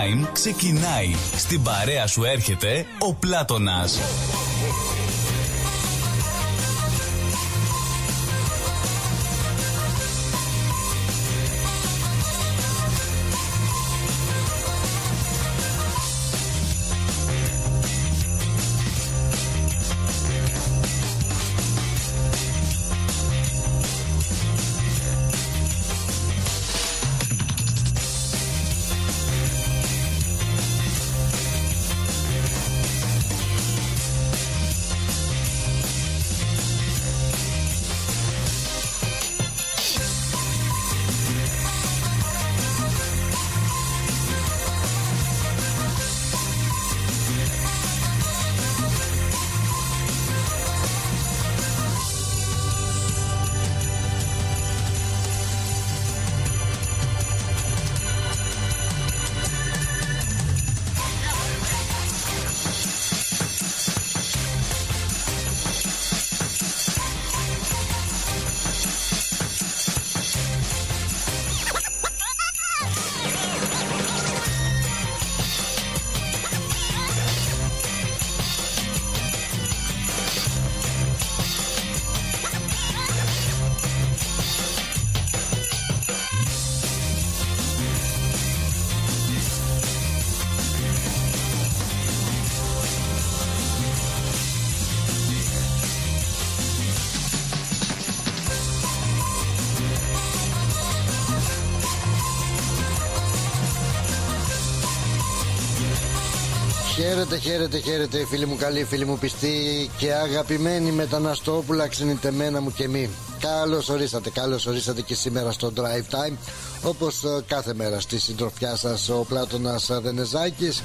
Time ξεκινάει. Στην παρέα σου έρχεται ο Πλάτωνας. Χαίρετε, χαίρετε, χαίρετε φίλοι μου καλοί, φίλοι μου πιστοί και αγαπημένοι μεταναστόπουλα ξενιτεμένα μου και μη. Καλώς ορίσατε, καλώς ορίσατε και σήμερα στο Drive Time όπως ε, κάθε μέρα στη συντροφιά σας ο Πλάτωνας Δενεζάκης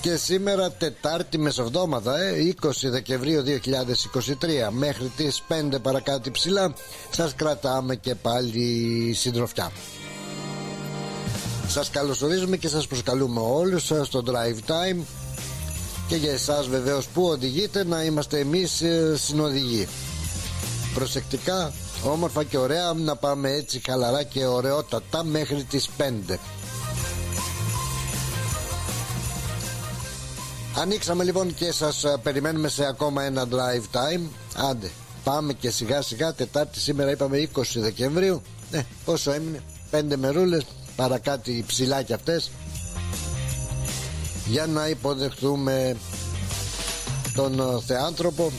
και σήμερα Τετάρτη μεσοβδόμαδα, ε, 20 Δεκεμβρίου 2023 μέχρι τις 5 παρακάτω ψηλά σας κρατάμε και πάλι συντροφιά. Σας καλωσορίζουμε και σας προσκαλούμε όλους σας στο Drive Time και για εσάς βεβαίως που οδηγείτε να είμαστε εμείς ε, συνοδηγοί. Προσεκτικά, όμορφα και ωραία να πάμε έτσι χαλαρά και ωραιότατα μέχρι τις 5. Ανοίξαμε λοιπόν και σας ε, περιμένουμε σε ακόμα ένα drive time Άντε πάμε και σιγά σιγά Τετάρτη σήμερα είπαμε 20 Δεκεμβρίου Ε πόσο έμεινε 5 μερούλες παρακάτι ψηλά κι αυτές για να υποδεχθούμε τον ε, Θεάνθρωπο.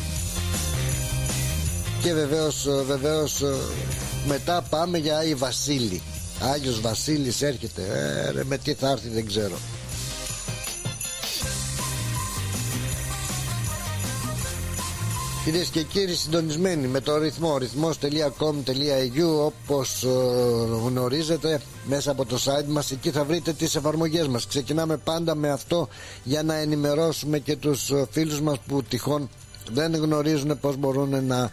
Και βεβαίως, ε, βεβαίως ε, μετά πάμε για Άγιο Βασίλη. Άγιος Βασίλης έρχεται. Ε, ρε, με τι θα έρθει δεν ξέρω Κυρίες και κύριοι συντονισμένοι με το ρυθμό ρυθμός.com.au όπως ε, γνωρίζετε μέσα από το site μας εκεί θα βρείτε τις εφαρμογές μας. Ξεκινάμε πάντα με αυτό για να ενημερώσουμε και τους ε, φίλους μας που τυχόν δεν γνωρίζουν πως μπορούν να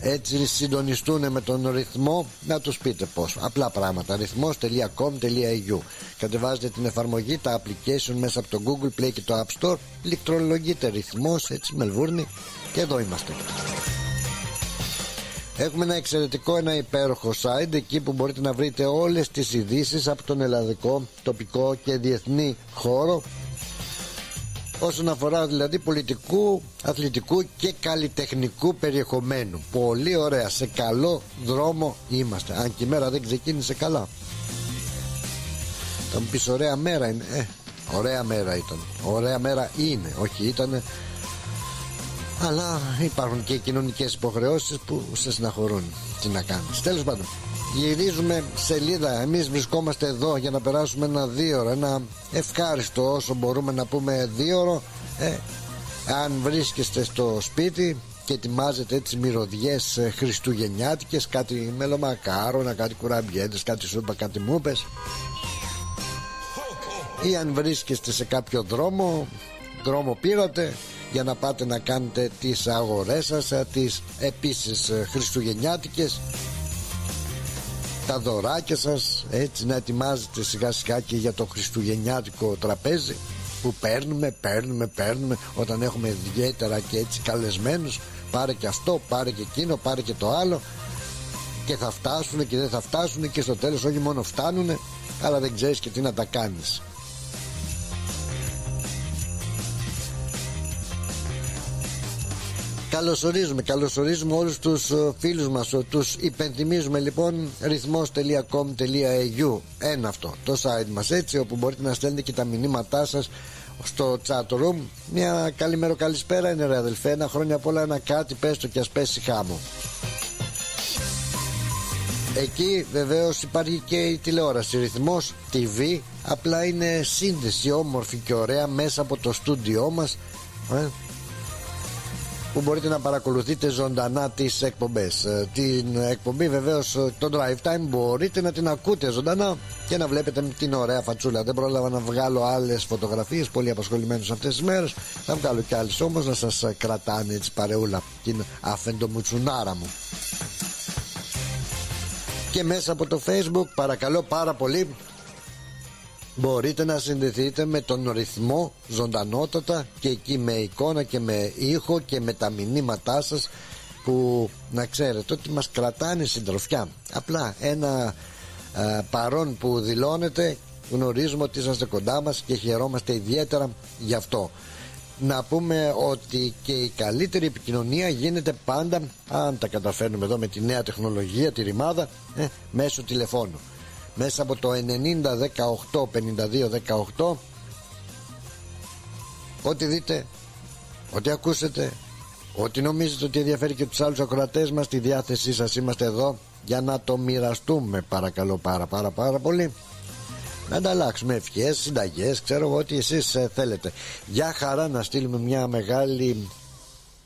έτσι συντονιστούν με τον ρυθμό. Να τους πείτε πως απλά πράγματα. ρυθμός.com.au κατεβάζετε την εφαρμογή τα application μέσα από το Google Play και το App Store. Ηλεκτρολογείτε ρυθμός έτσι Μελβούρνη και εδώ είμαστε Έχουμε ένα εξαιρετικό, ένα υπέροχο site εκεί που μπορείτε να βρείτε όλες τις ειδήσεις από τον ελλαδικό, τοπικό και διεθνή χώρο όσον αφορά δηλαδή πολιτικού, αθλητικού και καλλιτεχνικού περιεχομένου. Πολύ ωραία, σε καλό δρόμο είμαστε. Αν και η μέρα δεν ξεκίνησε καλά. Θα μου πεις ωραία μέρα είναι. Ε, ωραία μέρα ήταν. Ωραία μέρα είναι. Όχι ήταν. Αλλά υπάρχουν και κοινωνικές υποχρεώσεις που σε συναχωρούν. Τι να κάνεις. Τέλος πάντων. Γυρίζουμε σελίδα Εμείς βρισκόμαστε εδώ για να περάσουμε ένα δύο Ένα ευχάριστο όσο μπορούμε να πούμε δύο ε, Αν βρίσκεστε στο σπίτι Και ετοιμάζετε έτσι μυρωδιές ε, χριστουγεννιάτικες Κάτι μελομακάρονα, κάτι κουραμπιέντες Κάτι σούπα, κάτι μούπες Ή αν βρίσκεστε σε κάποιο δρόμο Δρόμο πήρατε για να πάτε να κάνετε τις αγορές σας ε, τις επίσης ε, χριστουγεννιάτικες. Τα δωράκια σας έτσι να ετοιμάζετε σιγά σιγά και για το χριστουγεννιάτικο τραπέζι που παίρνουμε, παίρνουμε, παίρνουμε όταν έχουμε ιδιαίτερα και έτσι καλεσμένους πάρε και αυτό, πάρε και εκείνο, πάρε και το άλλο και θα φτάσουν και δεν θα φτάσουν και στο τέλος όχι μόνο φτάνουν αλλά δεν ξέρεις και τι να τα κάνεις Καλωσορίζουμε, καλωσορίζουμε όλους τους ε, φίλους μας Τους υπενθυμίζουμε λοιπόν ρυθμός.com.au Ένα αυτό, το site μας έτσι Όπου μπορείτε να στέλνετε και τα μηνύματά σας στο chat room. Μια καλημέρα καλησπέρα είναι ρε αδελφέ. Ένα χρόνια πολλά ένα κάτι πες το και ας πέσει χάμω. Εκεί βεβαίως υπάρχει και η τηλεόραση Ρυθμός TV Απλά είναι σύνδεση όμορφη και ωραία Μέσα από το στούντιό μας ε, που μπορείτε να παρακολουθείτε ζωντανά τις εκπομπές. Ε, την εκπομπή βεβαίως ε, το drive time μπορείτε να την ακούτε ζωντανά και να βλέπετε την ωραία φατσούλα. Δεν πρόλαβα να βγάλω άλλες φωτογραφίες πολύ απασχολημένους αυτές τις μέρες. Θα βγάλω κι άλλες όμως να σας κρατάνε έτσι παρεούλα την αφεντομουτσουνάρα μου. Και μέσα από το facebook παρακαλώ πάρα πολύ μπορείτε να συνδεθείτε με τον ρυθμό ζωντανότατα και εκεί με εικόνα και με ήχο και με τα μηνύματά σας που να ξέρετε ότι μας κρατάνε συντροφιά. Απλά ένα παρόν που δηλώνεται γνωρίζουμε ότι είσαστε κοντά μας και χαιρόμαστε ιδιαίτερα γι' αυτό. Να πούμε ότι και η καλύτερη επικοινωνία γίνεται πάντα αν τα καταφέρνουμε εδώ με τη νέα τεχνολογία τη ρημάδα ε, μέσω τηλεφώνου μέσα από το 90 18 52 18 ό,τι δείτε ό,τι ακούσετε ό,τι νομίζετε ότι ενδιαφέρει και τους άλλους ακροατές μας στη διάθεσή σας είμαστε εδώ για να το μοιραστούμε παρακαλώ πάρα πάρα πάρα πολύ. Να ανταλλάξουμε ευχές, συνταγές ξέρω εγώ ό,τι εσείς ε, θέλετε. Για χαρά να στείλουμε μια μεγάλη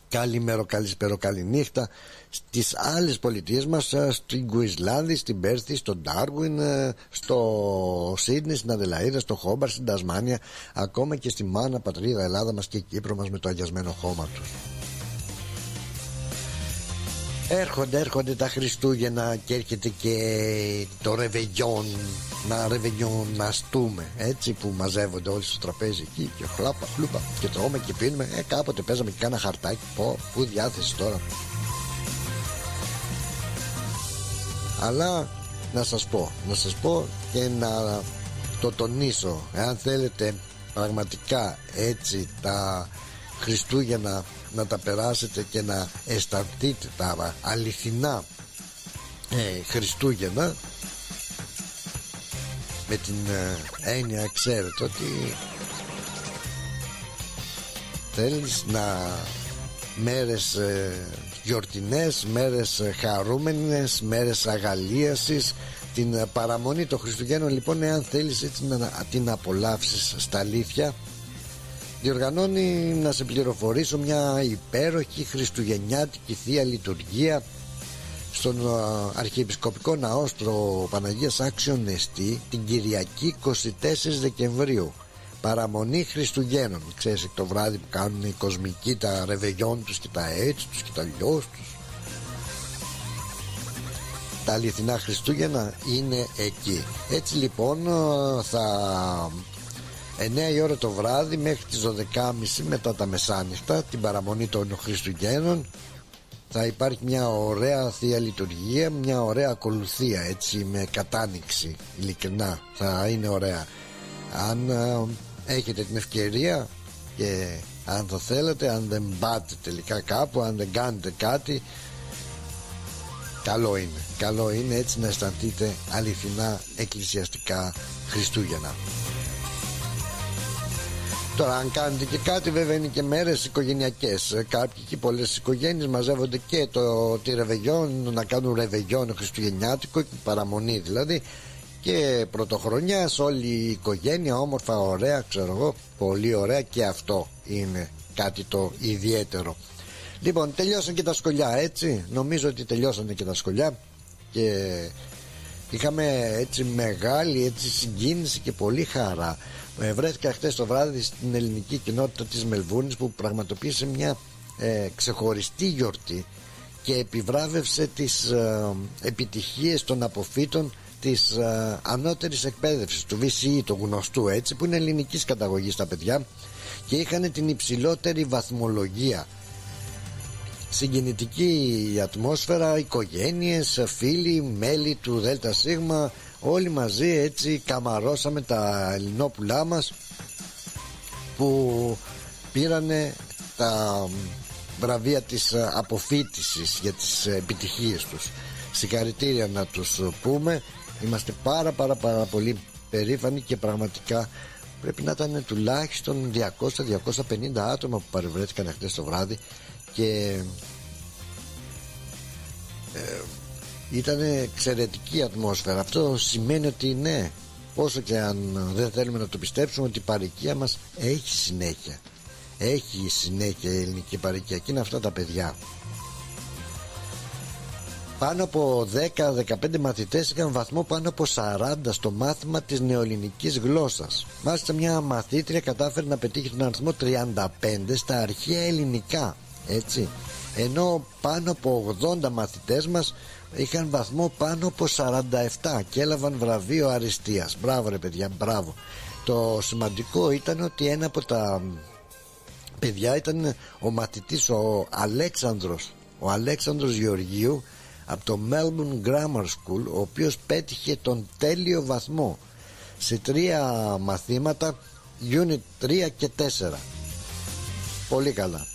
καλημέρο καλησπέρο καληνύχτα στις άλλες πολιτείες μας ε, στην Κουισλάνδη, στην Πέρθη, στον Ντάρουιν ε, στο Σίδνη, στην Αδελαίδα, στο Χόμπαρ, στην Τασμάνια ακόμα και στη μάνα πατρίδα Ελλάδα μας και Κύπρο μας με το αγιασμένο χώμα τους. Έρχονται, έρχονται τα Χριστούγεννα και έρχεται και το ρεβεγιόν να ρεβεγιοναστούμε έτσι που μαζεύονται όλοι στο τραπέζι εκεί και χλάπα χλούπα και τρώμε και πίνουμε. Ε, κάποτε παίζαμε και κάνα χαρτάκι. Πω, που διάθεση τώρα αλλά να σας πω να σας πω και να το τονίσω εάν θέλετε πραγματικά έτσι τα Χριστούγεννα να τα περάσετε και να αισθανθείτε τα αληθινά ε, Χριστούγεννα με την ε, έννοια ξέρετε ότι θέλεις να μέρες ε, γιορτινές, μέρες χαρούμενες, μέρες αγαλίασης. Την παραμονή των Χριστουγέννων λοιπόν εάν θέλεις έτσι να την απολαύσεις στα αλήθεια διοργανώνει να σε πληροφορήσω μια υπέροχη χριστουγεννιάτικη θεία λειτουργία στον Αρχιεπισκοπικό Ναό στο Παναγίας Άξιον Εστί την Κυριακή 24 Δεκεμβρίου παραμονή Χριστουγέννων. Ξέρεις το βράδυ που κάνουν οι κοσμικοί τα ρεβεγιόν τους και τα έτσι τους και τα λιώς τους. Τα αληθινά Χριστούγεννα είναι εκεί. Έτσι λοιπόν θα 9 η ώρα το βράδυ μέχρι τις 12.30 μετά τα μεσάνυχτα την παραμονή των Χριστουγέννων θα υπάρχει μια ωραία θεία λειτουργία μια ωραία ακολουθία έτσι με κατάνοιξη ειλικρινά. Θα είναι ωραία. Αν έχετε την ευκαιρία και αν το θέλετε αν δεν πάτε τελικά κάπου αν δεν κάνετε κάτι καλό είναι. Καλό είναι έτσι να αισθανθείτε αληθινά εκκλησιαστικά Χριστούγεννα. Τώρα αν κάνετε και κάτι βέβαια είναι και μέρες οικογενειακές. Ε, Κάποιοι και πολλές οικογένειες μαζεύονται και το τη ρεβεγιόν Να κάνουν ρεβεγιόν χριστουγεννιάτικο Παραμονή δηλαδή Και πρωτοχρονιάς όλη η οικογένεια Όμορφα ωραία ξέρω εγώ Πολύ ωραία και αυτό είναι κάτι το ιδιαίτερο. Λοιπόν τελειώσαν και τα σχολιά έτσι. Νομίζω ότι τελειώσαν και τα σχολιά Και είχαμε έτσι μεγάλη έτσι συγκίνηση και πολύ χαρά. Ε, βρέθηκα χθε το βράδυ στην ελληνική κοινότητα της Μελβούρνης που πραγματοποίησε μια ε, ξεχωριστή γιορτή και επιβράβευσε τις ε, επιτυχίες των αποφύτων της ε, ανώτερης εκπαίδευσης του VCE το γνωστού έτσι που είναι ελληνικής καταγωγής τα παιδιά και είχαν την υψηλότερη βαθμολογία. Συγκινητική ατμόσφαιρα οικογένειες, φίλοι, μέλη του ΔΣ όλοι μαζί έτσι καμαρώσαμε τα ελληνόπουλά μας που πήρανε τα βραβεία της ε, αποφύτησης για τις ε, επιτυχίες τους. Συγχαρητήρια να τους πούμε είμαστε πάρα πάρα πάρα πολύ περήφανοι και πραγματικά πρέπει να ήταν τουλάχιστον 200-250 άτομα που παρευρέθηκαν χτες το βράδυ και ε, ήταν εξαιρετική ατμόσφαιρα. Αυτό σημαίνει ότι ναι όσο και αν δεν θέλουμε να το πιστέψουμε ότι η παροικία μας έχει συνέχεια. Έχει συνέχεια η ελληνική παροικία και είναι αυτά τα παιδιά πάνω από 10-15 μαθητές είχαν βαθμό πάνω από 40 στο μάθημα της νεοελληνικής γλώσσας. Μάλιστα μια μαθήτρια κατάφερε να πετύχει τον αριθμό 35 στα αρχαία ελληνικά έτσι. Ενώ πάνω από 80 μαθητές μας είχαν βαθμό πάνω από 47 και έλαβαν βραβείο αριστείας. Μπράβο ρε παιδιά μπράβο. Το σημαντικό ήταν ότι ένα από τα παιδιά ήταν ο μαθητής ο Αλέξανδρος ο Αλέξανδρος Γεωργίου από το Melbourne Grammar School ο οποίος πέτυχε τον τέλειο βαθμό σε τρία μαθήματα Unit 3 και 4 πολύ καλά.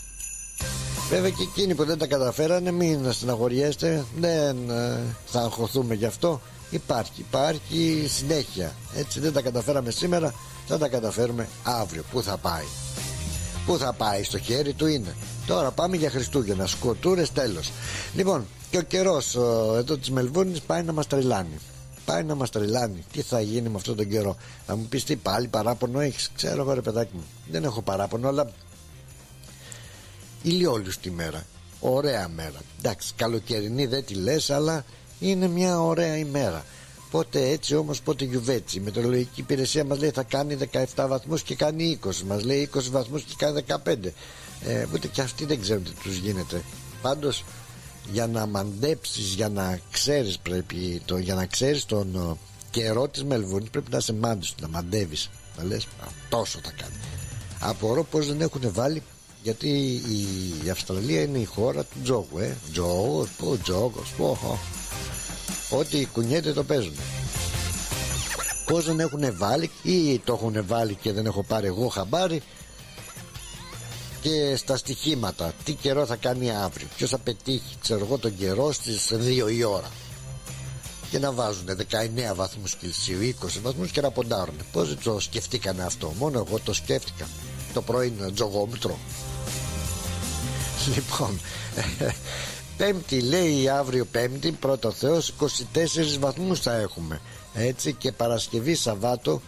Βέβαια και εκείνοι που δεν τα καταφέρανε μην στεναχωριέστε Δεν ε, θα αγχωθούμε γι' αυτό. Υπάρχει, υπάρχει συνέχεια. Έτσι δεν τα καταφέραμε σήμερα Θα τα καταφέρουμε αύριο. Πού θα πάει; Πού θα πάει στο χέρι του είναι. Τώρα πάμε για Χριστούγεννα. Σκοτούρες τέλος. Λοιπόν και ο καιρός εδώ της Μελβούρνης πάει να μας τρελάνει πάει να μας τρελάνει. Τι θα γίνει με αυτόν τον καιρό. Θα μου πεις τι πάλι παράπονο έχεις. Ξέρω εγώ ρε παιδάκι μου. Δεν έχω παράπονο, αλλά ηλιόλουστη μέρα. Ωραία μέρα. Εντάξει, καλοκαιρινή δεν τη λες, αλλά είναι μια ωραία ημέρα. Πότε έτσι όμως, πότε γιουβέτσι. Η μετεωρολογική υπηρεσία μας λέει θα κάνει 17 βαθμούς και κάνει 20. Μας λέει 20 βαθμούς και κάνει 15. Ε, ούτε και αυτοί δεν ξέρουν τι τους γίνεται. Πάντως για να μαντέψεις για να ξέρεις πρέπει το, για να ξέρεις τον ε, καιρό της Μελβούρνης πρέπει να είσαι μάντης να μαντεύεις. Να λες τόσο θα κάνει απορώ πως δεν έχουν βάλει γιατί η, η Αυστραλία είναι η χώρα του τζόγου ε. τζόγος, πω τζόγος πω, ό,τι κουνιέται το παίζουν. Πως δεν έχουν βάλει ή το έχουν βάλει και δεν έχω πάρει εγώ χαμπάρι και στα στοιχήματα. Τι καιρό θα κάνει αύριο. Ποιος θα πετύχει ξέρω εγώ τον καιρό στις 2 η ώρα. Και να βάζουν 19 βαθμούς Κελσίου 20 βαθμούς και να ποντάρουν πως δεν το σκεφτήκανε αυτό. Μόνο εγώ το σκέφτηκα. Το πρωί τζογόμητρο λοιπόν Πέμπτη λέει αύριο Πέμπτη πρώτο Θεός 24 βαθμούς θα έχουμε. Έτσι και Παρασκευή Σαββάτο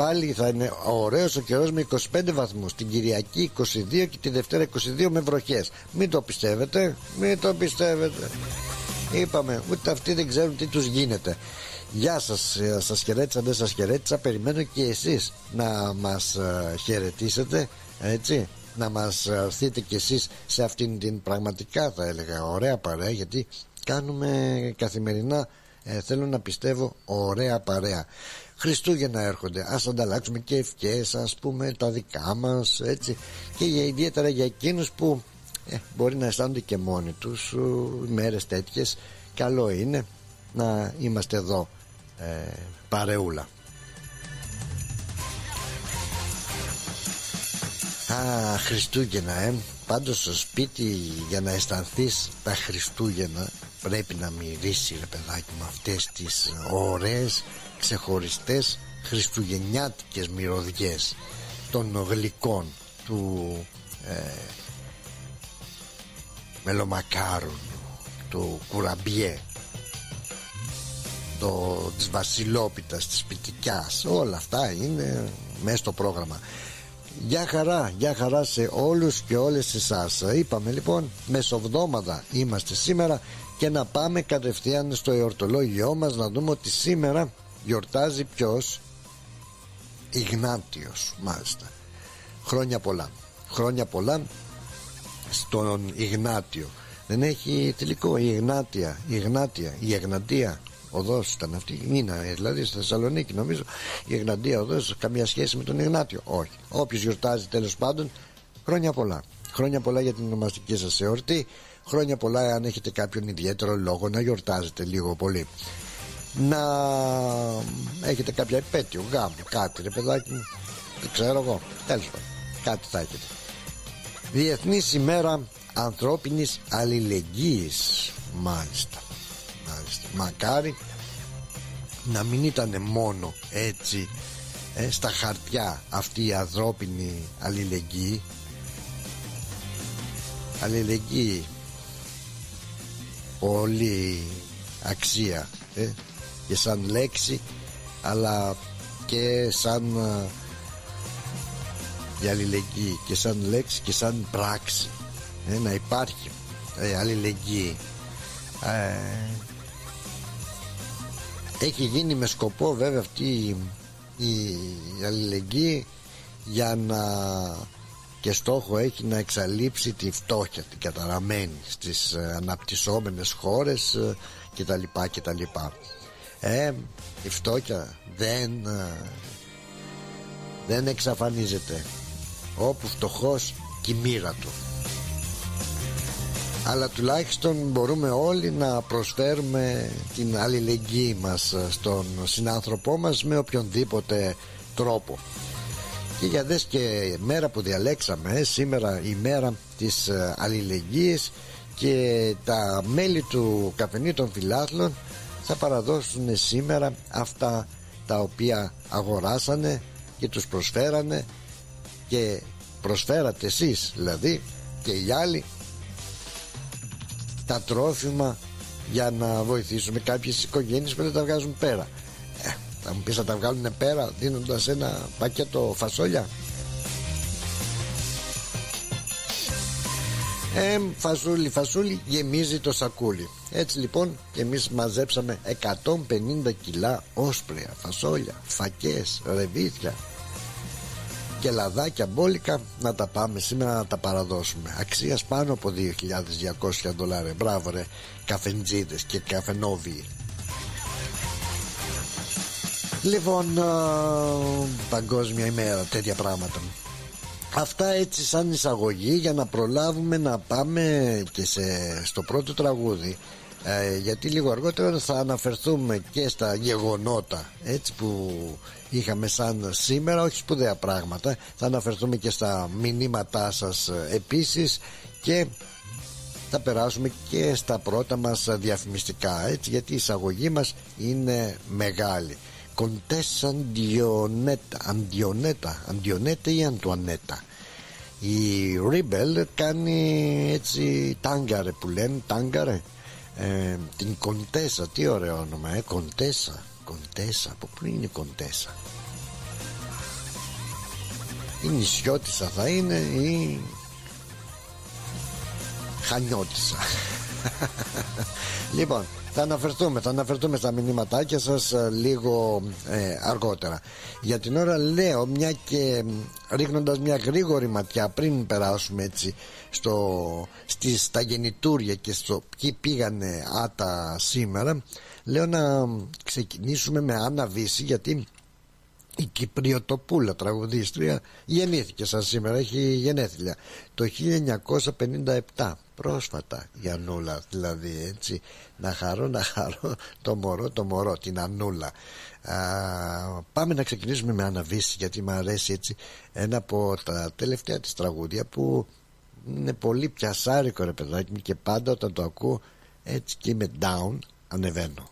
πάλι θα είναι ωραίος ο καιρός με 25 βαθμούς. Την Κυριακή 22 και τη Δευτέρα 22 με βροχές. Μην το πιστεύετε μην το πιστεύετε. Είπαμε ούτε αυτοί δεν ξέρουν τι τους γίνεται. Γεια σας, ε, σας χαιρέτησα, δεν σας χαιρέτησα. Περιμένω και εσείς να μας ε, χαιρετήσετε Έτσι. Να μας ε, έρθετε και εσείς σε αυτήν την πραγματικά θα έλεγα ωραία παρέα Γιατί κάνουμε καθημερινά Θέλω να πιστεύω ωραία παρέα Χριστούγεννα έρχονται. Ας ανταλλάξουμε και ευχές ας πούμε τα δικά μας έτσι. Και για, ιδιαίτερα για εκείνους που ε, μπορεί να αισθάνονται και μόνοι τους μέρες τέτοιες. Καλό είναι να είμαστε εδώ ε, παρεούλα. Α, Χριστούγεννα, ε. Πάντως στο σπίτι για να αισθανθείς τα Χριστούγεννα πρέπει να μυρίσει ρε παιδάκι με αυτές τις ωραίες ξεχωριστές χριστουγεννιάτικες μυρωδιές των γλυκών του ε, μελομακάρου του κουραμπιέ το, της βασιλόπιτας της πιτικιάς όλα αυτά είναι μέσα στο πρόγραμμα. Γεια χαρά, γεια χαρά σε όλους και όλες εσάς. Είπαμε λοιπόν μεσοβδόμαδα είμαστε σήμερα Και να πάμε κατευθείαν στο εορτολόγιό μας Να δούμε ότι σήμερα γιορτάζει ποιος; Ιγνάτιος μάλιστα. Χρόνια πολλά. Χρόνια πολλά στον Ιγνάτιο. Δεν έχει τελικό η Ιγνάτια η Ιγνάτια, η Εγνατία οδός ήταν αυτή Νίνα δηλαδή στη Θεσσαλονίκη νομίζω. Η Εγνατία οδός καμία σχέση με τον Ιγνάτιο; Όχι. Όποιος γιορτάζει τέλος πάντων χρόνια πολλά. Χρόνια πολλά για την ονομαστική σας εορτή. Χρόνια πολλά αν έχετε κάποιον ιδιαίτερο λόγο να γιορτάζετε λίγο πολύ να έχετε κάποια επέτειο, γάμο, κάτι ρε παιδάκι μου, δεν ξέρω εγώ, τέλος πάντων, κάτι θα έχετε. Διεθνής ημέρα ανθρώπινης αλληλεγγύης μάλιστα, μάλιστα. μακάρι να μην ήταν μόνο έτσι ε, στα χαρτιά αυτή η ανθρώπινη αλληλεγγύη. Αλληλεγγύη. Πολύ αξία ε, και σαν λέξη αλλά και σαν η αλληλεγγύη και σαν λέξη και σαν πράξη. Ε, να υπάρχει ε, αλληλεγγύη. Ε, έχει γίνει με σκοπό βέβαια αυτή η, αλληλεγγύη για να και στόχο έχει να εξαλείψει τη φτώχεια την καταραμένη στις ε, αναπτυσσόμενες χώρες ε, και τα λοιπά και τα λοιπά ε, η φτώχεια δεν δεν εξαφανίζεται. Όπου φτωχός και η μοίρα του. Αλλά τουλάχιστον μπορούμε όλοι να προσφέρουμε την αλληλεγγύη μας στον συνάνθρωπό μας με οποιονδήποτε τρόπο. Και για δες και μέρα που διαλέξαμε σήμερα η μέρα της ε, αλληλεγγύης και τα μέλη του καφενή των φιλάθλων θα παραδώσουν σήμερα αυτά τα οποία αγοράσανε και τους προσφέρανε και προσφέρατε εσείς δηλαδή και οι άλλοι τα τρόφιμα για να βοηθήσουμε κάποιες οικογένειες που δεν τα βγάζουν πέρα. Ε, θα μου πεις να τα βγάλουν πέρα δίνοντας ένα πακέτο φασόλια; Ε, φασούλι, φασούλι γεμίζει το σακούλι. Έτσι λοιπόν και εμείς μαζέψαμε 150 κιλά όσπρια, φασόλια, φακές, ρεβίθια και λαδάκια μπόλικα να τα πάμε σήμερα να τα παραδώσουμε. Αξίας πάνω από 2.200 δολάρια. Μπράβο ρε καφεντζίδες και καφενόβιοι. Λοιπόν Παγκόσμια ημέρα τέτοια πράγματα Αυτά έτσι σαν εισαγωγή για να προλάβουμε να πάμε και σε, στο πρώτο τραγούδι. Ε, γιατί λίγο αργότερα θα αναφερθούμε και στα γεγονότα έτσι που είχαμε σαν σήμερα όχι σπουδαία πράγματα. Θα αναφερθούμε και στα μηνύματά σας ε, επίσης. Και θα περάσουμε και στα πρώτα μας διαφημιστικά έτσι γιατί η εισαγωγή μας είναι μεγάλη Κοντές Αντιονέτα Αντιονέτα Αντιονέτα ή Αντουανέτα. Η Ρίμπελ κάνει έτσι τάγκαρε που λένε τάγκαρε. Ε, την Κοντέσα τι ωραίο όνομα ε, Κοντέσα Κοντέσα από πού είναι η Κοντέσα; Η νησιώτησα θα είναι ή χανιώτησα λοιπόν θα αναφερθούμε, θα αναφερθούμε στα μηνύματάκια σας ε, λίγο ε, αργότερα. Για την ώρα λέω μια και ρίχνοντας μια γρήγορη ματιά πριν περάσουμε έτσι στο, στις, στα γεννητούρια και στο ποιοι πήγανε άτα σήμερα λέω να ξεκινήσουμε με Άννα Βύση γιατί η Κυπριοτοπούλα τραγουδίστρια γεννήθηκε σαν σήμερα έχει γενέθλια. Το 1957 πρόσφατα η Ανούλα δηλαδή έτσι να χαρώ να χαρώ το μωρό το μωρό την Ανούλα. Α, πάμε να ξεκινήσουμε με Αναβίση γιατί μου αρέσει έτσι ένα από τα τελευταία της τραγούδια που είναι πολύ πιασάρικο ρε παιδάκι μου και πάντα όταν το ακούω έτσι και είμαι down ανεβαίνω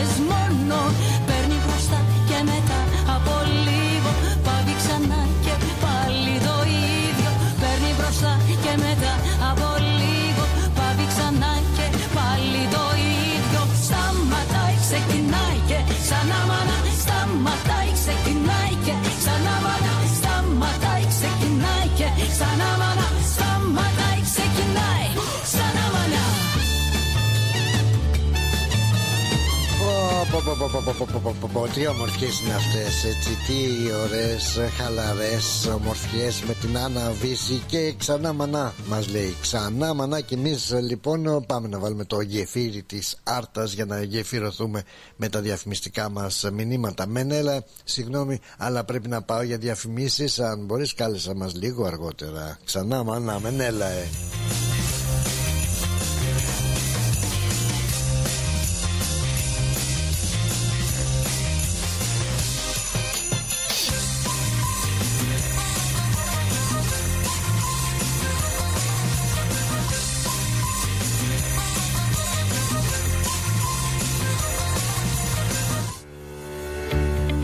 there's more Τι ομορφιές είναι αυτές έτσι Τι ωραίες χαλαρές ομορφιές Με την Άννα Βύση Και ξανά μανά μας λέει Ξανά μανά και εμείς λοιπόν Πάμε να βάλουμε το γεφύρι της Άρτας Για να γεφυρωθούμε με τα διαφημιστικά μας μηνύματα Μενέλα συγγνώμη Αλλά πρέπει να πάω για διαφημίσεις Αν μπορείς κάλεσα μας λίγο αργότερα Ξανά μανά Μενέλα ε.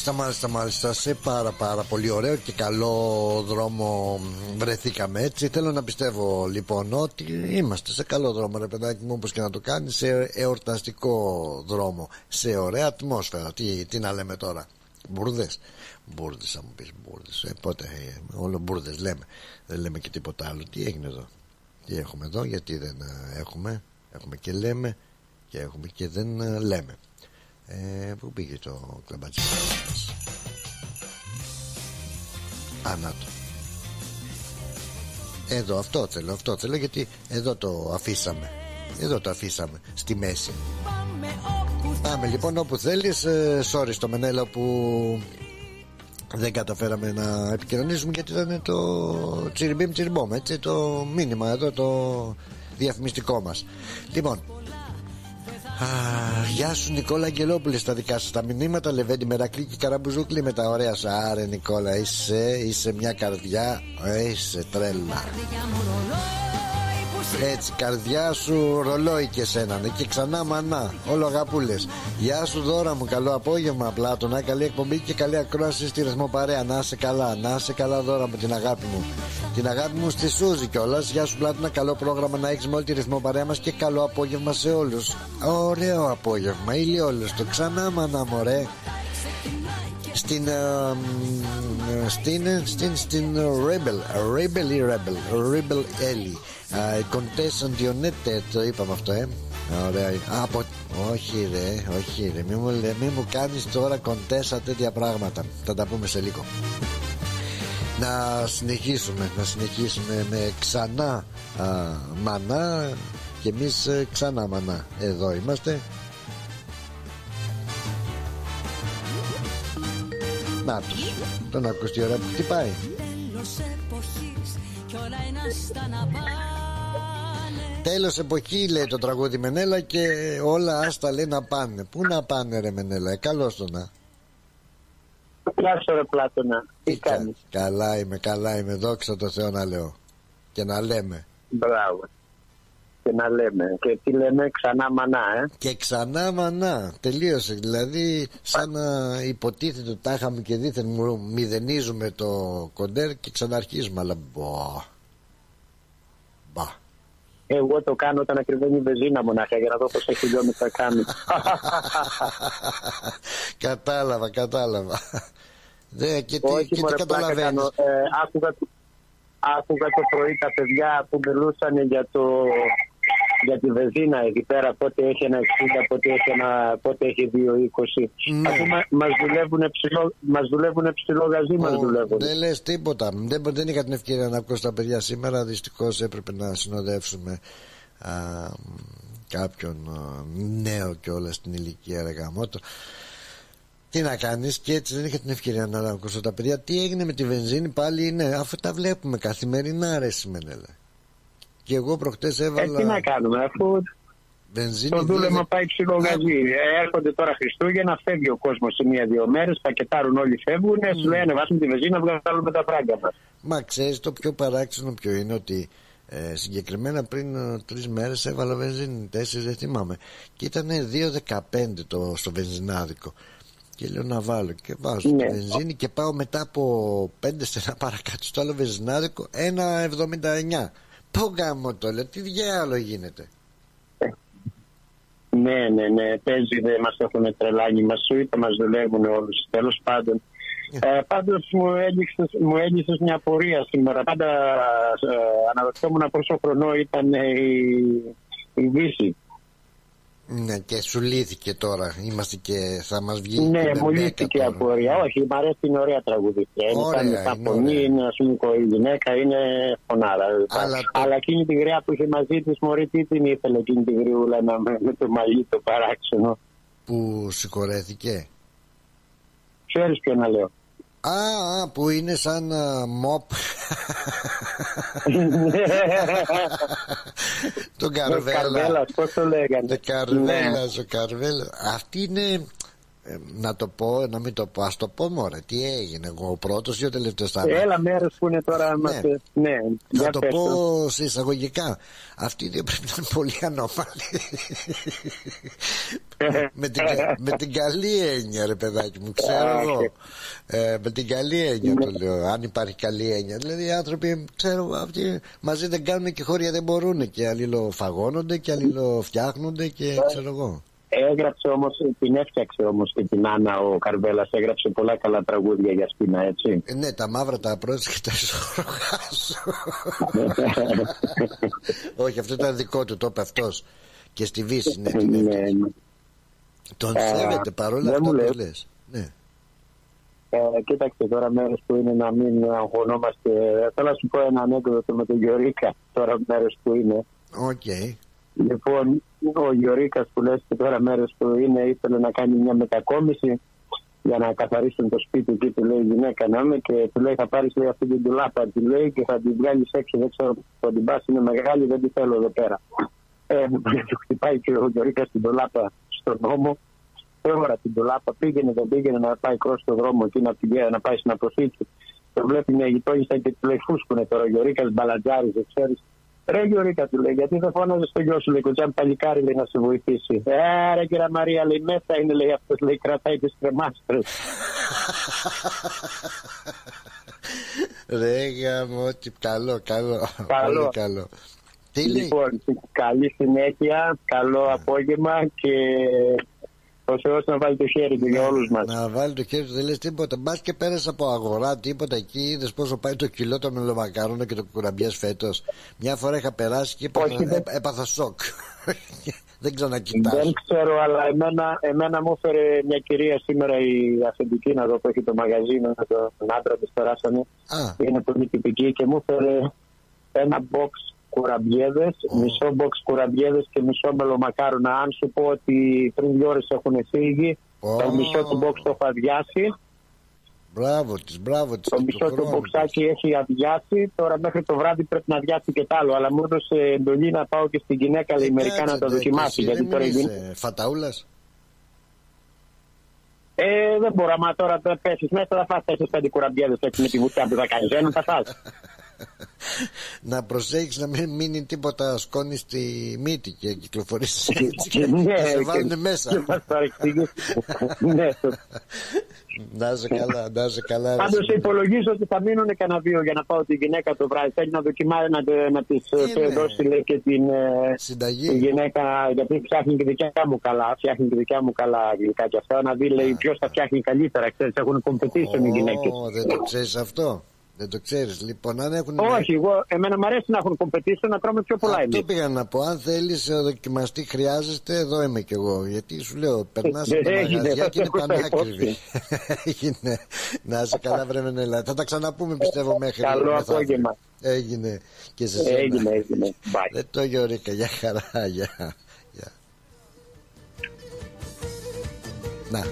Μάλιστα, μάλιστα, μάλιστα. Σε πάρα πάρα πολύ ωραίο και καλό δρόμο βρεθήκαμε έτσι. Θέλω να πιστεύω λοιπόν ότι είμαστε σε καλό δρόμο, ρε παιδάκι μου, όπως και να το κάνεις, σε εορταστικό δρόμο, σε ωραία ατμόσφαιρα. Τι, τι να λέμε τώρα, μπουρδες. Μπουρδες, θα μου πεις μπουρδες. Ε, πότε, ε, όλο μπουρδες λέμε. Δεν λέμε και τίποτα άλλο. Τι έγινε εδώ, τι έχουμε εδώ, γιατί δεν ε, έχουμε; Έχουμε και λέμε και έχουμε και δεν ε, λέμε. Ε, πού πήγε το κλαμπάτσι μας Ανάτο Εδώ αυτό θέλω Αυτό θέλω γιατί εδώ το αφήσαμε. Εδώ το αφήσαμε Στη μέση. Πάμε λοιπόν όπου θέλεις. Ε, Sorry στο Μενέλα που δεν καταφέραμε να επικοινωνήσουμε γιατί ήταν το τσιριμπίμ τσιριμπόμ έτσι το μήνυμα εδώ το διαφημιστικό μας. Λοιπόν Α, γεια σου Νικόλα Αγγελόπουλες στα δικά σας τα μηνύματα Λεβέντι Μερακλή και Καραμπουζούκλη με τα ωραία σου Άρε Νικόλα είσαι, είσαι μια καρδιά Είσαι τρέλα έτσι, καρδιά σου ρολόι και σένα ναι, και ξανά μανά. Όλο αγαπούλε. Γεια σου δώρα μου, καλό απόγευμα. Πλάτωνα, καλή εκπομπή και καλή ακρόαση στη ρυθμό παρέα. Να σε καλά, να σε καλά δώρα μου την αγάπη μου. Την αγάπη μου στη Σούζη κιόλας. Γεια σου Πλάτωνα, καλό πρόγραμμα να έχεις με όλη τη ρυθμό παρέα μας και καλό απόγευμα σε όλους. Ωραίο απόγευμα, όλο το ξανά μανά μωρέ στην, uh, στην, στην, στην Rebel, Rebel ή Rebel, Rebel Ellie. Κοντές Αντιονέτε το είπαμε αυτό ε Ωραία. Από... Όχι ρε, όχι ρε. Μη μου, μη μου κάνεις τώρα κοντέσα τέτοια πράγματα. Θα τα πούμε σε λίγο. Να συνεχίσουμε, να συνεχίσουμε με ξανά α, μανά και εμείς ε, ξανά μανά. Εδώ είμαστε. Να τους, τον ακούς τι ώρα που χτυπάει. Τέλος εποχή λέει το τραγούδι Μενέλα και όλα άστα λέει να πάνε. Πού να πάνε ρε Μενέλα, ε, καλώς το να. Γεια σου ρε Πλάτωνα, τι κάνεις; Καλά είμαι, καλά είμαι, δόξα τω Θεώ να λέω. Και να λέμε. Μπράβο. Και να λέμε. Και τι λέμε ξανά μανά, ε. Και ξανά μανά. Τελείωσε. Δηλαδή, σαν να υποτίθεται ότι τα είχαμε και δίθεν μηδενίζουμε το κοντέρ και ξαναρχίζουμε. Αλλά μπο. Μπα. Εγώ το κάνω όταν ακριβένει η βεζίνα μονάχα για να δω πόσα χιλιόμετρα κάνει. κατάλαβα, κατάλαβα. Δε, και τι, Όχι, και τι καταλαβαίνεις. Ε, άκουγα, άκουγα το πρωί τα παιδιά που μιλούσαν για το για τη βεζίνα εκεί πέρα πότε έχει ένα 60, πότε έχει, ένα, πότε έχει 2,20 ναι. αφού μας δουλεύουν ψηλό, μας δουλεύουν ψηλό γαζί μας δουλεύουν δεν λες τίποτα. Δεν, δεν είχα την ευκαιρία να ακούσω τα παιδιά σήμερα. Δυστυχώς έπρεπε να συνοδεύσουμε α, κάποιον α, νέο και όλα στην ηλικία ρεγαμότο τι να κάνεις και έτσι δεν είχα την ευκαιρία να ακούσω τα παιδιά. Τι έγινε με τη βενζίνη πάλι είναι αφού τα βλέπουμε καθημερινά ρε Σιμενέλα και εγώ προχτές έβαλα... Ε, τι να κάνουμε, αφού Βενζίνη το δούλεμα πάει ψηλό γαζί. Ε, έρχονται τώρα Χριστούγεννα, φεύγει ο κόσμος σε μία-δύο μέρες, πακετάρουν όλοι φεύγουν, mm. σου λέει ανεβάσουμε τη βενζίνα, βγάλουμε τα φράγκα μας. Μα ξέρεις το πιο παράξενο ποιο είναι ότι ε, συγκεκριμένα πριν ε, τρεις μέρες έβαλα βενζίνη, τέσσερις δεν θυμάμαι. Και ήταν 2,15 το, στο βενζινάδικο. Και λέω να βάλω και βάζω ναι. τη βενζίνη και πάω μετά από πέντε στενά παρακάτω στο άλλο βενζινάδικο 1,79. Πω γάμο το λέω, τι διάλογο γίνεται. Ναι, ναι, ναι, παίζει, δεν μας έχουν τρελάνει, μας σου είπα, μας δουλεύουν όλους, τέλος πάντων. Ε, πάντως μου έλειξες, μου μια πορεία σήμερα. Πάντα ε, αναρωτιόμουν πόσο χρονό ήταν η, η Δύση. Ναι, και σου λύθηκε τώρα. Είμαστε και θα μας βγει. Ναι, και μου μπέκα λύθηκε η τώρα. απορία. Όχι, μ' αρέσει είναι ωραία τραγουδίστρια. Είναι Ωραία, σαν τα είναι φωνή, ωραία. είναι ας πούμε η γυναίκα, είναι φωνάρα. Αλλά το- Αλλά εκείνη τη γριά που είχε μαζί της, Μωρή, τι την ήθελε εκείνη τη γριούλα να με, με το μαλλί το παράξενο; Που συγχωρέθηκε. Ξέρεις ποιο να λέω. Α, α, που είναι σαν α, μοπ. Τον Καρβέλα. Καρβέλας, πώς το λέγανε. Το Καρβέλα, ο Καρβέλα. Αυτή είναι. Ε, να το πω, να μην το πω. Α το πω μόνο. Τι έγινε, εγώ ο πρώτος ή ο τελευταίο θα είμαι; Έλα μέρε που είναι τώρα. μας- Ναι, Να για το πες πω το. σε εισαγωγικά. Αυτή δεν πρέπει να είναι πολύ ανώμαλη. με, την, κα- με την καλή έννοια, ρε παιδάκι μου, ξέρω Α, εγώ. οκ. Ε, με την καλή έννοια το λέω. Αν υπάρχει καλή έννοια. Δηλαδή οι άνθρωποι, ξέρω εγώ, αυτοί μαζί δεν κάνουν και χώρια δεν μπορούν. Και αλληλοφαγώνονται και αλληλοφτιάχνονται και ξέρω εγώ. Έγραψε όμως, την έφτιαξε όμως και την Άννα ο Καρβέλας. Έγραψε πολλά καλά τραγούδια για σπίνα, έτσι. Ε, ναι, τα μαύρα τα πρόσεχε και τα ισορρογάσου. Όχι, αυτό ήταν δικό του, το είπε αυτός. Και στη Βίσση, ναι, την Ναι, έφτιαξε. ναι. Τον Α, σέβεται παρόλα δεν αυτά μου που λες. λες. Ναι. Ε, κοίταξε τώρα μέρες που είναι να μην αγχωνόμαστε. Θέλω να σου πω ένα ανέκδοτο με τον Γιωρίκα. Τώρα μέρες που είναι. Οκ. Λοιπόν, ο Γιωρίκας που λες και τώρα μέρες που είναι ήθελε να κάνει μια μετακόμιση για να καθαρίσουν το σπίτι εκεί του λέει η γυναίκα να είμαι και του λέει θα πάρεις λέει, αυτή την ντουλάπα τη λέει και θα την βγάλεις έξω δεν ξέρω που θα την πας είναι μεγάλη δεν τη θέλω εδώ πέρα ε, του χτυπάει και ο Γιωρίκας την τουλάπα στον νόμο Τώρα την τουλάπα πήγαινε, δεν πήγαινε να πάει κρός στο δρόμο εκεί να, πηγαίνει, να πάει στην αποθήκη. Το βλέπει μια γειτόνισσα και του λέει φούσκουνε τώρα. Ο Γιωρίκας μπαλατζάριζε, ξέρεις. Ρε Γιωρίκα του λέει, γιατί δεν φώναζες στο γιο σου, λέει, κοτσάν παλικάρι λέει να σε βοηθήσει. Ε, ρε κυρία Μαρία, λέει, μέσα είναι, λέει, αυτός λέει, κρατάει τις κρεμάστρες. Ρε γάμο, τι καλό, καλό. Καλό. Πολύ καλό. Τι λέει; Λοιπόν, καλή συνέχεια, καλό απόγευμα και ο Θεός να βάλει το χέρι του για όλους μας. Να βάλει το χέρι του, δεν λες τίποτα. Μπας και πέρασε από αγορά, τίποτα εκεί. Είδες πόσο πάει το κιλό των μελομακάρονο και το κουραμπιές φέτος. Μια φορά είχα περάσει και έπαθα, Όχι, δεν- έ- έπαθα σοκ. δεν ξανακοιτάζω. Δεν ξέρω, αλλά εμένα, εμένα μου έφερε μια κυρία σήμερα η αφεντική να δω που έχει το μαγαζί με τον άντρα της περάσανε. Α, Είναι πολύ τυπική και μου έφερε ένα box κουραμπιέδες, μισό box κουραμπιέδες και μισό μελομακάρονα. Αν σου πω ότι πριν δύο ώρες έχουν φύγει, το Ω. μισό του box το έχω αδειάσει, μπράβο της, μπράβο της. το μισό του μποξάκι έχει αδειάσει. Τώρα μέχρι το βράδυ πρέπει να αδειάσει και τ' άλλο. Αλλά μου έδωσε εντολή να πάω και στην γυναίκα λέει, μερικά να τα δοκιμάσει. Γιατί τώρα η γυναίκα- Φαταούλας; Ε, δεν μπορώ, μα τώρα θα πέσεις μέσα, θα φας τέσσερις πέντε κουραμπιέδες έτσι με τη βουτιά που θα κάνεις. Ένα θα φας. Να προσέχεις να μην μείνει τίποτα σκόνη στη μύτη και κυκλοφορήσει έτσι και Ναι, να σε και- βάλουν Και μέσα. μας παρεξηγήσει. Ναι, να είσαι καλά, να είσαι καλά. ρε Πάντως Σιμώνα. υπολογίζω ότι θα μείνουν κανένα δύο για να πάω τη γυναίκα το βράδυ. Θέλει να δοκιμάσει να, τε- να της Είναι. δώσει λέει, και την ε, τη Συνταγή. γυναίκα, γιατί φτιάχνει και δικιά μου καλά. Φτιάχνει και δικιά μου καλά γλυκά και αυτά. Να δει λέει ποιος θα φτιάχνει καλύτερα. Ξέρεις, έχουν competition οι γυναίκες. Ω, δεν το ξέρεις αυτό. Δεν το ξέρεις. Λοιπόν, αν έχουν. Όχι, εγώ, εμένα μου αρέσει να έχουν competition να τρώμε πιο πολλά Αυτό εμείς. πήγα να πω. Αν θέλεις δοκιμαστή, χρειάζεστε, εδώ είμαι κι εγώ. Γιατί σου λέω, περνάς από τα Έγινε, μαγαζιά θα και είναι το έχω πανάκριβη. Έγινε. Να είσαι καλά, βρε Μενέλα. Θα τα ξαναπούμε, πιστεύω, μέχρι Καλό μεθαύριο. απόγευμα. Έγινε και σε σένα. Έγινε, έγινε. Bye. Δεν το Γιώργα, για χαρά, για. για. Να.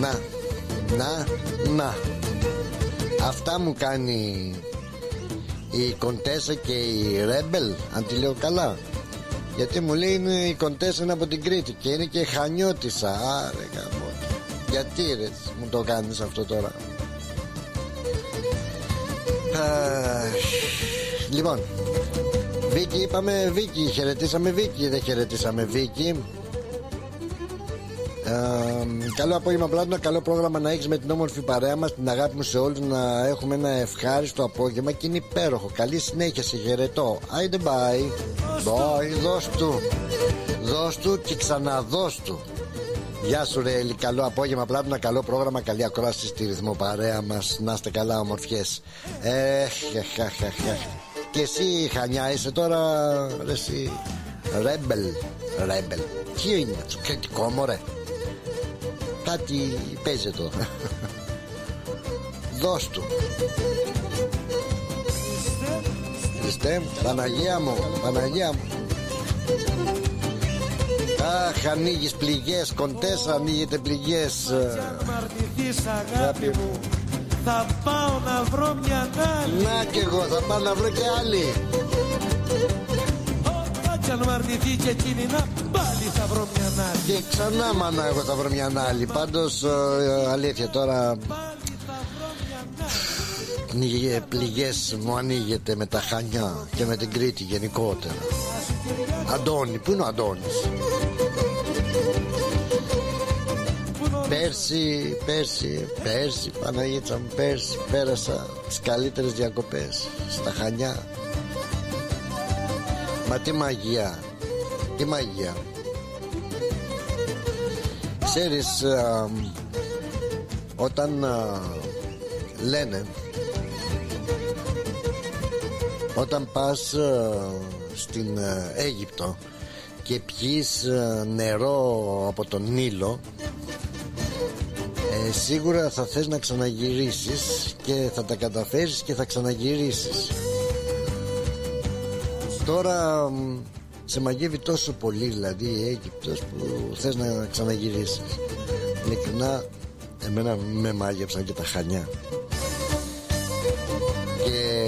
Να. Να. Να. Αυτά μου κάνει η Κοντέσα και η Ρέμπελ, αν τη λέω καλά. Γιατί μου λέει είναι η Κοντέσα είναι από την Κρήτη και είναι και χανιώτησα. Άρε γαμώ. Γιατί ρε μου το κάνεις αυτό τώρα. Αχ, Λοιπόν, Βίκυ είπαμε Βίκυ, χαιρετήσαμε Βίκυ, δεν χαιρετήσαμε Βίκυ. Ε, καλό απόγευμα Πλάτωνα, καλό πρόγραμμα να έχεις με την όμορφη παρέα μας Την αγάπη μου σε όλους. Να έχουμε ένα ευχάριστο απόγευμα Και είναι υπέροχο, καλή συνέχεια, σε χαιρετώ. Άιντε bye. Bye, δώσ' του. Δώσ' του και ξαναδώσ' του. Γεια σου ρε Έλλη, καλό απόγευμα Πλάτωνα, καλό πρόγραμμα, καλή ακρόαση στη ρυθμό παρέα μας. Να είστε καλά ομορφιές. Έχ, εχ, εχ, εχ, εχ. Και εσύ Χανιά είσαι τώρα ρε, εσύ Ρέμπελ Ρέμπελ Τι είναι αυτό κριτικό μωρέ Κάτι παίζει εδώ. Δώσ' του. Χριστέ μου Παναγία μου Παναγία μου. Αχ ανοίγεις πληγές Κοντές ανοίγετε πληγές. Αμαρτηθείς αγάπη. μου Θα πάω να βρω μια άλλη. Να κι εγώ θα πάω να βρω και άλλη Κι αν μαρτυθεί και εκείνη να πάλι θα βρω μια άλλη Και ξανά μάνα εγώ θα βρω μια άλλη Πάντως ε, αλήθεια τώρα Πνιγε- Πληγές μου ανοίγεται με τα Χανιά Και με την Κρήτη γενικότερα. Αντώνη, πού είναι ο Αντώνης; Πέρσι, πέρσι, πέρσι, Παναγίτσα μου, πέρσι πέρασα τις καλύτερες διακοπές στα Χανιά. Μα τι μαγεία, τι μαγεία. Ξέρεις, α, όταν α, λένε, όταν πας α, στην α, Αίγυπτο και πιείς α, νερό από τον Νείλο ε, σίγουρα θα θες να ξαναγυρίσεις και θα τα καταφέρεις και θα ξαναγυρίσεις τώρα μ, σε μαγεύει τόσο πολύ δηλαδή η Αίγυπτος που θες να ξαναγυρίσεις ειλικρινά εμένα με μάγεψαν και τα χανιά και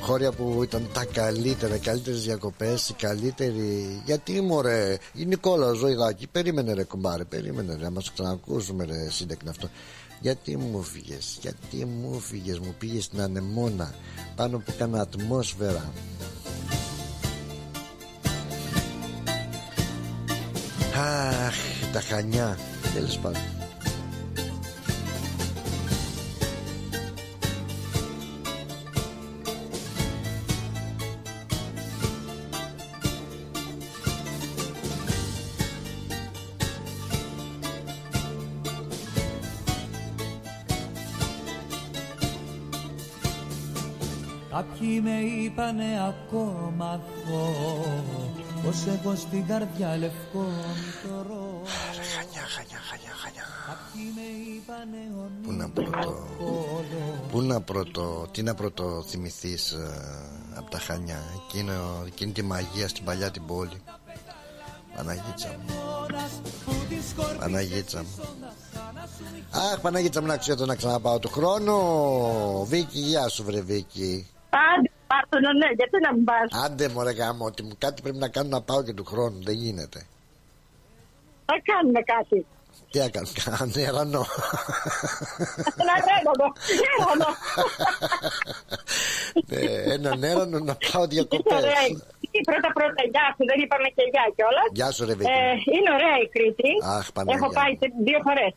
χώρια που ήταν τα καλύτερα, οι καλύτερες διακοπές, οι καλύτεροι. Γιατί μωρέ, η Νικόλα Ζωηδάκη, περίμενε ρε κουμπάρε, περίμενε ρε, να μα ξανακούσουμε ρε σύντεκνα αυτό. Γιατί μου φύγες, γιατί μου φύγες, μου πήγες στην ανεμόνα πάνω που έκανα ατμόσφαιρα. Αχ, τα χανιά, τέλος πάντων. Κάποιοι με είπανε ακόμα εγώ Πως έχω στην καρδιά λευκό μητρό. Χανιά, χανιά, χανιά, χανιά. Κάποιοι με είπανε Πού να πρώτο, πού να πρώτο, τι να πρώτο θυμηθείς ε, από τα Χανιά; Εκείνο, εκείνη τη μαγεία στην παλιά την πόλη. Παναγίτσα μου. Παναγίτσα μου. Αχ Παναγίτσα μου να ξέρω να ξαναπάω του χρόνου Βίκη γεια σου βρε Βίκη Άντε, πάρ' το, ναι, γιατί να μην πας; Άντε μωρέ γάμο ότι μου κάτι πρέπει να κάνω να πάω και του χρόνου Δεν γίνεται Θα κάνουμε κάτι. Τι έκανε, νερανό Να ρένω, ρένω. Ναι, Ένα νερανό να πάω Είναι διακοπές ωραία. η- Πρώτα πρώτα, γεια σου, δεν είπαμε και γεια κιόλας. Γεια σου ρε Βίκη Ε, είναι ωραία η Κρήτη. Αχ, Παναγία Έχω πάει μου. τε- δύο φορές.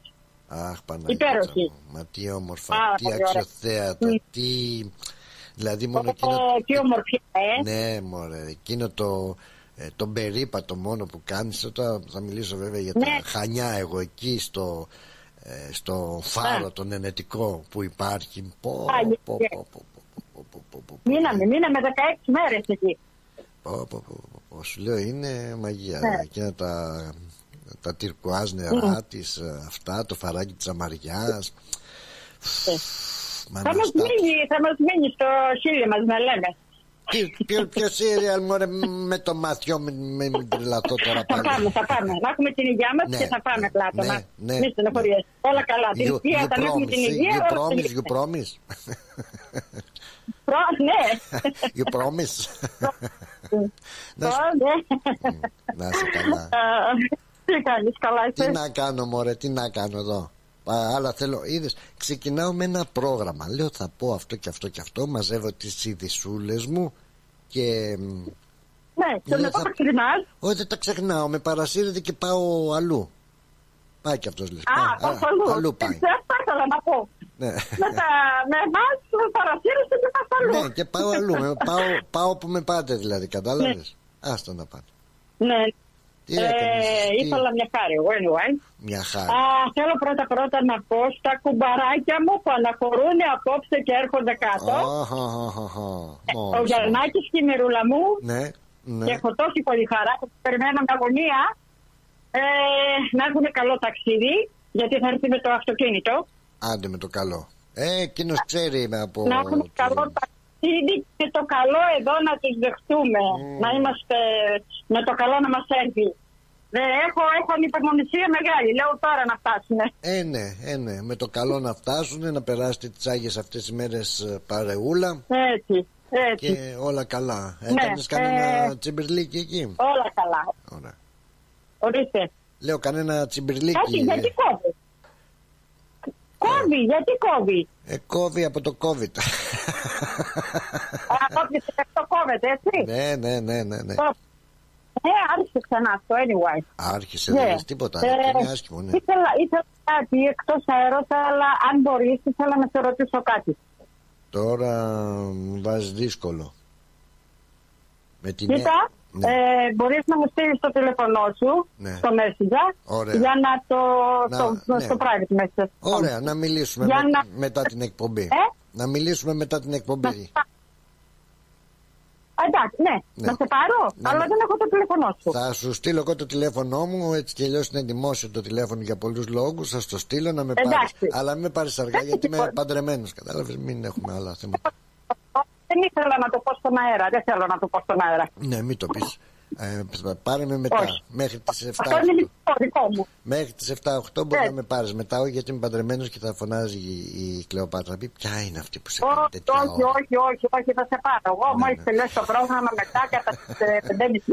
Αχ, Παναγία Υπέροχη. μου. Μα τι όμορφα, Πάρα τι πολύ ωραία. αξιοθέατα, τι... Δηλαδή μόνο εκείνο... Ω, Τι ομορφιά, ε. Ναι, μωρέ, εκείνο το... Ε, τον περίπατο μόνο που κάνεις Τώρα θα μιλήσω βέβαια για Ναι. τα χανιά εγώ εκεί στο, ε, στο φάρο Α. τον ενετικό που υπάρχει πω, Α, πω, ναι. πω, πω, πω, πω, πω, πω, πω, Μείναμε, μείναμε 16 μέρε εκεί. πω, πω, πω, πω, πω. Σου λέω είναι μαγεία Ναι. Εκείνα τα, τα τυρκουάζ νερά της ε, Αυτά το φαράκι της αμαριάς Μα Θα να μας στα- μείνει, θα μας μείνει στο χείλη μας να λέμε. Τι- Ποιο, ποιος σύριαλ μωρέ με το μαθιό με, με, με τρελαθώ τώρα Θα πάλι πάμε, θα πάμε. Να έχουμε την υγεία μας Ναι, και θα πάμε ναι, πλάτωνα. ναι, ναι, Μη στενοχωριέσαι. Όλα καλά. Την You, υγεία, you όταν έχουμε την promise, υγεία. you όλα promise, you τελειώνει. promise Προ- Ναι. You promise Να Ω, σου- ναι. Να είσαι καλά Α, Τι κάνεις, καλά Τι είσαι; να κάνω μωρέ, τι να κάνω εδώ; Α, άλλα θέλω, είδες, ξεκινάω με ένα πρόγραμμα Λέω θα πω αυτό και αυτό και αυτό Μαζεύω τις ειδισούλες μου Και μ, Ναι, και Λέω, μετά θα- το ξεχνάς. όχι δεν τα ξεχνάω Με παρασύρεται και πάω αλλού Πάει και αυτός λες Α, πάει, πας αλλού. αλλού πάει Έτσι, Αυτό ήθελα να πω. ναι. Με τα με εμάς παρασύρεσαι και πας αλλού. ναι και πάω αλλού με, πάω, πάω που με πάτε δηλαδή Κατάλαβες Άστο να πάτε Ναι. Τι έκανες, Ε, τι- ήθελα μια χάρη, εγώ anyway. Μια χάρη. Α, θέλω πρώτα πρώτα να πω στα κουμπαράκια μου που αναχωρούν απόψε και έρχονται κάτω. Αχαχαχαχα. Ο Μόλις. Γιαννάκης και η Μυρούλα μου Ναι, ναι. και έχω τόση πολύ χαρά που τους περιμένω με αγωνία ε, να έχουν καλό ταξίδι γιατί θα έρθει με το αυτοκίνητο. Άντε με το καλό. Ε, εκείνος ξέρει με από. να έχουν καλό ταξίδι και το καλό εδώ να τους δεχτούμε. Να είμαστε με το καλό να μας έρθει. Δεν έχω, έχω ανυπομονησία μεγάλη. Λέω τώρα να φτάσουμε. Ε, ναι, ε, ναι. Με το καλό να φτάσουν, να περάσετε τις άγιες αυτές τις μέρες παρεούλα Έτσι, έτσι. και όλα καλά. Ναι, Έκανες κανένα ε, τσιμπιρλίκι εκεί; Όλα καλά. Ωραία. Ορίστε. Λέω κανένα τσιμπιρλίκι. Κάτι, γιατί κόβει. Κόβει, γιατί κόβει; Ε, κόβει από το COVID. Από το κόβεται, έτσι; ναι, ναι, ναι, ναι, ναι. Ε, άρχισε ξανά αυτό, anyway. Άρχισε, Ναι. δεν λες τίποτα. Ε, Ε, είναι άσχημο, ναι. Ήθελα, ήθελα κάτι εκτός αέρα, αλλά αν μπορείς, ήθελα να σε ρωτήσω κάτι. Τώρα μου βάζεις δύσκολο. Με την Κοίτα, Ναι. ε, μπορείς να μου στείλεις το τηλέφωνό σου Ναι. στο Messenger Ωραία. για να το. Να- στο, ναι. στο private message. Ωραία, να μιλήσουμε Για με- να- μετά την εκπομπή. Ε; Να μιλήσουμε μετά την εκπομπή. Α, Εντάξει, ναι. Ναι. Να σε πάρω, Ναι, αλλά ναι. δεν έχω το τηλέφωνό σου. Θα σου στείλω εγώ το τηλέφωνό μου, έτσι και αλλιώς είναι δημόσιο το τηλέφωνο για πολλούς λόγους. Θα στο στείλω να με πάρεις. Εντάξει. Αλλά μην με πάρεις αργά Εντάξει, γιατί είμαι λοιπόν. παντρεμένος. Κατάλαβες, μην έχουμε άλλα θέματα. Δεν ήθελα να το πω στον αέρα. Δεν θέλω να το πω στον αέρα. Ναι, μην το πεις. Ε, πάρε με μετά. Όχι. Μέχρι τις 7. Αυτό είναι δικό, δικό μου. Μέχρι τις 7-8 μπορεί Ναι. να με πάρεις μετά, όχι γιατί είμαι παντρεμένος και θα φωνάζει η, η Κλεοπάτρα. Να πει ποια είναι αυτή που σε κάνει Όχι, τέτοια όχι, ώρα; όχι, όχι, όχι, θα σε πάρω. Εγώ Ναι, μόλις ναι. τελειώσει το πρόγραμμα μετά κατά τι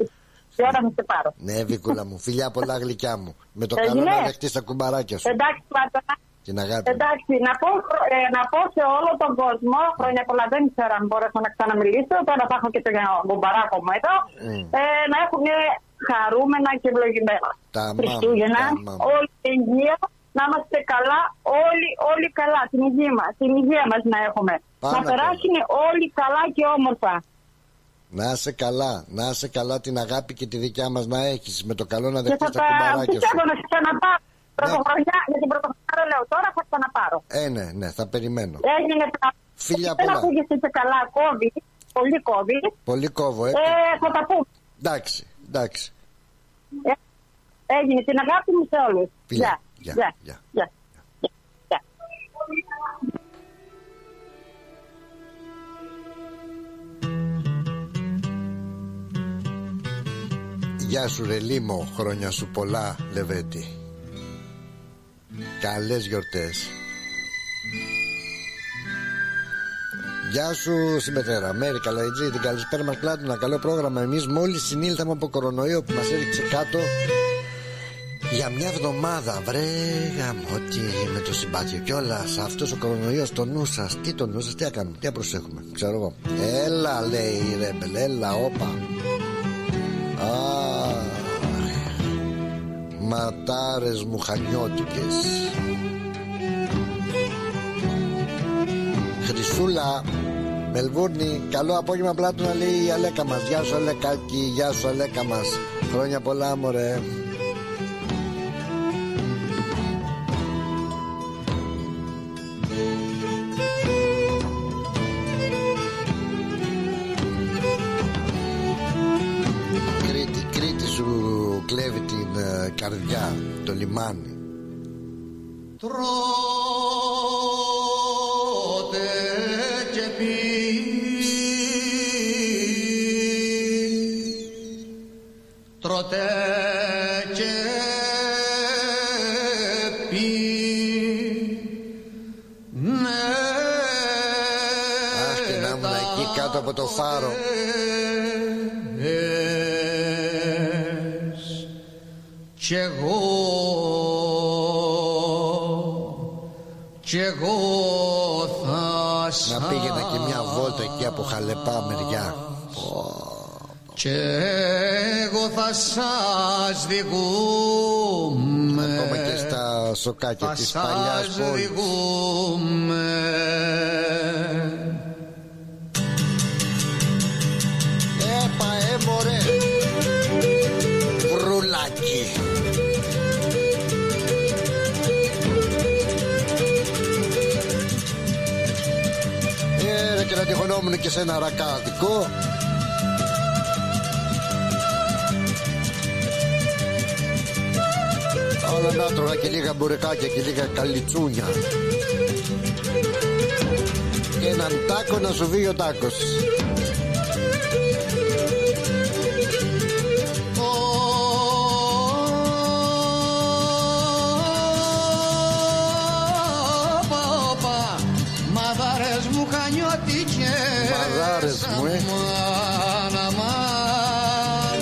5.30 η ώρα θα σε πάρω. Ναι, Βίκουλα μου, φιλιά πολλά γλυκιά μου. Με το καλό Έγινε. να δεχτεί τα κουμπαράκια σου. Εντάξει, Πλάτωνα. Την αγάπη. μου. Εντάξει, να πω, ε, να πω σε όλο τον κόσμο, χρόνια πολλά δεν ξέρω αν μπορέσω να ξαναμιλήσω, τώρα θα έχω και τον γομπαράκο μου εδώ, Μμ. ε, να έχουν χαρούμενα και ευλογημένα. Τα μάμ, Χριστούγεννα, τα μάμ. όλη την υγεία, να είμαστε καλά, όλοι, όλοι καλά, την υγεία μας, την υγεία μας να έχουμε. Πάνω να απ' όλα. περάσουν όλοι καλά και όμορφα. Να είσαι καλά, να είσαι καλά την αγάπη και τη δικιά μας να έχεις Με το καλό να Και δεχτείς θα τα τα κουμπαράκια σου πιστεύω να σε ξαναπάρω. Πρωτοχρονιά, για την πρωτοχρονιά λέω τώρα θα ξαναπάρω. Ε, ναι, ναι, θα περιμένω Έγινε πράγμα. Φιλιά Δεν πολλά. ακούγεσαι και καλά, κόβει, πολύ κόβει. Πολύ κόβω, ε. Ε, θα τα πούμε. Εντάξει, εντάξει Ε, έγινε την αγάπη μου σε όλους. Φιλιά. Γεια. Γεια. Γεια. Γεια. Γεια. Γεια. Γεια σου ρε Λίμο, χρόνια σου πολλά Λεβέντη Καλές γιορτές. Γεια σου Συμπεθέρα. Μέρη Καλαϊτζή Την καλησπέρα μας κλάτου Ένα καλό πρόγραμμα. Εμείς μόλις συνήλθαμε από κορονοϊό Που μας έριξε κάτω. Για μια εβδομάδα βρε γαμώτι με το συμπάτιο κιόλας. Αυτός ο κορονοϊός το νου σας. Τι το νου σας, τι θα κάνουμε, τι θα προσέχουμε Ξέρω εγώ. Έλα λέει η ρέμπελ, έλα όπα. Α, Ματάρες μου χανιώτικες. Χρυσούλα Μελβούρνη, καλό απόγευμα πλάτωνα λέει η Αλέκα μας. Γεια σου Αλέκακη, γεια σου Αλέκα μας. Χρόνια πολλά μωρέ καρδιά, το λιμάνι. Τρώτε Κι εγώ θα Να πήγαινα και μια βόλτα εκεί από χαλεπά μεριά. Κι εγώ θα σας διηγούμε Ακόμα και στα σοκάκια Θα της σας παλιάς πόλης ερχόμουν και σε ένα ρακάδικο Όλα να τρώγα και λίγα μπουρεκάκια και λίγα καλιτσούνια. Και έναν τάκο να σου βγει ο τάκος Μαδάρες μου, ε. Αμάν, αμάν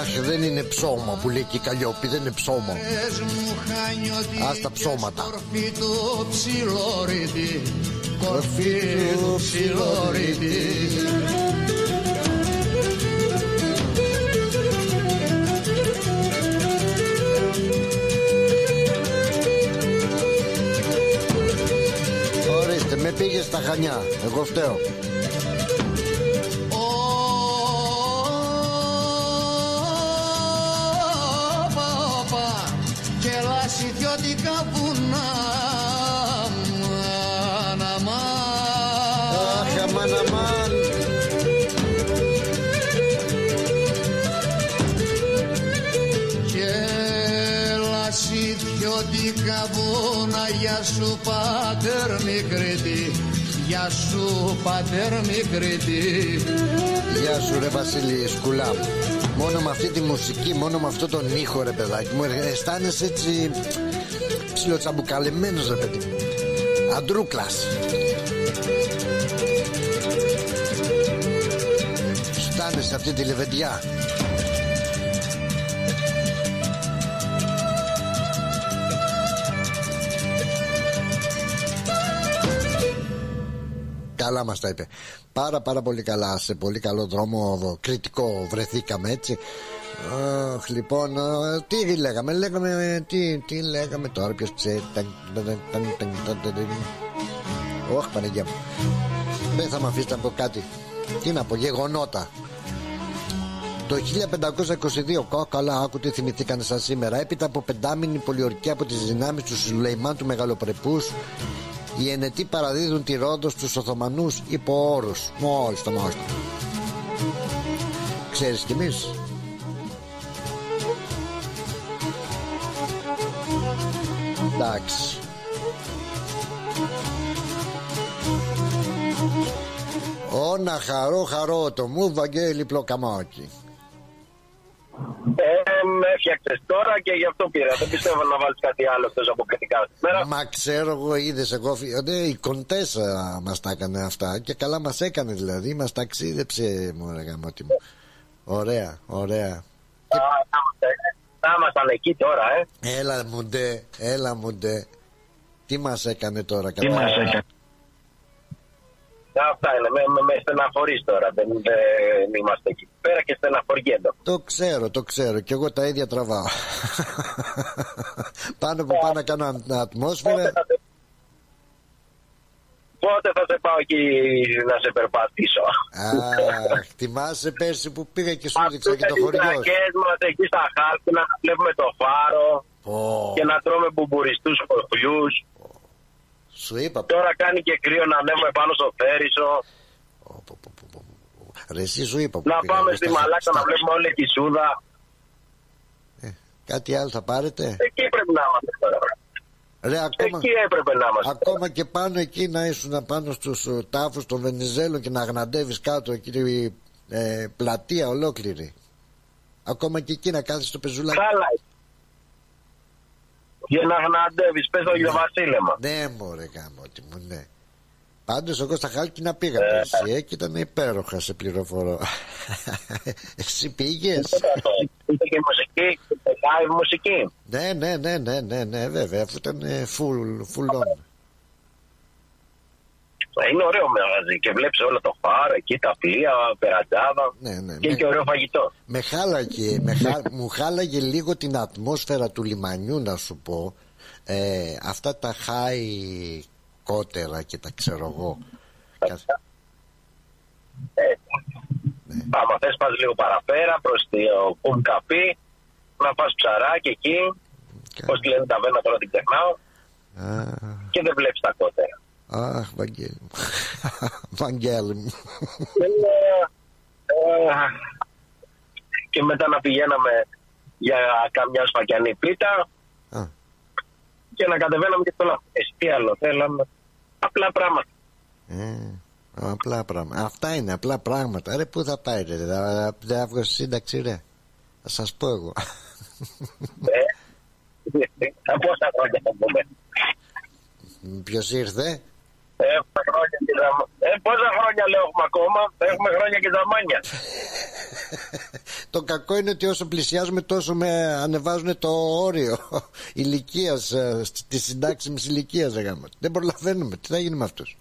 Αχ δεν είναι ψώμα που λέει και η Καλλιόπη Δεν είναι ψώμα. Μαδάρες μου χανιώτικες Ας τα ψώματα. Κορφή του ψιλόριδη Κορφή του ψιλόριδη πήγε στα Χανιά Εγώ φταίω Όπα, και λασιδιώτικα βουνά σου πατέρ μικρήτη Γεια σου πατέρ μικρήτη Γεια σου ρε Βασίλη Σκουλά Μόνο με αυτή τη μουσική, μόνο με αυτό τον ήχο ρε παιδάκι μου ε, Αισθάνεσαι έτσι ψιλοτσαμπουκαλεμένος ρε παιδί μου. Αντρούκλας. Στάνεσαι αυτή τη λεβεντιά Καλά μας τα είπε Πάρα πάρα πολύ καλά Σε πολύ καλό δρόμο κριτικό βρεθήκαμε έτσι Αχ, λοιπόν, α, τι λέγαμε, λέγαμε, τι, τι λέγαμε τώρα, ποιος ξέρει. Ταν, ταν, ταν, ταν, ταν, ταν, ταν, ταν. Ωχ, Παναγία μου. Δεν θα με αφήσετε να πω κάτι. Τι να πω, γεγονότα. Το 1522, κα, καλά, άκου τι θυμηθήκανε σαν σήμερα. Έπειτα από πεντάμινη πολιορκία από τις δυνάμεις του Σουλεϊμάν του Μεγαλοπρεπούς, οι ενετοί παραδίδουν τη Ρόδο στους Οθωμανούς υπό όρους. Μόλις το μόλις. Ξέρεις κι εμείς. Εντάξει. Ω να χαρώ χαρώ το μου Βαγγέλη Πλοκαμάκη Ε, με έφτιαξες τώρα και γι' αυτό πήρα. Δεν πιστεύω να βάλεις κάτι άλλο εκτός από κριτικά σήμερα. Μα ξέρω εγώ είδες εγώ φι- ναι, Η Κοντέσα μας τα έκανε αυτά Και καλά μας έκανε δηλαδή Μας ταξίδεψε μωρέ γαμώτη μου Ωραία ωραία Α, να είμαστε- Να ήμασταν εκεί τώρα, ε. Έλα μου ντε Έλα μου ντε Τι μας έκανε τώρα Τι κατά- μας έκανε; Αυτά είναι. Με, με, με στεναχωρείς τώρα. Δεν, δεν είμαστε εκεί πέρα και στεναχωριέντο. Το ξέρω, το ξέρω Και εγώ τα ίδια τραβάω Πάνω που πάω να κάνω αν- ατμόσφαιρα Πότε θα σε πάω εκεί να σε περπατήσω; Αχ, θυμάσαι πέρσι που πήγα και σου έδειξα και το τις χωριό σου. τρακές μας εκεί στα χάρτινα να βλέπουμε το φάρο Πω, και να τρώμε μπουμπουριστούς κορφιούς. Σου είπα Τώρα κάνει και κρύο να ανέβουμε πάνω στο Φέρισο. Ρε εσύ σου είπα που Να πήγα πάμε εγώ στη στα- Μαλάκα στα- να βλέπουμε όλη τη Σούδα. Κάτι άλλο θα πάρετε; Εκεί πρέπει να είμαστε τώρα. Ρε ακόμα Εκεί έπρεπε να είμαστε. Ακόμα και πάνω εκεί να ήσουν πάνω στους ε, τάφους των Βενιζέλων και να γναντεύεις κάτω εκεί ε, πλατεία ολόκληρη. Ακόμα και εκεί να κάθεσαι στο πεζουλάκι. Καλά. Για να γναντεύεις, πες το για βασίλεμα. Ναι μωρέ γάμοτι μου ναι. Πάντως εγώ στα Χάλκινα πήγα Ε, πέρσι ε, και ήταν υπέροχα σε πληροφορώ. Εσύ πήγες; Είχε και μουσική, live μουσική. Ναι, ναι, ναι, ναι, ναι, ναι, βέβαια, αφού ήταν ε, full, full on. Είναι ωραίο μαγαζί και βλέπεις όλο το φάρο εκεί, τα πλοία, περατζάδα. Ναι, ναι, Και ναι. έχει ωραίο φαγητό. Με χάλαγε, με χά... μου χάλαγε λίγο την ατμόσφαιρα του λιμανιού να σου πω. Ε, αυτά τα χάι κότερα και τα ξέρω εγώ. Κα- Άμα θες πας λίγο παραπέρα προς το Κουμ Καπί, να φας ψαράκι εκεί. Πώς τη λένε τα βένα τώρα την ξεχνάω. Α, και δεν βλέπεις τα κότερα. Αχ, Βαγγέλη μου. Βαγγέλη μου. Ε, και μετά να πηγαίναμε για καμιά σφακιανή πίτα Α. και να κατεβαίναμε και στο λάθο. Εσύ τι άλλο θέλαμε. Απλά πράγματα. Ε, απλά πράγματα. Αυτά είναι απλά πράγματα. Ρε, πού θα πάει, ρε. Θα, δεν θα βγω στη σύνταξη, ρε. Θα σας πω εγώ. Ε, από πόσα χρόνια θα πούμε. Ποιος ήρθε; Έχουμε χρόνια και ζαμ- Ε, πόσα χρόνια λέω έχουμε ακόμα; Έχουμε χρόνια και ζαμάνια. Το κακό είναι ότι όσο πλησιάζουμε τόσο με ανεβάζουν το όριο ηλικίας τη συντάξιμη ηλικίας. Δεν προλαβαίνουμε. Τι θα γίνει με αυτούς;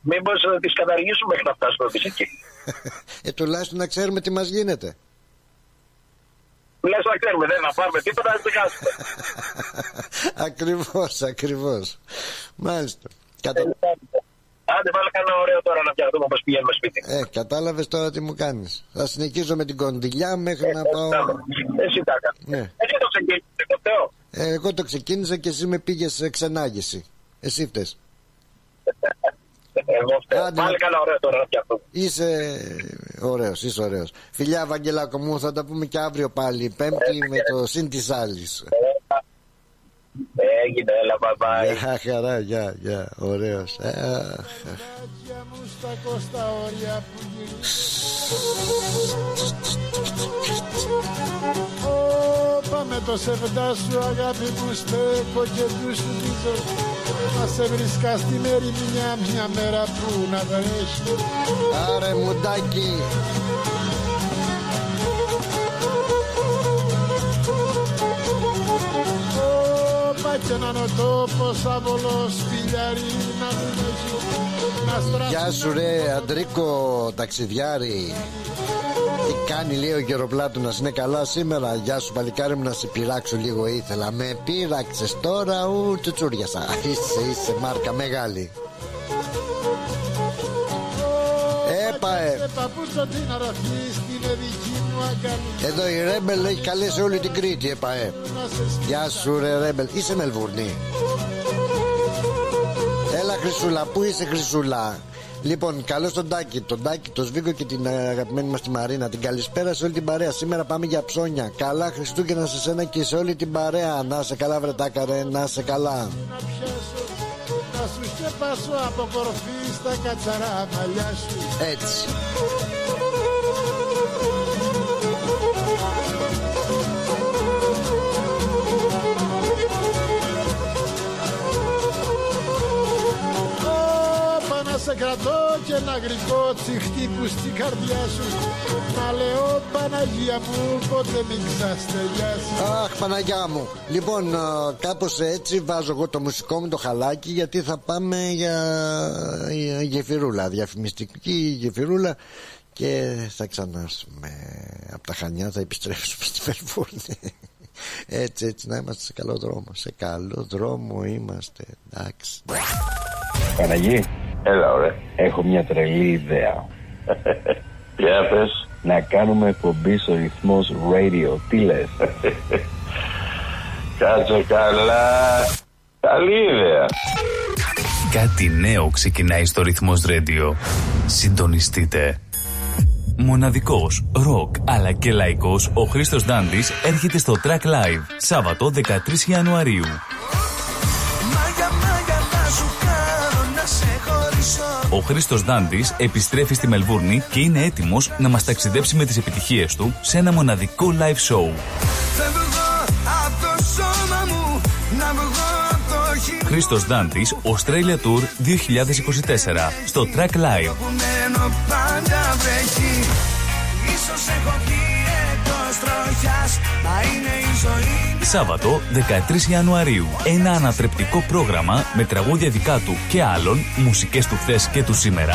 Μήπως τις καταργήσουμε μέχρι να φτάσουμε εμεί εκεί; ε, τουλάχιστον να ξέρουμε τι μας γίνεται. Τουλάχιστον να ξέρουμε, δεν θα πάρουμε τίποτα, να την χάσουμε. ακριβώς, ακριβώς. Μάλιστα. Κατα... Άντε, βάλε κανένα ωραίο τώρα να φτιαχτούμε όπως πηγαίνουμε σπίτι. Ε, κατάλαβες τώρα τι μου κάνεις. Θα συνεχίζω με την κοντιλιά μέχρι να πάω. Εσύ τα έκανα. Ναι. Εσύ το ξεκίνησες το Θεό. Ε, εγώ το ξεκίνησα και εσύ με πήγες σε ξενάγηση. Εσύ φταίς. Εγώ φταίω. Άντε, Βάλε να- κανένα ωραίος τώρα να φτιαχτούμε. Είσαι ωραίος, είσαι ωραίος. Φιλιά, Βαγγελάκο μου, θα τα πούμε και αύριο πάλι. Πέμπτη με το συν της άλλης. Έγινε, έλα, bye bye. Γεια χαρά, γεια, γεια. Ωραίος. Μάτια μου στα κόστα όρια που γυρίζω Ω, με το σεβδά σου αγάπη που στέκω και τους σου δίζω Να σε βρίσκα στην ερημιά μια μέρα που να βρέχει Άρε μουντάκι. Και να είναι ο τόπος αβολός φιλιάρι να μην έχει Να στραφεί Γεια σου ρε Αντρίκο ταξιδιάρη. Τι κάνει λέει ο Γεροπλάτωνας Είναι καλά σήμερα. Γεια σου παλικάρι μου να σε πειράξω λίγο. Ήθελα. Με πείραξες τώρα ου τσουτσούριασα Είσαι είσαι μάρκα μεγάλη αγκαλή Εδώ η Ρέμπελ έχει καλέσει όλη την Κρήτη ΕΠΑΕ Να σε Γεια σου ρε Ρέμπελ Είσαι Μελβούρνη Έλα Χρυσούλα Πού είσαι Χρυσούλα; Λοιπόν, καλώς τον Τάκη, τον Τάκη, τον Σβίγκο και την ε, αγαπημένη μας τη Μαρίνα. Την καλησπέρα σε όλη την παρέα. Σήμερα πάμε για ψώνια. Καλά Χριστούγεννα σε σένα και σε όλη την παρέα. Να σε καλά, βρετάκα, ρε, να σε καλά. να πιάσω Να σου σκεπάσω από κορφή στα κατσαρά μαλλιά σου Έτσι. Σε κρατώ και ένα γρικό τσιχτί που στην καρδιά σου Να λέω Παναγία μου ποτέ μην ξαστελιάσει Αχ, Παναγιά μου. Λοιπόν, κάπως έτσι βάζω εγώ το μουσικό μου το χαλάκι γιατί θα πάμε για, για γεφυρούλα. Διαφημιστική γεφυρούλα και θα ξανάρθουμε από τα Χανιά, θα επιστρέψουμε στη Μελβούρνη. Έτσι, έτσι, να είμαστε σε καλό δρόμο. Σε καλό δρόμο είμαστε. Εντάξει. Παναγί, έλα ωραία. Έχω μια τρελή ιδέα. Για πες. Να κάνουμε εκπομπή στο ρυθμός radio. Τι λες; Κάτσε καλά. Καλή ιδέα. Κάτι νέο ξεκινάει στο ρυθμός Radio. Συντονιστείτε. Μοναδικός, ροκ αλλά και λαϊκός, ο Χρήστος Δάντης έρχεται στο Track Live, Σάββατο 13 Ιανουαρίου. Ο Χρήστος Δάντης επιστρέφει στη Μελβούρνη και είναι έτοιμος να μας ταξιδέψει με τις επιτυχίες του σε ένα μοναδικό live show. Χρήστος Δάντης, Australia Tour 2024 στο Track Live. Σάββατο 13 Ιανουαρίου. Ένα ανατρεπτικό πρόγραμμα με τραγούδια δικά του και άλλων, μουσικές του χθες και του σήμερα.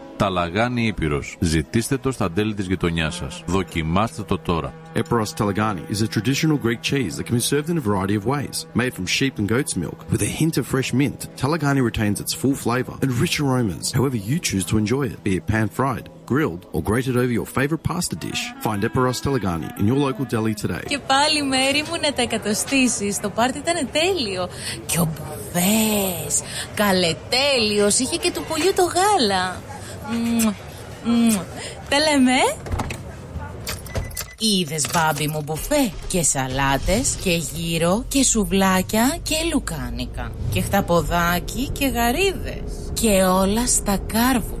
Ταλαγάνι Ήπειρος. Ζητήστε το στα τέλη της γειτονιάς σας. Δοκιμάστε το τώρα. Eperos Talagani is a traditional Greek cheese that can be served in a variety of ways. Made from sheep and goat's milk with a hint of fresh mint, Talagani retains its full flavour and rich aromas however you choose to enjoy it, be it pan-fried, grilled or grated over your favourite pasta dish. Find Eperos Talagani in your local deli today. Και πάλι μέρη μου να τα εκατοστήσεις. Το πάρτι ήταν τέλειο. Και ο Μπουβές, καλετέλειος, είχε και του πουλιού το γάλα. Μμμ, μμμ. Τα λέμε. Είδες μπάμπι μου μπουφέ και σαλάτες και γύρο και σουβλάκια και λουκάνικα και χταποδάκι και γαρίδες και όλα στα κάρβουνα.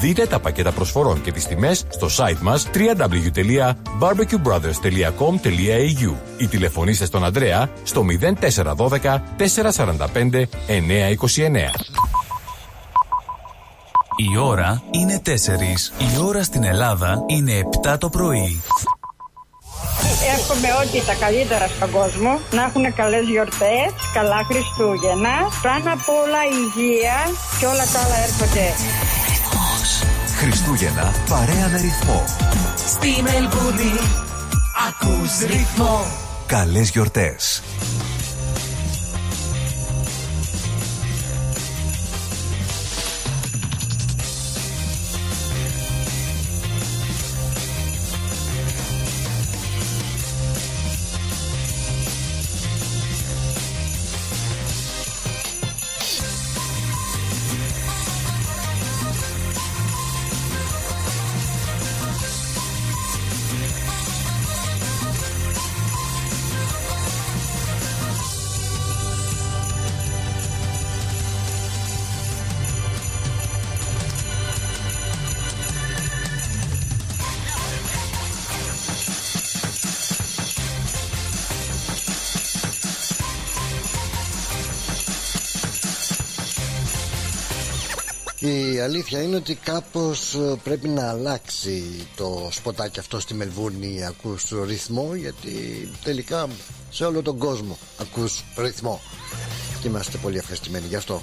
Δείτε τα πακέτα προσφορών και τις τιμές στο site μας www.barbecuebrothers.com.au ή τηλεφωνήστε στον Ανδρέα στο 0412 445 929. Η ώρα είναι 4. Η ώρα στην Ελλάδα είναι 7 το πρωί. Εύχομαι ότι τα καλύτερα στον κόσμο να έχουν καλές γιορτές, καλά Χριστούγεννα, πάνω απ' όλα υγεία και όλα τα άλλα έρχονται. Χριστούγεννα παρέα με ρυθμό. Στη Μελβούνι ακούς ρυθμό. Καλές γιορτές. Αλήθεια είναι ότι κάπως ε, πρέπει να αλλάξει το σποτάκι αυτό στη Μελβούρνη ακούς ρυθμό γιατί τελικά σε όλο τον κόσμο ακούς ρυθμό. Και είμαστε πολύ ευχαριστημένοι γι' αυτό.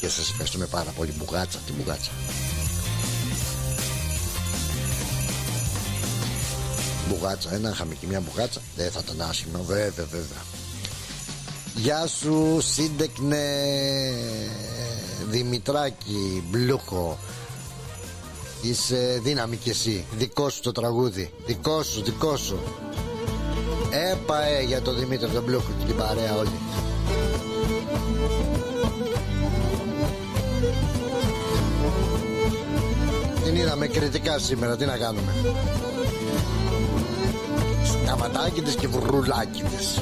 Και σας ευχαριστούμε πάρα πολύ μπουγάτσα, τι μπουγάτσα. Μπουγάτσα, ένα είχαμε και μια μπουγάτσα δεν θα ήταν άσχημο βέβαια βέβαια Γεια σου Σύντεκνε Δημητράκη Μπλούχο. Είσαι δύναμη κι εσύ Δικό σου το τραγούδι Δικό σου, δικό σου. Έπαε για το Δημήτρη τον Μπλούχο και την παρέα όλη. Την είδαμε κριτικά σήμερα Τι να κάνουμε. Σταματάκι της και βρουλάκι της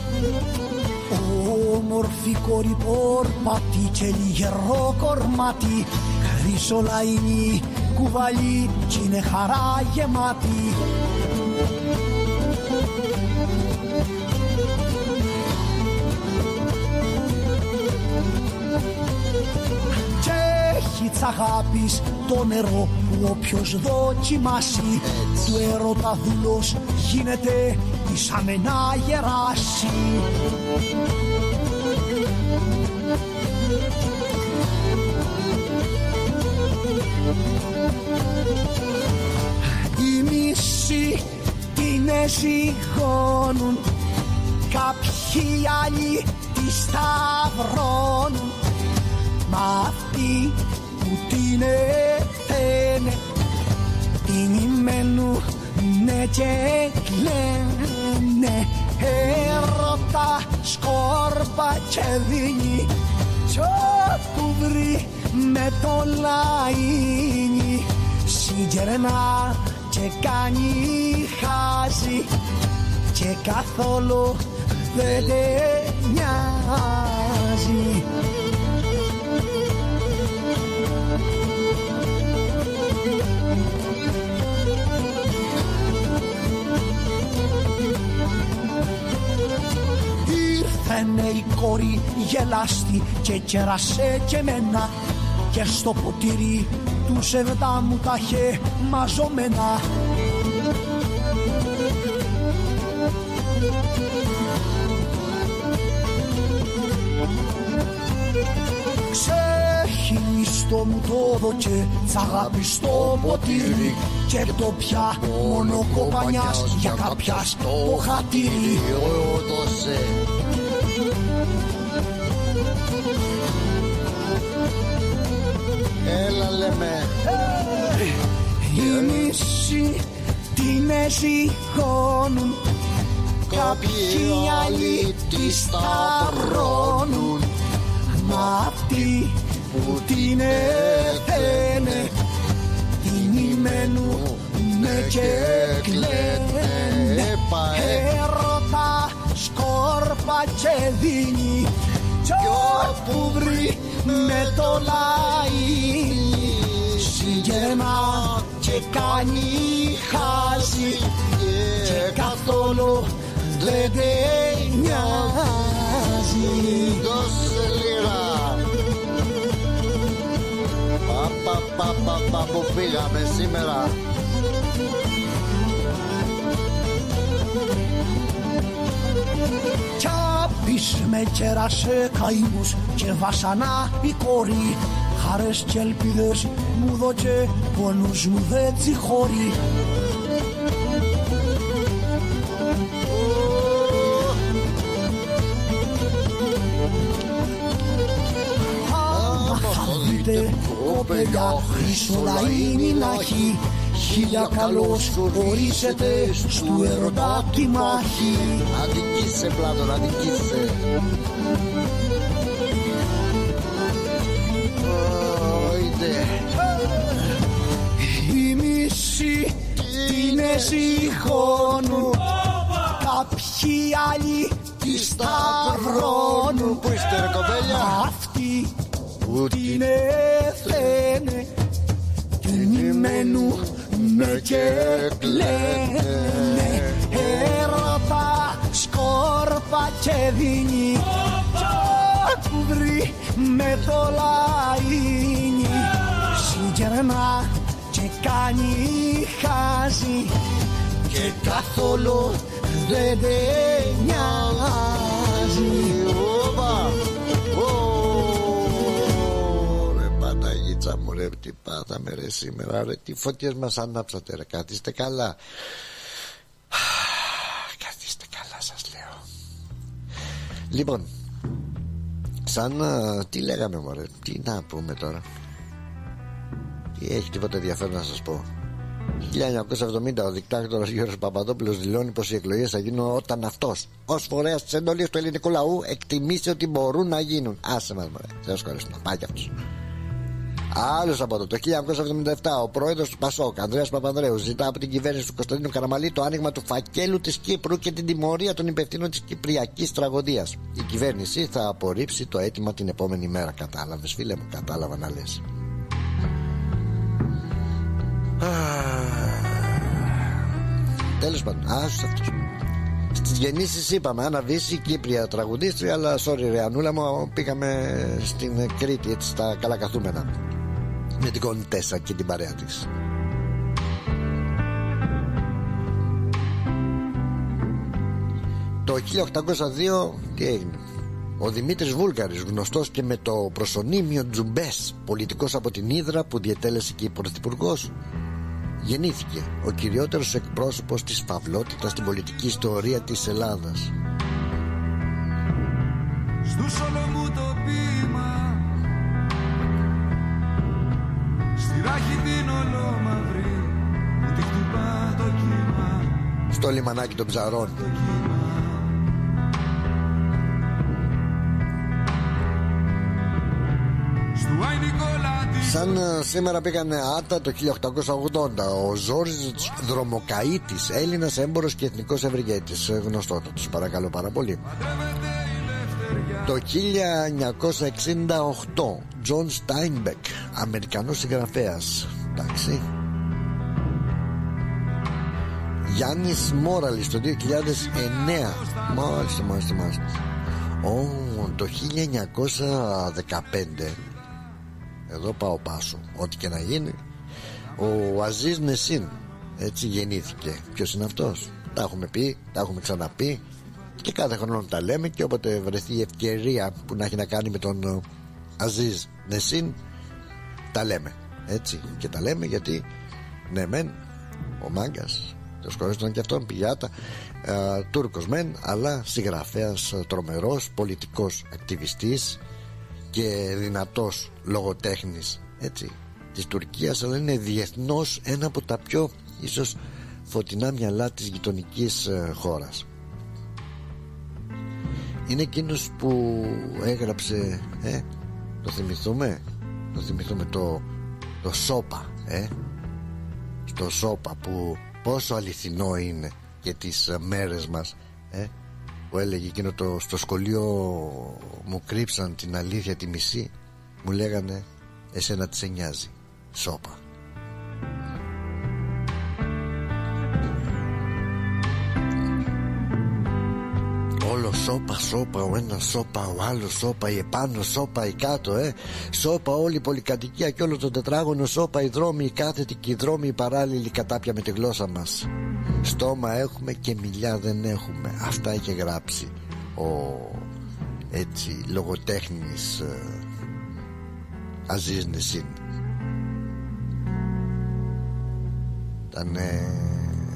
Όμορφη κόρη πόρπατη και λιγερό κορμάτι. Χρυσολαϊνή κουβαλή κι είναι χαρά γεμάτη. Κι έχει τ' αγάπης το νερό που όποιος δοκιμάσει Του έρωτα δούλος γίνεται ήσαμε να γεράσει. Οι μισοί την ζυγώνουν Κάποιοι άλλοι τη σταυρώνουν. Μα αυτή που έφαινε τιμημένου ναι και κλαίνε έρωτα σκόρπα και δίνει. Κι όπου βρει με το λαϊνι συγκερνά και κάνει χάζι. Και καθόλου δεν τε νοιάζει Ήρθανε η κόρη γελάστη και κέρασε και μένα και στο ποτήρι του σεβδά μου τα είχε μαζωμένα. Ξεχυλιστό μου το δοκέ τσαγάπη στο ποτήρι. Και το πια μόνο κομπανιάς για κάποιας το χατήρι λέμε. Οι μισοί την εσυχώνουν Κάποιοι άλλοι τη σταυρώνουν. Μα αυτοί που την έφαινε Τιμημένου με και κλαίνε. Έρωτα σκόρπα και δίνει. Κι όπου βρει με το λαϊνι Συγγενά και κάνει χάζι. Και καθόλου δεν τε νοιάζει. Δώσε λίγα Πα πα πα πα πα που πήγαμε σήμερα. Κι άπης με κέρασε καημούς και βασανά η κόρη Χαρές και ελπίδες μου δώκε πόνους μου δεν τσιχώρει Άμα θα δείτε κοπελιά χρυσό λαΐνι να έχει Χίλια καλώς ορίσετε στου ερωτά τη μάχη. Αδικήσε Πλάτων, αδικήσε την εσυχώνουν Κάποιοι άλλοι τη σταυρώνουν. Πού είστε ρε κοπέλια; Αυτοί που την έφαινε Τιμημένου με και κλαίνε. Έρωτα σκόρπα και δίνει. Κι όπου βρει με το λαϊνι Συγκερνά και κάνει χάζι Και καθόλου δεν τε νοιάζει. Όπα Ρε Παναγίτσα μου ρε τι πάθαμε ρε σήμερα ρε Τι φωτιές μας ανάψατε ρε Καθίστε καλά. Καθίστε καλά σας λέω. Λοιπόν Σαν α, τι λέγαμε μωρέ Τι να πούμε τώρα. Τι έχει τίποτα ενδιαφέρον να σας πω 1970 ο δικτάτορας Γιώργος Παπαδόπουλος δηλώνει πως οι εκλογές θα γίνουν όταν αυτός ως φορέας της εντολής του ελληνικού λαού εκτιμήσει ότι μπορούν να γίνουν άσε μας μωρέ Θεός χωρίς να πάει κι αυτός Άλλος από το, το 1977 ο πρόεδρος του Πασόκ, Ανδρέας Παπανδρέου, ζητά από την κυβέρνηση του Κωνσταντίνου Καραμαλή το άνοιγμα του φακέλου της Κύπρου και την τιμωρία των υπευθύνων της Κυπριακής τραγωδίας. Η κυβέρνηση θα απορρίψει το αίτημα την επόμενη μέρα. Κατάλαβες, φίλε μου, κατάλαβα να λες. Τέλος πάντων, άσου αυτό. Στις γεννήσεις είπαμε, Άννα Βύση, Κύπρια τραγουδίστρια, αλλά sorry, ρε Ανούλα μου, πήγαμε στην Κρήτη έτσι στα καλά καθούμενα. Με την Κοντέσα και την παρέα της. Το 1802 τι έγινε; Ο Δημήτρης Βούλγαρης γνωστός και με το προσωνύμιο Τζουμπές πολιτικός από την Ήδρα που διετέλεσε και πρωθυπουργός γεννήθηκε ο κυριότερος εκπρόσωπος της φαυλότητας στην πολιτική ιστορία της Ελλάδας. Στου όλο μου το ποίημα ολόμαυρη Μου τη χτυπά το κύμα. Στο λιμανάκι των ψαρών Σαν ε, σήμερα πήγανε άτα το 1880 Ο Ζόρις Δρομοκαΐτης Έλληνας έμπορος και εθνικός ευεργέτης Ε, Γνωστότατος παρακαλώ πάρα πολύ. Το 1968 Τζον Στάινμπεκ Αμερικανός συγγραφέας. Εντάξει. Γιάννης Μόραλης το 2009 Μάλιστα μάλιστα μάλιστα. Ω, το 1915 εδώ πάω πάσο Ό,τι και να γίνει. Ο Αζίζ Νεσίν Έτσι γεννήθηκε. Ποιος είναι αυτός; Τα έχουμε πει, τα έχουμε ξαναπεί. Και κάθε χρόνο τα λέμε Και όποτε βρεθεί η ευκαιρία Που να έχει να κάνει με τον ε, Αζίζ Νεσίν Τα λέμε. Έτσι και τα λέμε γιατί Ναι μεν Ο μάγκας το σκορίστηκαν και αυτόν πηγιάτα ε, Τούρκος μεν αλλά συγγραφέας ε, τρομερός πολιτικός ακτιβιστής και δυνατός λογοτέχνης έτσι της Τουρκίας αλλά είναι διεθνώς ένα από τα πιο ίσως φωτεινά μυαλά της γειτονικής ε, χώρας. Είναι εκείνος που έγραψε ε, το θυμηθούμε; Το θυμηθούμε το, το σόπα ε, στο σόπα που πόσο αληθινό είναι για τις ε, μέρες μας ε, που έλεγε εκείνο το στο σχολείο μου κρύψαν την αλήθεια τη μισή μου λέγανε εσένα τις σε νοιάζει σόπα Όλο σόπα, σόπα, ο ένας σόπα, ο άλλος σόπα, η επάνω σόπα, η κάτω, ε. Σόπα, όλη η πολυκατοικία και όλο το τετράγωνο σόπα, οι δρόμοι, οι κάθετοι και οι δρόμοι, οι παράλληλοι κατάπια με τη γλώσσα μας. Στόμα έχουμε και μιλιά δεν έχουμε. Αυτά είχε γράψει ο έτσι λογοτέχνης ε, Αζίζ Νεσίν. Ήταν ε,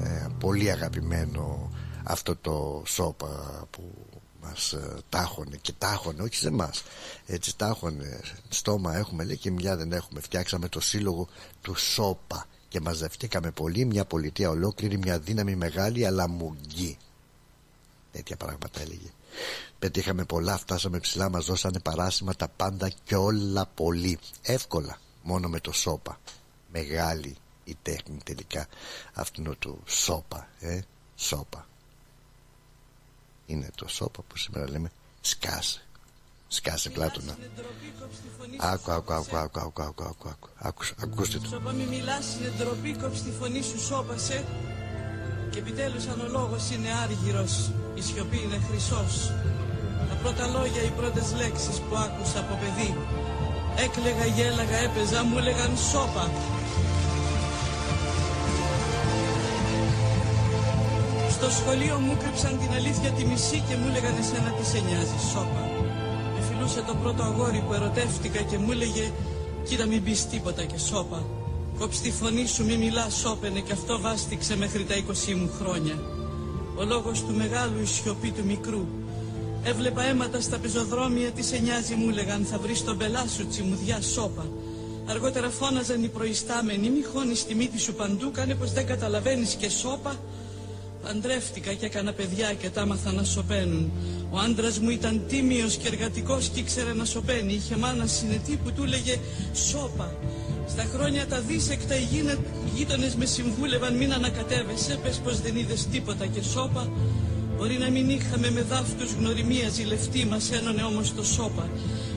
ε, πολύ αγαπημένο αυτό το σόπα που μας ε, τάχωνε και τάχωνε όχι σε εμάς. Έτσι τάχωνε στόμα έχουμε λέει και μια δεν έχουμε. Φτιάξαμε το σύλλογο του σόπα και μαζευτήκαμε πολύ μια πολιτεία ολόκληρη μια δύναμη μεγάλη αλλά μουγγί τέτοια πράγματα έλεγε Πετύχαμε πολλά, φτάσαμε ψηλά, μας δώσανε παράσημα τα πάντα και όλα πολύ. Εύκολα, μόνο με το σώπα. Μεγάλη η τέχνη τελικά αυτού του σώπα, ε, σώπα. Είναι το σώπα που σήμερα λέμε σκάσε. Σκάσε πλάτωνα. Άκου, άκου, άκου, άκου, άκου, άκου, άκου, άκου. άκου, ακούστε το. Σώπα μη μιλάς, είναι ντροπή, τη φωνή σου, σώπασε. Και επιτέλους αν ο λόγος είναι άργυρος, η σιωπή είναι χρυσός Τα πρώτα λόγια οι πρώτες λέξεις που άκουσα από παιδί Έκλεγα, γέλαγα, έπαιζα, μου έλεγαν σώπα Στο σχολείο μου κρύψαν την αλήθεια τη μισή και μου έλεγαν εσένα τι σε νοιάζει, σώπα. Με φιλούσε το πρώτο αγόρι που ερωτεύτηκα και μου έλεγε κοίτα μην πεις τίποτα και σώπα. Κόψ τη φωνή σου μη μιλάς σώπαινε και αυτό βάστηξε μέχρι τα 20 μου χρόνια. Ο λόγος του μεγάλου η σιωπή του μικρού. Έβλεπα αίματα στα πεζοδρόμια, τι σε νοιάζει μου έλεγαν θα βρεις τον πελά σου τσιμουδιά σώπα. Αργότερα φώναζαν οι προϊστάμενοι μη χώνεις τη μύτη σου παντού κάνε πως δεν καταλαβαίνεις και σώπα. Παντρεύτηκα και έκανα παιδιά και τα άμαθα να σωπαίνουν. Ο άντρας μου ήταν τίμιος και εργατικός και ήξερε να σωπαίνει. Είχε μάνα συνετή που του έλεγε σώπα. Στα χρόνια τα δίσεκτα οι γείτονες με συμβούλευαν μην ανακατεύεσαι. Πες πως δεν είδες τίποτα και σώπα. Μπορεί να μην είχαμε με δάφτους γνωριμία ζηλευτή μας ένωνε όμως το σώπα.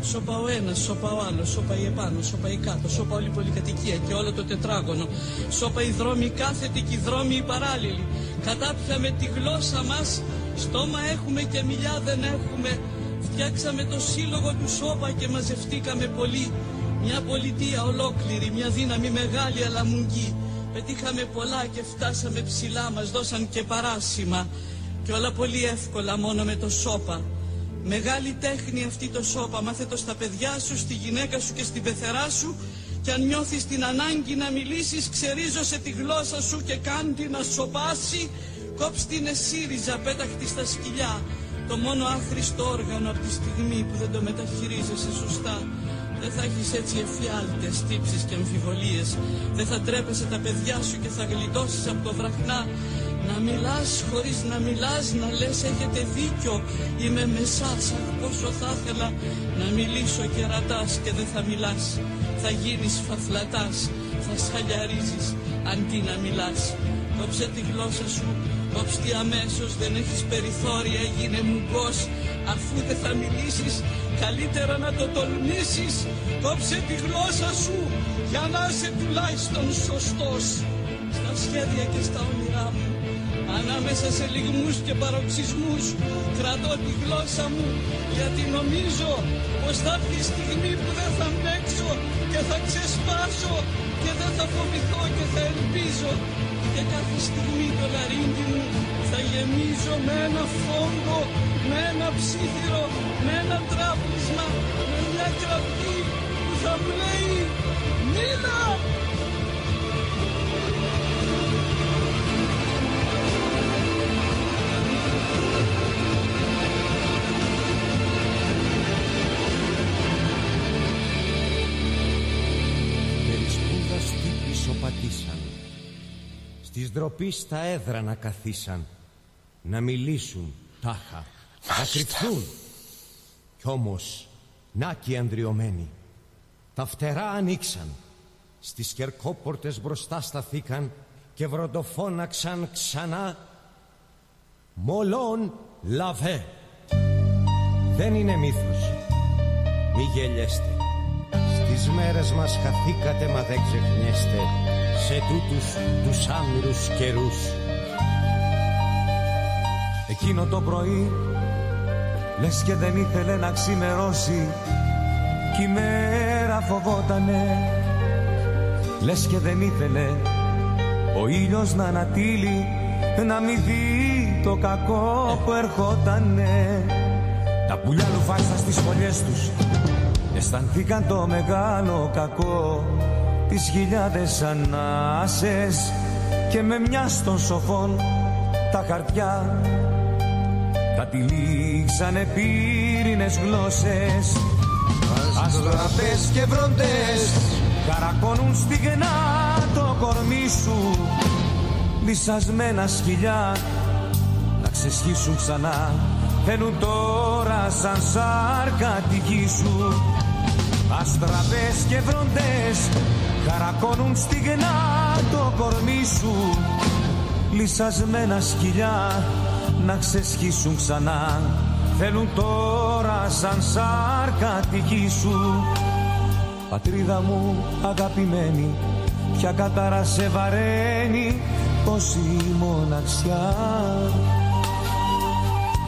Σώπα ο ένας, σώπα ο άλλος, σώπα η επάνω, σώπα η κάτω, σώπα όλη η πολυκατοικία και όλο το τετράγωνο. Σώπα οι δρόμοι κάθετοι και οι δρόμοι οι παράλληλοι. Κατάπιαμε τη γλώσσα μας, στόμα έχουμε και μιλιά δεν έχουμε. Φτιάξαμε το σύλλογο του σώπα και μαζευτήκαμε πολύ. Μια πολιτεία ολόκληρη, μια δύναμη μεγάλη αλλά μουγγή. Πετύχαμε πολλά και φτάσαμε ψηλά, μας δώσαν και παράσημα. Και όλα πολύ εύκολα μόνο με το σώπα. Μεγάλη τέχνη αυτή το σώπα. Μάθε το στα παιδιά σου, στη γυναίκα σου και στην πεθερά σου. Και αν νιώθεις την ανάγκη να μιλήσεις, ξερίζωσε τη γλώσσα σου και κάντι να σοπάσει. Κόψ την εσύριζα, πέταχτη στα σκυλιά. Το μόνο άχρηστο όργανο από τη στιγμή που δεν το μεταχειρίζεσαι σωστά. Δεν θα έχεις έτσι εφιάλτες, τύψεις και αμφιβολίες. Δεν θα τρέπεσαι τα παιδιά σου και θα γλιτώσεις από το βραχνά. Να μιλάς χωρίς να μιλάς, να λες έχετε δίκιο. Είμαι με σας, αχ πόσο θα ήθελα να μιλήσω και ρατάς και δεν θα μιλάς. Θα γίνεις φαφλατάς, θα σχαλιαρίζεις αντί να μιλάς. Κόψε τη γλώσσα σου, κόψε τη αμέσως, δεν έχεις περιθώρια, γίνε μουγκός. Αφού δεν θα μιλήσεις, καλύτερα να το τολμήσεις. Κόψε τη γλώσσα σου, για να είσαι τουλάχιστον σωστός. Στα σχέδια και στα όνειρά μου, ανάμεσα σε λιγμούς και παροξισμούς, κρατώ τη γλώσσα μου, γιατί νομίζω πως θα έρθει η στιγμή που δεν θα αντέξω και θα ξεσπάσω και δεν θα φοβηθώ και θα ελπίζω και κάθε στιγμή το λαρίνκι μου θα γεμίζω με ένα φόγκο, με ένα ψήθυρο, με ένα τράπλισμα, με μια κραυγή που θα μου λέει «Μίλα!» Στις ντροπής στα έδρανα καθίσαν Να μιλήσουν τάχα. Να κρυφθούν Κι όμως να και οι ανδριωμένοι. Τα φτερά ανοίξαν. Στις κερκόπορτες μπροστά σταθήκαν Και βροντοφώναξαν ξανά. Μολόν λαβέ. Δεν είναι μύθος. Μη γελιέστε. Στις μέρες μας χαθήκατε μα δεν ξεχνιέστε Σε τούτους τους άμυρους καιρούς. Εκείνο το πρωί Λες και δεν ήθελε να ξημερώσει Κι η μέρα φοβότανε. Λες και δεν ήθελε Ο ήλιος να ανατείλει Να μην δει το κακό που ερχότανε. Τα πουλιά λουφάστα στις φωλιές τους Αισθανθήκαν το μεγάλο κακό Τις χιλιάδες ανάσες Και με μια των σοφών Τα χαρτιά. Τα τυλίξανε πύρινες γλώσσες Αστραπές και βροντές Καρακώνουν στιγνά το κορμί σου. Λυσασμένα σκυλιά Να ξεσχίσουν ξανά Θέλουν τώρα σαν σάρκα τη γη σου. Αστραπές και βροντές Καρακώνουν στιγνά το κορμί σου. Λυσασμένα σκυλιά να ξεσχίσουν ξανά. Θέλουν τώρα σαν σάρκα τη γη σου. Πατρίδα μου αγαπημένη Ποια κατάρα σε βαραίνει Πως η μοναξιά.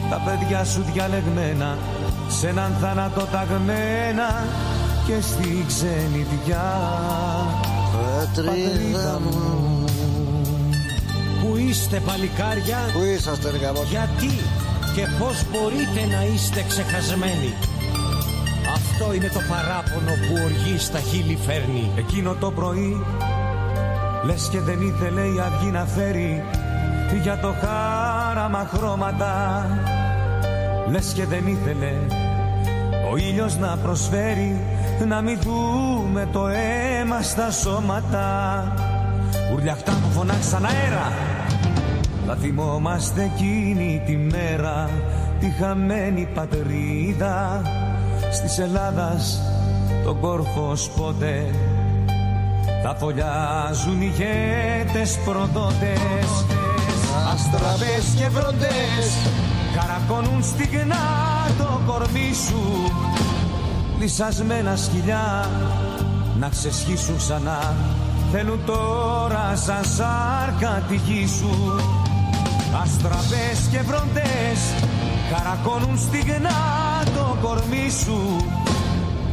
Τα παιδιά σου διαλεγμένα Σ' έναν θάνατο ταγμένα Και στη ξενιδιά Πατρίδα μου. Πού είστε παλικάρια Πού είσαστε ρε γαμώτο. Γιατί και πώς μπορείτε να είστε ξεχασμένοι. Αυτό είναι το παράπονο που οργή στα χείλη φέρνει. Εκείνο το πρωί Λες και δεν ήθελε η αυγή να φέρει. Για το χάραμα χρώματα. Λες και δεν ήθελε Ο ήλιος να προσφέρει Να μην δούμε το αίμα στα σώματα. Ουρλιαχτά που φωνάξαν αέρα. Θα θυμόμαστε εκείνη τη μέρα Τη χαμένη πατρίδα. Στις Ελλάδας τον κόρφος πότε Θα φωλιάζουν οι γέτες προδότες. Αστραπές και βροντές Καρακώνουν στιγνά το κορμί σου Λυσασμένα σκυλιά να ξεσχίσουν ξανά. Θέλουν τώρα σαν σάρκα τη γη σου. Αστραπές και βροντές Καρακώνουν στιγνά το κορμί σου.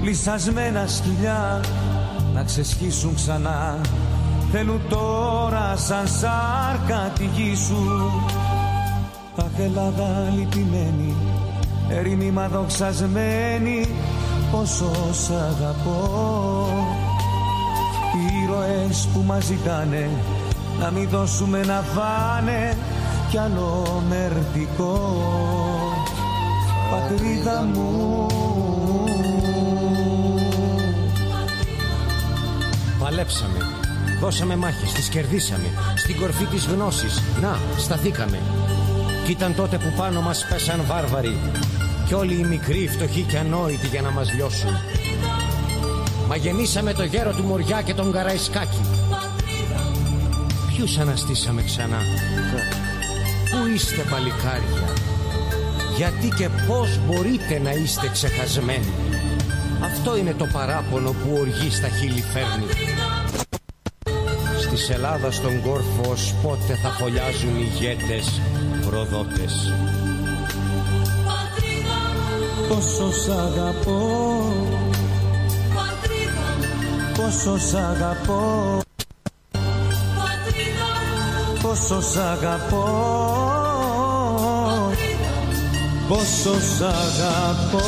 Λυσασμένα σκυλιά να ξεσχίσουν ξανά. Θέλουν τώρα σαν σάρκα τη γη σου. Αχ Ελλάδα λυπημένη Ερήμημα δοξασμένη Πόσο σ' αγαπώ Οι ήρωες που μας ζητάνε Να μην δώσουμε να φάνε Κι άλλο μερτικό Πατρίδα μου παλέψαμε. Δώσαμε μάχες, τις κερδίσαμε. Στην κορφή της γνώσης, να, σταθήκαμε. Κι ήταν τότε που πάνω μας πέσαν βάρβαροι. Κι όλοι οι μικροί, φτωχοί και ανόητοι για να μας λιώσουν. Μα γεννήσαμε το γέρο του Μοριά και τον Καραϊσκάκη. Ποιους αναστήσαμε ξανά; Πού είστε παλικάρια; Γιατί και πώς μπορείτε να είστε ξεχασμένοι; Αυτό είναι το παράπονο που οργή στα χείλη φέρνει. Στη Ελλάδα στον κόρφο ως πότε θα φωλιάζουν ηγέτες, προδότες. Πόσο σ' αγαπώ. Πόσο σ' αγαπώ. Πόσο σ' αγαπώ. Πόσο σ' αγαπώ.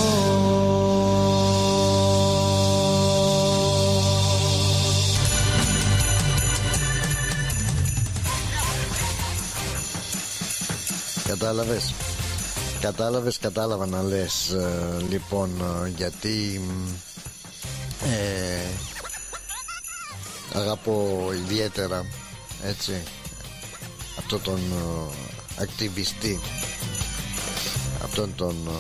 Κατάλαβες Κατάλαβες, κατάλαβα να λες ε, Λοιπόν, ε, γιατί ε, Αγαπώ ιδιαίτερα Έτσι Αυτό τον ε, ακτιβιστή Αυτόν τον ε,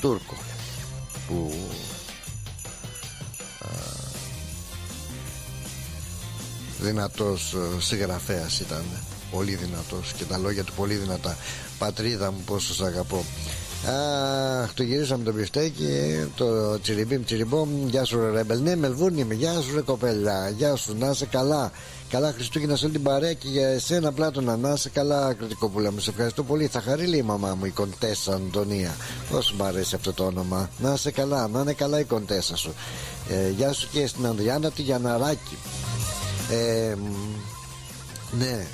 Τούρκο Που ε, Δυνατός ε, συγγραφέας ήταν Πολύ δυνατός Και τα λόγια του πολύ δυνατά Πατρίδα μου πόσο σ' αγαπώ Αχ, το γυρίσαμε το μπιφτέκι, το τσιριμπίμ τσιριμπόμ. Γεια σου, ρε Ρέμπελ. Ναι, Μελβούρνη είμαι. Γεια σου, ρε κοπέλα. Γεια σου, να είσαι καλά. Καλά Χριστούγεννα σε όλη την παρέα και για εσένα πλάτωνα. Να είσαι καλά, κρητικόπουλά μου. Σε ευχαριστώ πολύ. Θα χαρεί λέει η μαμά μου, η Κοντέσα Αντωνία. Πόσο μου αρέσει αυτό το όνομα. Να είσαι καλά, να είναι καλά η Κοντέσα σου. Ε, γεια σου και στην Ανδριάννα τη Γιαναράκη. Ε, ναι, ε, ε,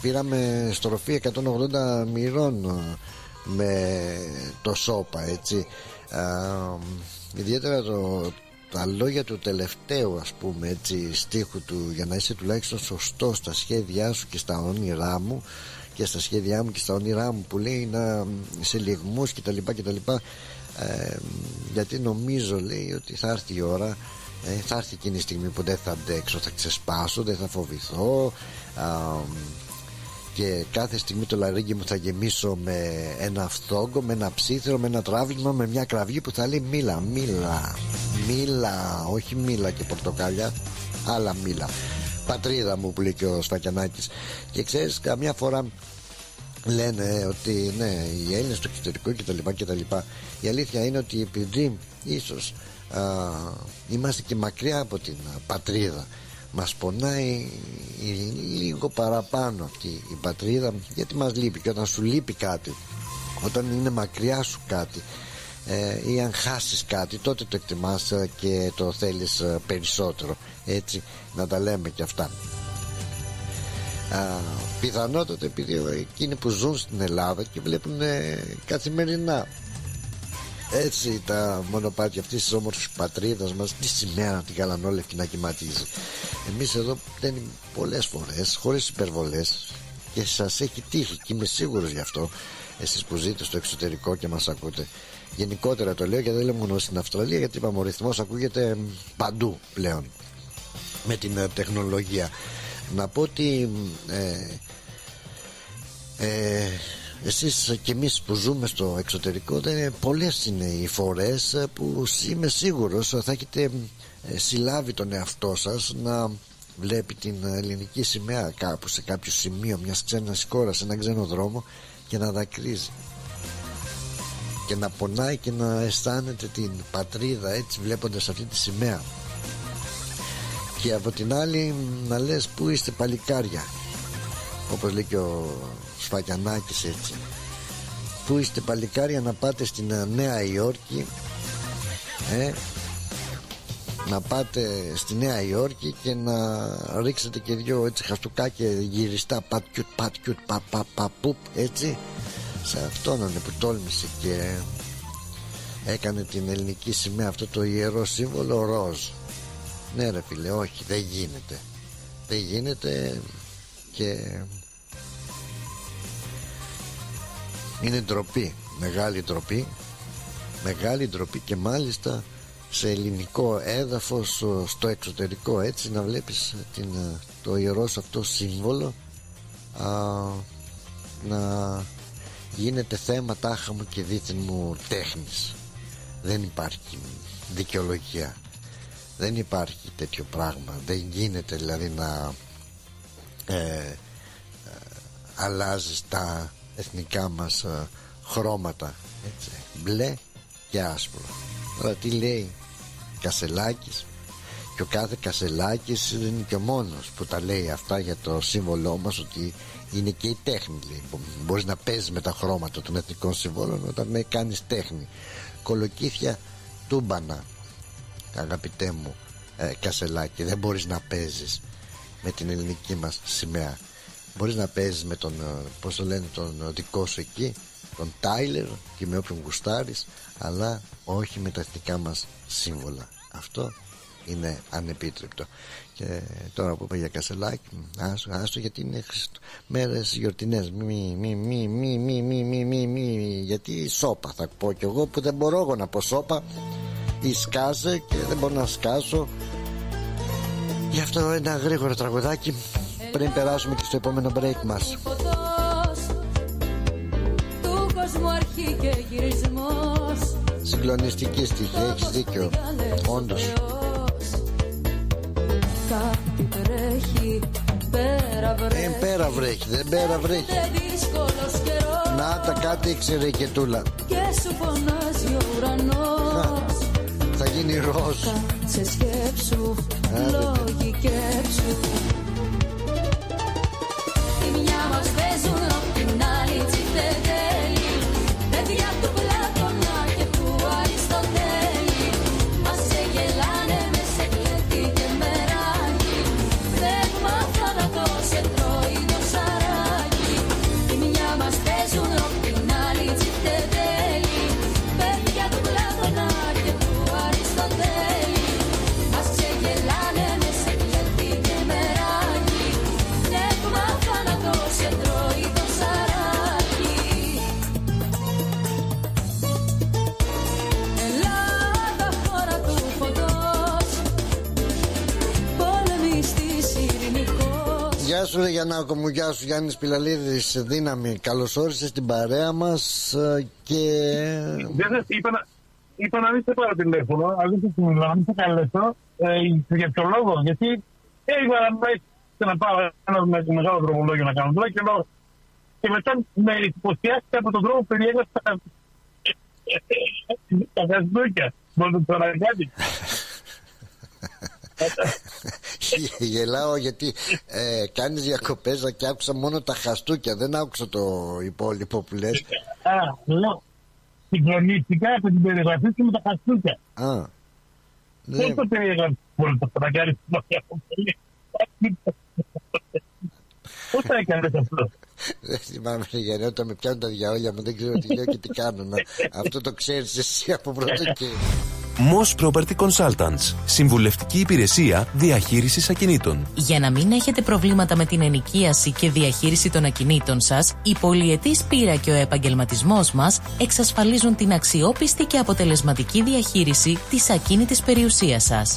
πήραμε στροφή 180 μοιρών ε, με το σώπα έτσι. Α, ιδιαίτερα το, τα λόγια του τελευταίου ας πούμε έτσι στίχου του για να είσαι τουλάχιστον σωστός στα σχέδιά σου και στα όνειρά μου και στα σχέδιά μου και στα όνειρά μου που λέει να σε λιγμούς και τα λοιπά και τα λοιπά. Ε, γιατί νομίζω λέει ότι θα έρθει η ώρα ε, θα έρθει εκείνη η στιγμή που δεν θα αντέξω θα ξεσπάσω, δεν θα φοβηθώ α, και κάθε στιγμή το λαρίκι μου θα γεμίσω με ένα φθόγκο, με ένα ψήθυρο, με ένα τράβλημα, με μια κραυγή που θα λέει μίλα, μίλα, μίλα, όχι μίλα και πορτοκάλια, άλλα μίλα. Πατρίδα μου που λέει και ο Σφακιανάκης. Και ξέρεις, καμιά φορά λένε ότι ναι, οι Έλληνες στο εξωτερικό κτλ. κτλ. Η αλήθεια είναι ότι επειδή ίσως α, είμαστε και μακριά από την α, πατρίδα μας πονάει λίγο παραπάνω αυτή η πατρίδα γιατί μας λείπει και όταν σου λείπει κάτι όταν είναι μακριά σου κάτι ε, ή αν χάσεις κάτι τότε το εκτιμάς ε, και το θέλεις ε, περισσότερο. Έτσι να τα λέμε και αυτά. Α, πιθανότατα επειδή εκείνοι που ζουν στην Ελλάδα και βλέπουν ε, καθημερινά έτσι τα μονοπάτια αυτής της όμορφης πατρίδας μας τη σημαία την καλανόλευκη να κυματίζει. Εμείς εδώ δεν πολλές φορές χωρίς υπερβολές. Και σας έχει τύχει και είμαι σίγουρος γι' αυτό εσείς που ζείτε στο εξωτερικό και μας ακούτε. Γενικότερα το λέω και δεν λέω μόνο στην Αυστραλία γιατί είπαμε ο ρυθμός ακούγεται παντού πλέον με την ε, τεχνολογία. Να πω ότι ε, ε, εσείς και εμείς που ζούμε στο εξωτερικό δεν πολλές είναι οι φορές που είμαι σίγουρος θα έχετε ε, συλλάβει τον εαυτό σας να βλέπει την ελληνική σημαία κάπου σε κάποιο σημείο μιας ξένας χώρας σε έναν ξένο δρόμο και να δακρύζει. Και να πονάει και να αισθάνεται την πατρίδα έτσι βλέποντας αυτή τη σημαία. Και από την άλλη να λες που είστε παλικάρια όπως λέει και ο Σφακιανάκης έτσι. Που είστε παλικάρια να πάτε στην ε, Νέα Υόρκη ε, να πάτε στη Νέα Υόρκη και να ρίξετε και δυο έτσι χαστούκάκια γυριστά πατκιουτ πατκιουτ πα, πα, πα, πουπ, έτσι. Σε αυτόν είναι που τόλμησε και έκανε την ελληνική σημαία αυτό το ιερό σύμβολο ροζ. Ναι ρε φίλε όχι δεν γίνεται. Δεν γίνεται και είναι ντροπή μεγάλη ντροπή μεγάλη ντροπή και μάλιστα σε ελληνικό έδαφος ο, στο εξωτερικό έτσι να βλέπεις την, ε, το ιερό σου αυτό σύμβολο α, να γίνεται θέμα τάχα μου και δίθεν μου τέχνης. Δεν υπάρχει δικαιολογία. Δεν υπάρχει τέτοιο πράγμα. Δεν γίνεται δηλαδή να ε, ε, αλλάζεις τα εθνικά μας ε, χρώματα έτσι, μπλε και άσπρο. Τώρα τι λέει Κασελάκης; Και ο κάθε Κασελάκης είναι και ο μόνος που τα λέει αυτά για το σύμβολό μας ότι είναι και η τέχνη λέει. μπορείς να παίζεις με τα χρώματα των εθνικών συμβόλων όταν με κάνεις τέχνη. Κολοκύθια τούμπανα αγαπητέ μου ε, Κασελάκη δεν μπορείς να παίζεις με την ελληνική μας σημαία μπορείς να παίζεις με τον ε, πώς το λένε τον δικό σου εκεί τον Τάιλερ και με όποιον γουστάρεις αλλά όχι με τα εθνικά μας σύμβολα. Αυτό είναι ανεπίτρεπτο. Και τώρα που είπα για κασελάκι άστο, άστο γιατί είναι Χριστο... μέρες γιορτινές. Μη, μη, μη, μη, μη, μη, μη, μη, μη, γιατί σώπα θα πω κι εγώ που δεν μπορώ εγώ να πω σώπα. Ή σκάζε και δεν μπορώ να σκάσω. Γι' αυτό ένα γρήγορο τραγουδάκι πριν περάσουμε και στο επόμενο break μας. Φωτός του κόσμου αρχή και γυρισμός. Συγκλονιστική στοιχεία έχεις δίκιο. όντως. Κάτι τρέχει πέρα βρέχει. Δεν πέρα βρέχει δεν πέρα βρέχει. Είναι δύσκολος καιρός. Να τα κάτι ήξερε και τούλα. Και σου φωνάζει ο ουρανός. Θα γίνει ροζ. Σε σκέψου, λόγοι Estamos σου ρε Γιαννάκο μου, γεια σου Γιάννης Πιλαλίδης Δύναμη, καλώς όρισες στην παρέα μας ε, και... Δεν σας είπα να, είπα να μην σε πάρω τηλέφωνο, αλήθεια σου μιλάω, να μην σε καλέσω. Ε, για ποιο λόγο, γιατί έγραφα να πάει να πάω ένα με, μεγάλο δρομολόγιο να κάνω δουλειά και, λέω, και μετά με υποστιάστηκε από τον τρόπο που περιέγραψα τα, τα χασδούκια. Μπορείτε να το αναγκάτε. Γελάω γιατί ε, κάνεις διακοπές και άκουσα μόνο τα χαστούκια Δεν άκουσα το υπόλοιπο που λες Α, λέω, συγκλονίστηκα από την περιγραφή σου με τα χαστούκια. Α, Δεν το περιέγραψα πολύ το φραγκάρι του Πώς θα έκανες αυτό; Δεν θυμάμαι ρε Γιάννη Όταν με πιάνουν τα διαόλια μου δεν ξέρω τι λέω και τι κάνω να- Αυτό το ξέρεις εσύ από πρώτο και Moss Property Consultants. Συμβουλευτική υπηρεσία διαχείρισης ακινήτων. Για να μην έχετε προβλήματα με την ενοικίαση και διαχείριση των ακινήτων σας, η πολυετής πείρα και ο επαγγελματισμός μας εξασφαλίζουν την αξιόπιστη και αποτελεσματική διαχείριση της ακίνητης περιουσίας σας.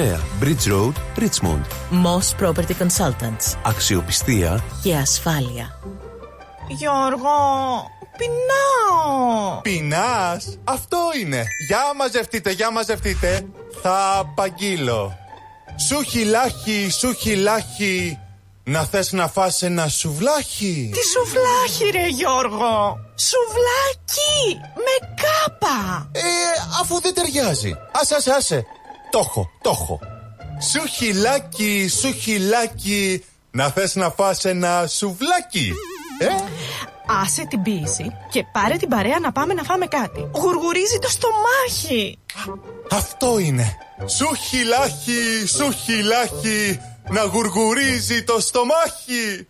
Bridge Road, Richmond. Moss Property Consultants. Αξιοπιστία Και ασφάλεια. Γιώργο, πεινάω. Πεινάς, αυτό είναι. Για μαζευτείτε, για μαζευτείτε. Θα απαγγείλω. Σου χιλάχι, σου χιλάχι. Να θες να φας ένα σουβλάχι. Τι σουβλάκι ρε Γιώργο. Σουβλάκι με κάπα. Ε, αφού δεν ταιριάζει. Άσε, άσε, άσε. Το έχω, το έχω. Σου χιλάκι, σου χιλάκι. Να θες να φας ένα σουβλάκι. Ε, Άσε την πίεση και πάρε την παρέα να πάμε να φάμε κάτι. Γουργουρίζει το στομάχι. Αυτό είναι. Σου χιλάχι, σου χιλάχι, να γουργουρίζει το στομάχι.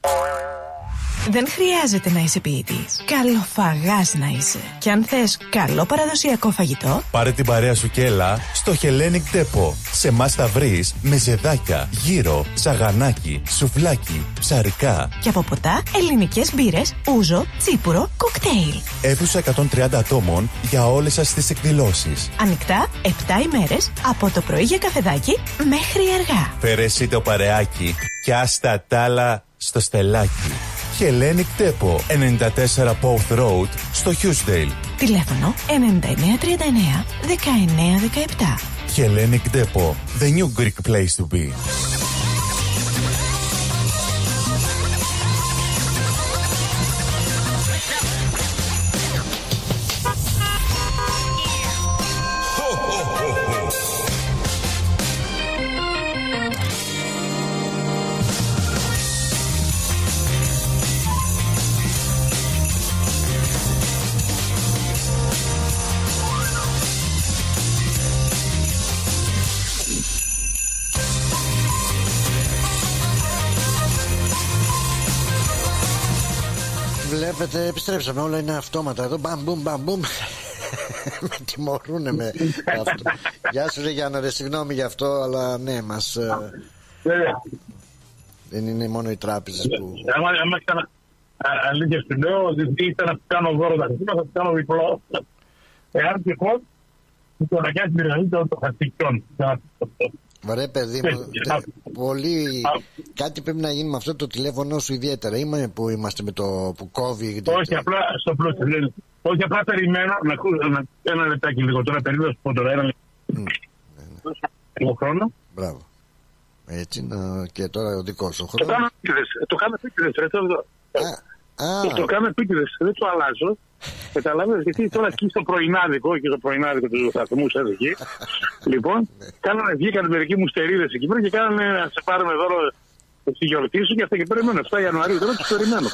Δεν χρειάζεται να είσαι ποιητής. Καλοφαγάς να είσαι. Και αν θες καλό παραδοσιακό φαγητό, Πάρε την παρέα σου και έλα στο Hellenic Depot. Σε εμάς θα βρεις μεζεδάκια, γύρο, σαγανάκι, σουβλάκι, ψαρικά. και από ποτά ελληνικές μπύρες, ούζο, τσίπουρο, κοκτέιλ. Αίθουσα 130 ατόμων για όλες σας τις εκδηλώσεις. Ανοιχτά 7 ημέρες από το πρωί για καφεδάκι μέχρι αργά. Φέρε εσύ το παρεάκι και άστα τ' άλλα στο στελάκι. Hellenic Depot, 94 Pouth Road, στο Hughesdale. Τηλέφωνο 9939 1917. Hellenic Depot, the new Greek place to be. Βλέπετε, επιστρέψαμε. Όλα είναι αυτόματα εδώ. Μπαμ, μπουμ, μπαμ, μπουμ. με τιμωρούνε με αυτό. Γεια σου, ρε Γιάννα, ρε, συγγνώμη γι' αυτό, αλλά ναι, μας. δεν είναι μόνο οι τράπεζες που. Άμα, άμα ξανα... α- Αλήθεια σου λέω ότι ήθελα να σου κάνω δώρο τα χρήματα, θα σου κάνω διπλό. Εάν τυχόν μου το αναγκάσει μεγαλύτερο το χαρτικιόν. Ρε παιδί μου, τε- πολύ. Κάτι πρέπει να γίνει με αυτό το τηλέφωνο σου ιδιαίτερα. Είμαι που είμαστε με το που κόβει. Όχι, απλά στο πλούσιο. δεν- Όχι, απλά περιμένω να ακούσω ένα- ένα λεπτάκι λίγο τώρα. Περίμενα να σου πω τώρα. Ένα λεπτάκι. Λίγο χρόνο. Μπράβο. Έτσι, να... και τώρα ο δικός σου Το χρόνος. κάνω επίτηδες. Το κάνω επίτηδες, ρε, το- Το- Το κάνω επίτηδες, δεν το αλλάζω. Καταλαβαίνεις, γιατί τώρα εκεί στο πρωινάδικο, και στο πρωινάδικο του σταθμού σας εκεί, λοιπόν, κάνανε, βγήκαν μερικοί μου στερίδες εκεί πέρα και κάνανε να σε πάρουμε δώρο στη γιορτή σου και αυτά και περιμένω 7 Ιανουαρίου, τώρα τους περιμένω.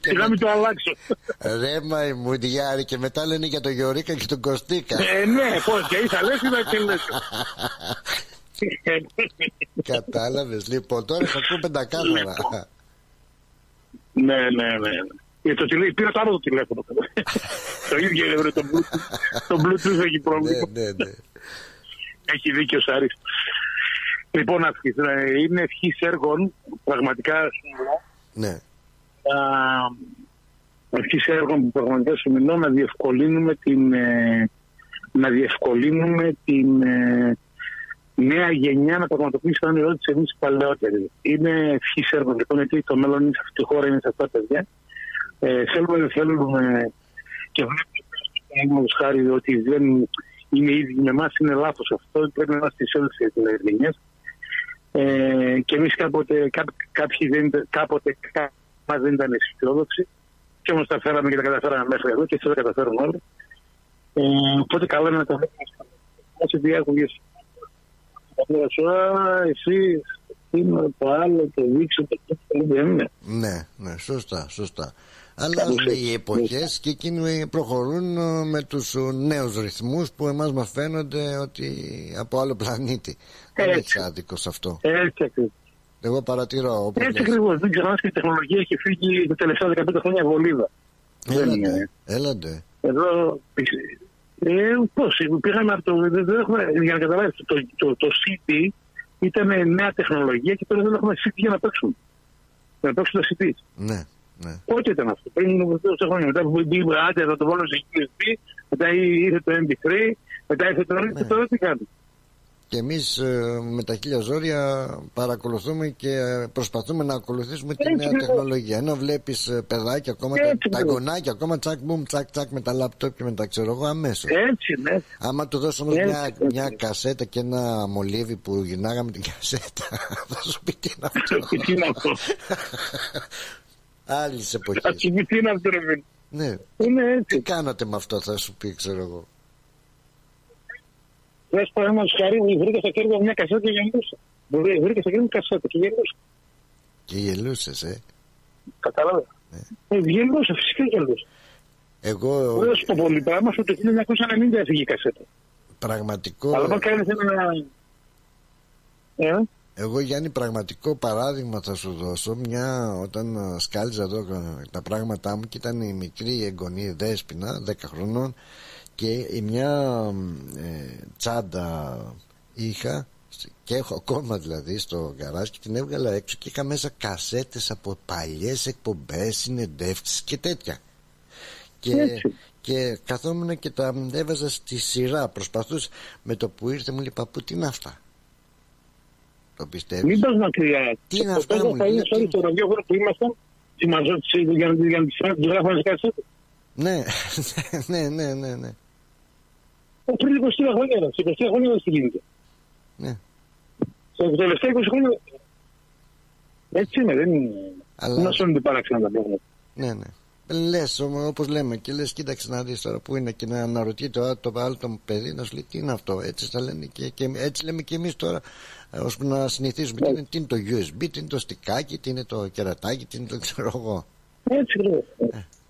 Σιγά μην το αλλάξω. Ρε μαϊμουδιάρη και μετά λένε για τον Γιωρίκα και τον Κωστίκα. Ε, ναι, πώς, και είχα λες, είδα και λες. Κατάλαβες. Λοιπόν, τώρα θα ακούω πεντακάθαρα. Ναι, ναι, ναι. Ε, το τηλέ... Πήρα το άλλο το τηλέφωνο. το ίδιο είναι, βρε, το Bluetooth. το Bluetooth έχει πρόβλημα. ναι, ναι. Έχει δίκιο ο Σάρης. Λοιπόν, αυχής, ε, είναι ευχή έργων, πραγματικά σου μιλώ. Ναι. Ευχή έργων που πραγματικά σου μιλώ να διευκολύνουμε την, ε, να διευκολύνουμε την ε, νέα γενιά να πραγματοποιήσει το όνειρό της εμείς οι παλαιότεροι. Είναι ευχή έργων λοιπόν, γιατί το μέλλον είναι σε αυτή τη χώρα, είναι σε αυτά τα παιδιά. Ε, θέλουμε, θέλουμε και βλέπουμε παραδείγματος χάρη ότι δεν είναι ίδιοι με εμάς, είναι λάθος αυτό. Πρέπει να είμαστε σε όλες τις γενιέ. Ε, και εμείς κάποτε, κά, κάποιοι δεν, ήταν- κάποτε κα- μας δεν ήταν αισιόδοξοι. Και όμως τα φέραμε και τα καταφέραμε μέχρι εδώ και έτσι τα καταφέρουμε όλοι. Ε, οπότε καλό είναι να τα βλέπουμε. Όσοι διάκουγες Α, εσύ, είναι το άλλο, το δείξω, το τέτοιο, δεν είναι. Ναι, ναι, σωστά, σωστά. Αλλάζουν οι εποχές και εκείνοι προχωρούν ε, με τους νέους ρυθμούς που εμάς μας φαίνονται ότι από άλλο πλανήτη. Δεν Έτσι. έχει άδικο σε αυτό. Έτσι ακριβώς. Εγώ παρατηρώ. όπως Έτσι λες. ακριβώς. Δεν ξεχνά και η τεχνολογία έχει φύγει τα τελευταία 15 χρόνια βολίδα. Δεν είναι. Έλαντε. Εδώ. Ε, Πώς, πήγαμε από το. Δεν δεν έχουμε, για να καταλάβεις, το, το, το CD ήταν νέα τεχνολογία και τώρα δεν έχουμε CD για να παίξουν. Για να παίξουν τα CD. Ναι, ναι. Πότε ήταν αυτό, πριν τόσα χρόνια. Μετά που μπήκε, άντε θα το βάλω σε USB, μετά ήρθε το MP3, μετά ήρθε το. Ναι. Τώρα τι κάνει. Και εμείς με τα χίλια ζόρια παρακολουθούμε και ε, προσπαθούμε να ακολουθήσουμε τη Έτσι νέα ακριβώς. τεχνολογία. Ενώ βλέπεις παιδάκια ακόμα, τα, Έτσι τα ακριβώς. γονάκια ακόμα τσακ μπουμ, τσακ τσακ με τα λάπτοπ και με τα ξέρω εγώ αμέσως. Έτσι, ναι. Άμα του δώσω όμως Έτσι, μια, έτσι. μια κασέτα και ένα μολύβι που γυρνάγαμε την κασέτα, θα σου πει τι είναι αυτό. Τι είναι αυτό. Άλλη εποχής. Θα σου πει τι είναι αυτό, ρε φίλε. Ναι. Είναι έτσι. Τι κάνατε με αυτό, θα σου πει, ξέρω εγώ. Λες παραδείγματος χάρη, βρήκα στα χέρια μου μια κασέτα και γελούσα. Βρήκα στα χέρια μου κασέτα και γελούσα. Και γελούσες, ε. Κατάλαβες. Ε, γελούσες, φυσικά γελούσες. Εγώ Δεν σου πω πολύ πράγμα, στο το 1990 έφυγε η κασέτα. πραγματικό. Αλλά όταν κάνεις ένα... Ε, Εγώ Γιάννη πραγματικό παράδειγμα θα σου δώσω. Μια όταν α, σκάλιζα εδώ α, τα πράγματά μου και ήταν η μικρή εγγονή δέσποινα 10 χρονών και η μια ε, τσάντα είχα και έχω ακόμα δηλαδή στο γκαράζ και την έβγαλα έξω και είχα μέσα κασέτες από παλιές εκπομπές, συνεντεύξεις και τέτοια. Και, Έτσι. και καθόμουν και τα έβαζα στη σειρά. Προσπαθούσα. Με το που ήρθε μου λέει παππού τι είναι αυτά; Το πιστεύεις; Μην πας μακριά. Τι είναι Το αυτά, παίζω μου θα λέει, είναι τι- σε όλη το ραδιόφωνο που ήμασταν συμμαζότηση για να για να τις τις γράφανε στις κασέτες. Ναι, ναι, ναι, ναι, ναι. Ε, Πριν 20 χρόνια era. Σε 20 χρόνια δεν γίνεται. Ναι. Σε τελευταία 20 χρόνια. Έτσι είναι, δεν είναι. Αλλά- Δεν μας φαίνονται παράξενα τα πράγματα. Ναι, ναι. Λες, όπως λέμε, και λες, κοίταξε να δεις τώρα που είναι και να αναρωτεί το, το άλλο το παιδί να σου λέει τι είναι αυτό. Έτσι, θα λένε και, και, έτσι λέμε και εμείς τώρα, ε, ώσπου να συνηθίσουμε τι είναι, τι είναι το USB, τι είναι το στικάκι, τι είναι το κερατάκι, τι είναι το ξέρω εγώ. Έτσι ακριβώς.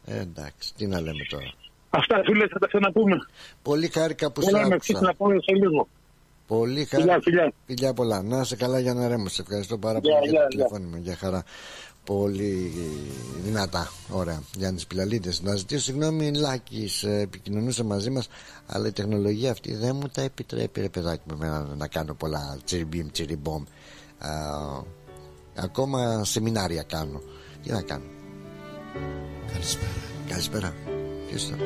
Ε, εντάξει, τι να λέμε τώρα. Αυτά φίλε θα τα ξαναπούμε. Πολύ χάρηκα που σε Έλα με άκουσα. να πω σε λίγο. Πολύ Φιλιά, χαρά. φιλιά. Φιλιά πολλά. Να είσαι καλά για να ρέμω. Σε ευχαριστώ πάρα Γεια, πολύ για γεια, το γεια. τηλεφώνημα. Για χαρά. Πολύ δυνατά. Ωραία. Γιάννης Πιλαλίδη. Να ζητήσω συγγνώμη, Λάκη. Επικοινωνούσε μαζί μας, αλλά η τεχνολογία αυτή δεν μου τα επιτρέπει, ρε παιδάκι με εμένα, να κάνω πολλά τσιριμπίμ, τσιριμπόμ. Α, ακόμα σεμινάρια κάνω. Τι να κάνω; Καλησπέρα. Καλησπέρα. Ποιος ήταν.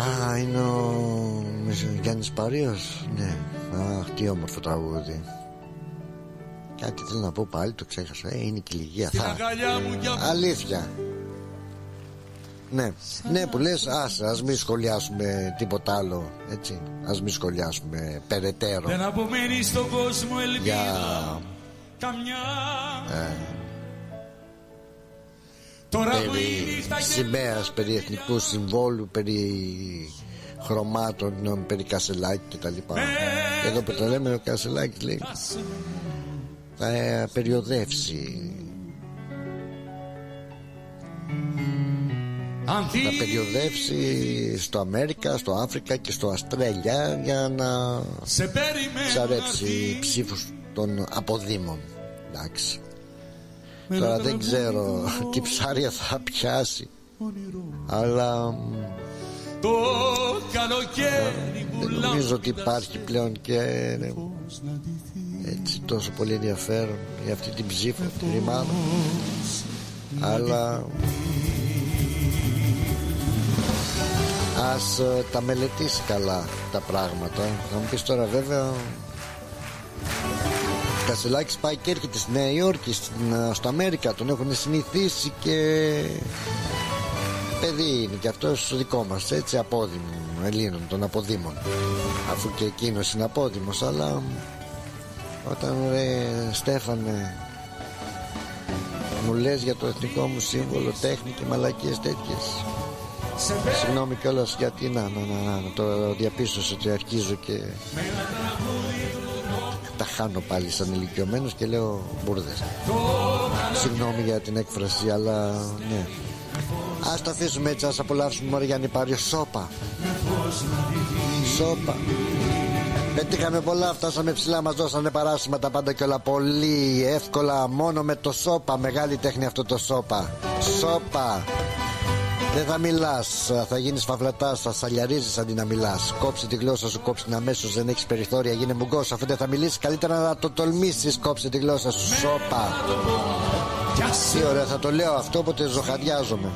Α, είναι ο Γιάννης Παρίος Ναι, αχ, τι όμορφο τραγούδι Κάτι θέλω να πω πάλι, το ξέχασα Ε, είναι και η ηλικία θα... Αλήθεια. Ναι, ναι που λες ας, ας μην σχολιάσουμε τίποτα άλλο Έτσι, ας μην σχολιάσουμε περαιτέρω. Δεν απομένει στον κόσμο ελπίδα. Για καμιά. Ε, Τώρα που η περί νύχτα σημαίας, περί εθνικούς συμβόλου, περί χρωμάτων, περί κασελάκι κτλ. Εδώ που το λέμε ο Κασελάκης λέει θα ε, περιοδεύσει. Θα περιοδεύσει στο Αμέρικα, στο Αφρικα και στο Αστρέλια για να σε περιμένω ψαρέψει ψήφους των αποδήμων. Εντάξει. Τώρα δεν ξέρω τι ψάρια θα πιάσει. Αλλά το καλοκαίρι που δεν νομίζω ότι υπάρχει πλέον και ε, έτσι τόσο πολύ ενδιαφέρον για αυτή την ψήφο τη ρημάδα. Αλλά ας ε, τα μελετήσει καλά τα πράγματα. Θα μου πεις τώρα βέβαια ο Κασελάκης πάει και έρχεται στη Νέα Υόρκη στην, ε, στο Αμέρικα τον έχουν συνηθίσει και παιδί είναι και αυτός δικό μας έτσι απόδημο Ελλήνων των αποδήμων. Αφού και εκείνος είναι απόδημος αλλά όταν ρε Στέφανε μου λες για το εθνικό μου σύμβολο τέχνη και μαλακίες τέτοιες. Συγγνώμη κιόλας γιατί να, να, να, να, το διαπίστωσα ότι αρχίζω και τα χάνω πάλι σαν ηλικιωμένος και λέω μπουρδες. Συγγνώμη για την έκφραση αλλά ναι. Ας το αφήσουμε έτσι, ας απολαύσουμε Μαριάννη Πάριο Σόπα Σόπα Πετύχαμε πολλά, φτάσαμε ψηλά, μας δώσανε παράσημα τα πάντα και όλα πολύ εύκολα Μόνο με το σόπα, μεγάλη τέχνη αυτό το σόπα Σόπα δεν θα μιλάς, θα γίνεις φαυλατάς, θα σαλιαρίζεις αντί να μιλάς. Κόψε τη γλώσσα σου, κόψε την αμέσως, δεν έχεις περιθώρια, γίνε μουγκός. Αφού δεν θα μιλήσεις, καλύτερα να το τολμήσεις. Κόψε τη γλώσσα σου, σόπα. Τι ωραία, θα το λέω αυτό, όποτε ζωχαδιάζομαι.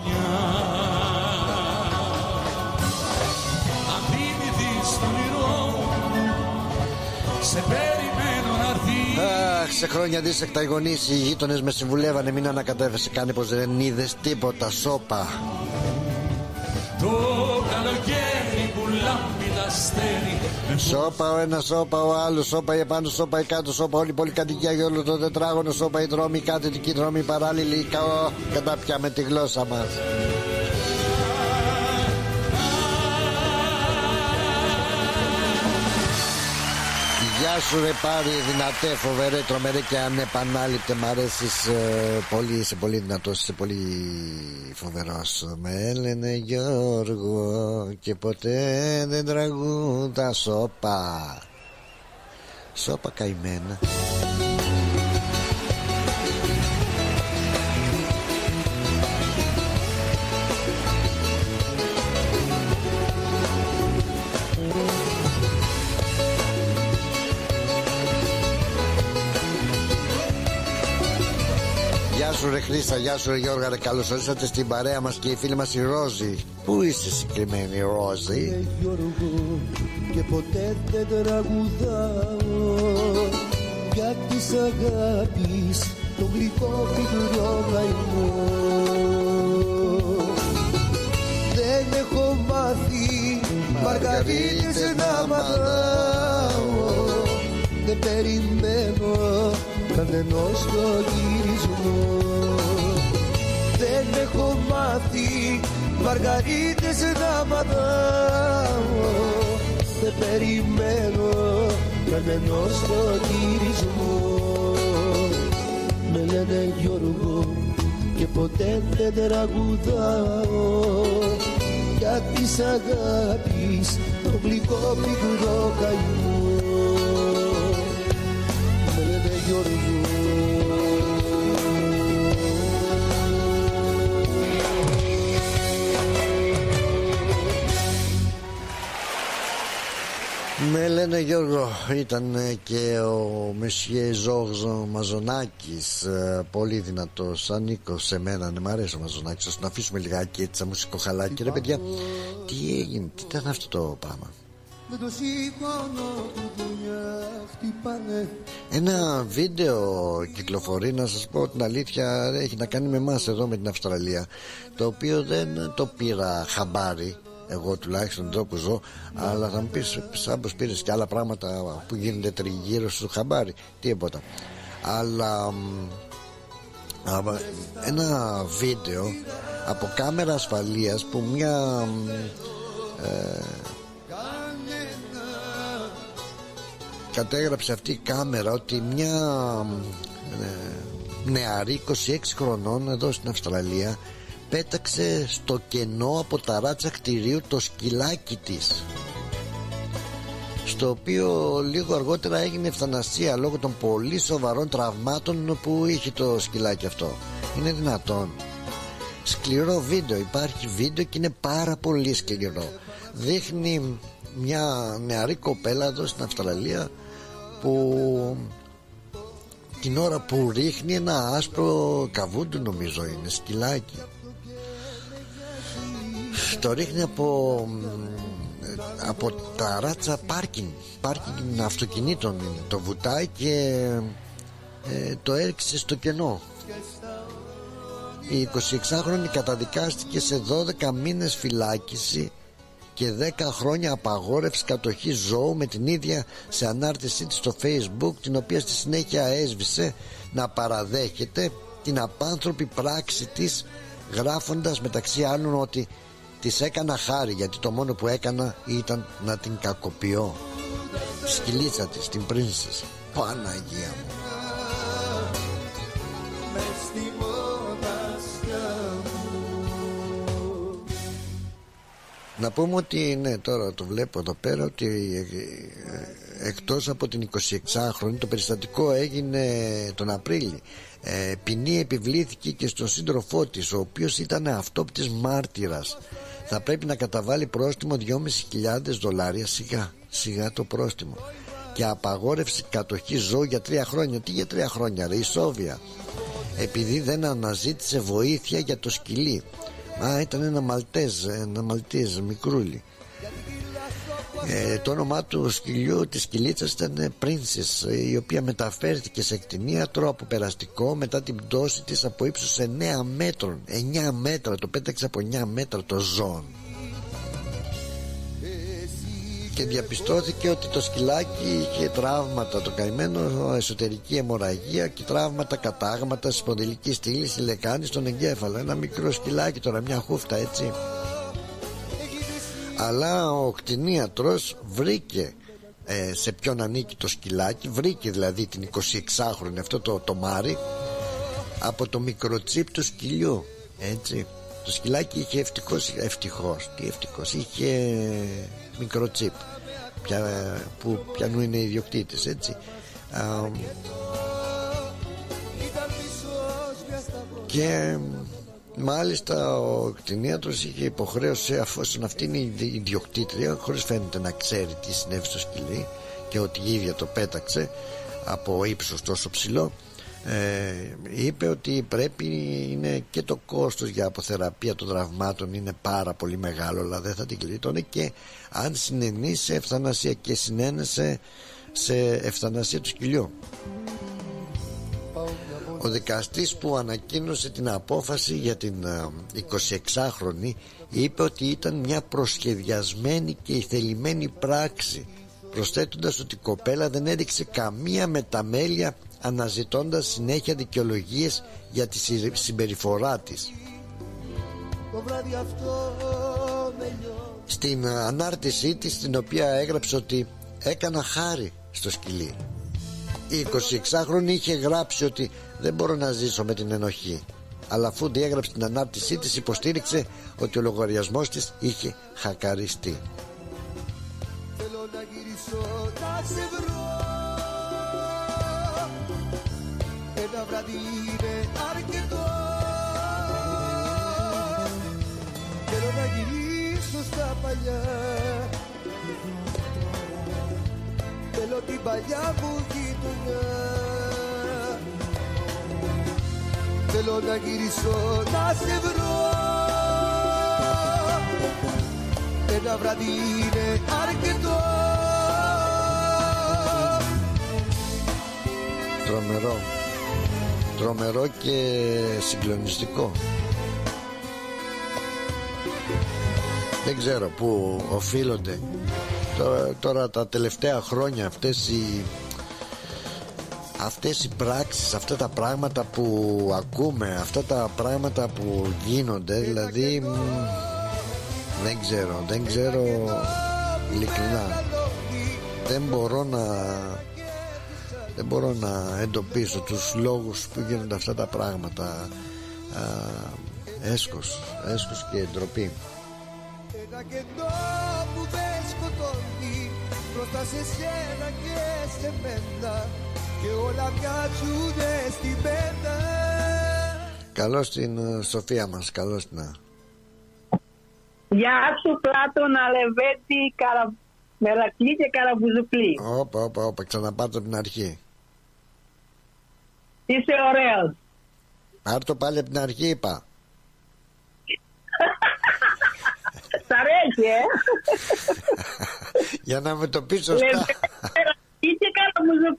Σε περιμένω να έρθεις. Αχ, σε χρόνια δίσεκτα οι γονείς, οι γείτονες με συμβουλεύανε μην ανακατεύεσαι Κάνε πως δεν είδες τίποτα, σόπα Το καλοκαίρι που λάμπει τα αστέρι Σόπα ο ένας, σόπα ο άλλος, σόπα η επάνω, σόπα η κάτω, σόπα όλη η πολυκατοικία για όλο το τετράγωνο, σόπα οι δρόμοι, κάτοικοι δρόμοι παράλληλοι, καό, κατάπια με τη γλώσσα μας. Γεια Γεια σου ρε πάρει δυνατέ φοβερέ τρομερέ και ανεπανάληπτε. Μ' αρέσεις ε, πολύ Είσαι πολύ δυνατός Είσαι πολύ φοβερός. Με λένε Γιώργο Και ποτέ δεν τραγούδα Σώπα. Σώπα καημένα σου ρε Χρήστα, γεια σου ρε Γιώργα ρε Καλώς ορίσατε στην παρέα μας και η φίλη μας η Ρόζη. Πού είσαι συγκεκριμένη Ρόζη; Γιώργο και ποτέ δεν τραγουδάω. Για της αγάπης τον γλυκό πικρό καημό Δεν έχω μάθει μαργαρίτες να μαθάω Δεν περιμένω κανενός το γυρισμό. Δεν έχω μάθει μαργαρίτες να μαθάω Δεν περιμένω κανενός το γυρισμό. Με λένε Γιώργο και ποτέ δεν τραγουδάω. Για της αγάπης το γλυκό πικρό καημό Με λένε Γιώργο. Με λένε Γιώργο Ήταν ε, και ο Μεσιέ Ζόρζο Μαζονάκης ε, Πολύ δυνατός. Ανήκω σε μένα ναι, Μ' αρέσει ο Μαζονάκης Ας τον αφήσουμε λιγάκι έτσι σαν μουσικοχαλάκι Ρε παιδιά Τι έγινε Τι ήταν αυτό το πράγμα; Με το σηκώνω του δουλειά χτυπάνε. Ένα βίντεο κυκλοφορεί να σας πω την αλήθεια έχει να κάνει με εμάς εδώ με την Αυστραλία το οποίο δεν το πήρα χαμπάρι εγώ τουλάχιστον εδώ που ζω αλλά θα μου πεις σαν πως πήρες και άλλα πράγματα που γίνονται τριγύρω στο χαμπάρι τίποτα αλλά μ, α, ένα βίντεο από κάμερα ασφαλείας που μια μ, ε, κατέγραψε αυτή η κάμερα ότι μια ε, νεαρή 26 χρονών εδώ στην Αυστραλία πέταξε στο κενό από τα ράτσα κτηρίου το σκυλάκι της στο οποίο λίγο αργότερα έγινε ευθανασία λόγω των πολύ σοβαρών τραυμάτων που είχε το σκυλάκι αυτό. Είναι δυνατόν. Σκληρό βίντεο. Υπάρχει βίντεο και είναι πάρα πολύ σκληρό. Δείχνει μια νεαρή κοπέλα εδώ στην Αυστραλία που την ώρα που ρίχνει ένα άσπρο καβούντου νομίζω είναι σκυλάκι το ρίχνει από από τα ράτσα πάρκινγκ πάρκινγκ αυτοκινήτων είναι. το βουτάει και ε, το έριξε στο κενό η 26χρονη καταδικάστηκε σε 12 μήνες φυλάκιση και 10 χρόνια απαγόρευσης κατοχής ζώου με την ίδια σε ανάρτησή της στο facebook την οποία στη συνέχεια έσβησε να παραδέχεται την απάνθρωπη πράξη της γράφοντας μεταξύ άλλων ότι της έκανα χάρη γιατί το μόνο που έκανα ήταν να την κακοποιώ Τη σκυλίτσα της, την πρίνσες Παναγία μου Να πούμε ότι ναι τώρα το βλέπω εδώ πέρα ότι ε, εκτός από την 26χρονη το περιστατικό έγινε τον Απρίλιο ε, ποινή επιβλήθηκε και στον σύντροφό της ο οποίος ήταν αυτόπτης μάρτυρας. Θα πρέπει να καταβάλει πρόστιμο 2.500 δολάρια σιγά σιγά το πρόστιμο. Και απαγόρευση κατοχής ζώου για τρία χρόνια. Τι για τρία χρόνια ρε η Σόβια επειδή δεν αναζήτησε βοήθεια για το σκυλί Α, ήταν ένα Μαλτέζ, ένα Μαλτέζ μικρούλι. Ε, το όνομά του σκυλιού της σκυλίτσας ήταν Princess η οποία μεταφέρθηκε σε εκτινίατρο από περαστικό μετά την πτώση της από ύψος 9 μέτρων 9 μέτρα το πέταξε από 9 μέτρα το ζώο και διαπιστώθηκε ότι το σκυλάκι είχε τραύματα το καημένο εσωτερική αιμορραγία και τραύματα κατάγματα σπονδυλική στήλη στη λεκάνη στον εγκέφαλο. Ένα μικρό σκυλάκι τώρα μια χούφτα έτσι. Αλλά ο κτηνίατρος βρήκε ε, σε ποιον ανήκει το σκυλάκι βρήκε δηλαδή την 26χρονη αυτό το, το Μάρι από το μικροτσίπ του σκυλιού έτσι. Το σκυλάκι είχε ευτυχώς, ευτυχώς τι ευτυχώς είχε μικροτσίπ πια, που πιανού είναι οι ιδιοκτήτες έτσι. Α, και μάλιστα ο κτηνίατρος είχε υποχρέωση αφόσον αυτή είναι η ιδιοκτήτρια χωρίς φαίνεται να ξέρει τι συνέβη στο σκυλί και ότι η ίδια το πέταξε από ύψος τόσο ψηλό ε, είπε ότι πρέπει είναι και το κόστος για αποθεραπεία των τραυμάτων είναι πάρα πολύ μεγάλο αλλά δεν θα την κλείτωνε. Και αν συνενεί σε ευθανασία και συνένεσε σε ευθανασία του σκυλιού. Ο δικαστής που ανακοίνωσε την απόφαση για την 26χρονη είπε ότι ήταν μια προσχεδιασμένη και ηθελημένη πράξη προσθέτοντας ότι η κοπέλα δεν έδειξε καμία μεταμέλεια αναζητώντας συνέχεια δικαιολογίες για τη συμπεριφορά της. Στην ανάρτησή της στην οποία έγραψε ότι έκανα χάρη στο σκυλί. Η 26χρονη είχε γράψει ότι δεν μπορώ να ζήσω με την ενοχή αλλά αφού διέγραψε την ανάρτησή της υποστήριξε ότι ο λογαριασμός της είχε χακαριστεί. Θέλω να γυρίσω να σε βρω Ένα βράδυ είναι αρκετό Θέλω να γυρίσω στα παλιά Θέλω την παλιά μου γειτονιά Θέλω να γυρίσω να σε βρω Ένα βράδυ είναι αρκετό Τρομερό Τρομερό και συγκλονιστικό. Δεν ξέρω που οφείλονται. Τώρα, τώρα τα τελευταία χρόνια αυτές οι αυτές οι πράξεις αυτά τα πράγματα που ακούμε αυτά τα πράγματα που γίνονται δηλαδή δεν ξέρω δεν ξέρω ειλικρινά. Δεν μπορώ να δεν μπορώ να εντοπίσω τους λόγους που γίνονται αυτά τα πράγματα. Α, έσκος έσκος και ντροπή. Ένα κενό που δεν σκοτώνει μπροστά σε σένα και σε μένα. Και όλα μοιάζουνε στην πένα Καλώς την ε, Σοφία μας, καλώς την. Γεια σου Πλάτωνα Λεβέτη καρα... Μερακλή και Καραμπουζουκλή Όπα, όπα, όπα, ξαναπάρτε από την αρχή Είσαι ωραίος Πάρ' το πάλι από την αρχή είπα Σ' αρέσει ε Για να με το πεις σωστά Είχε καλά μου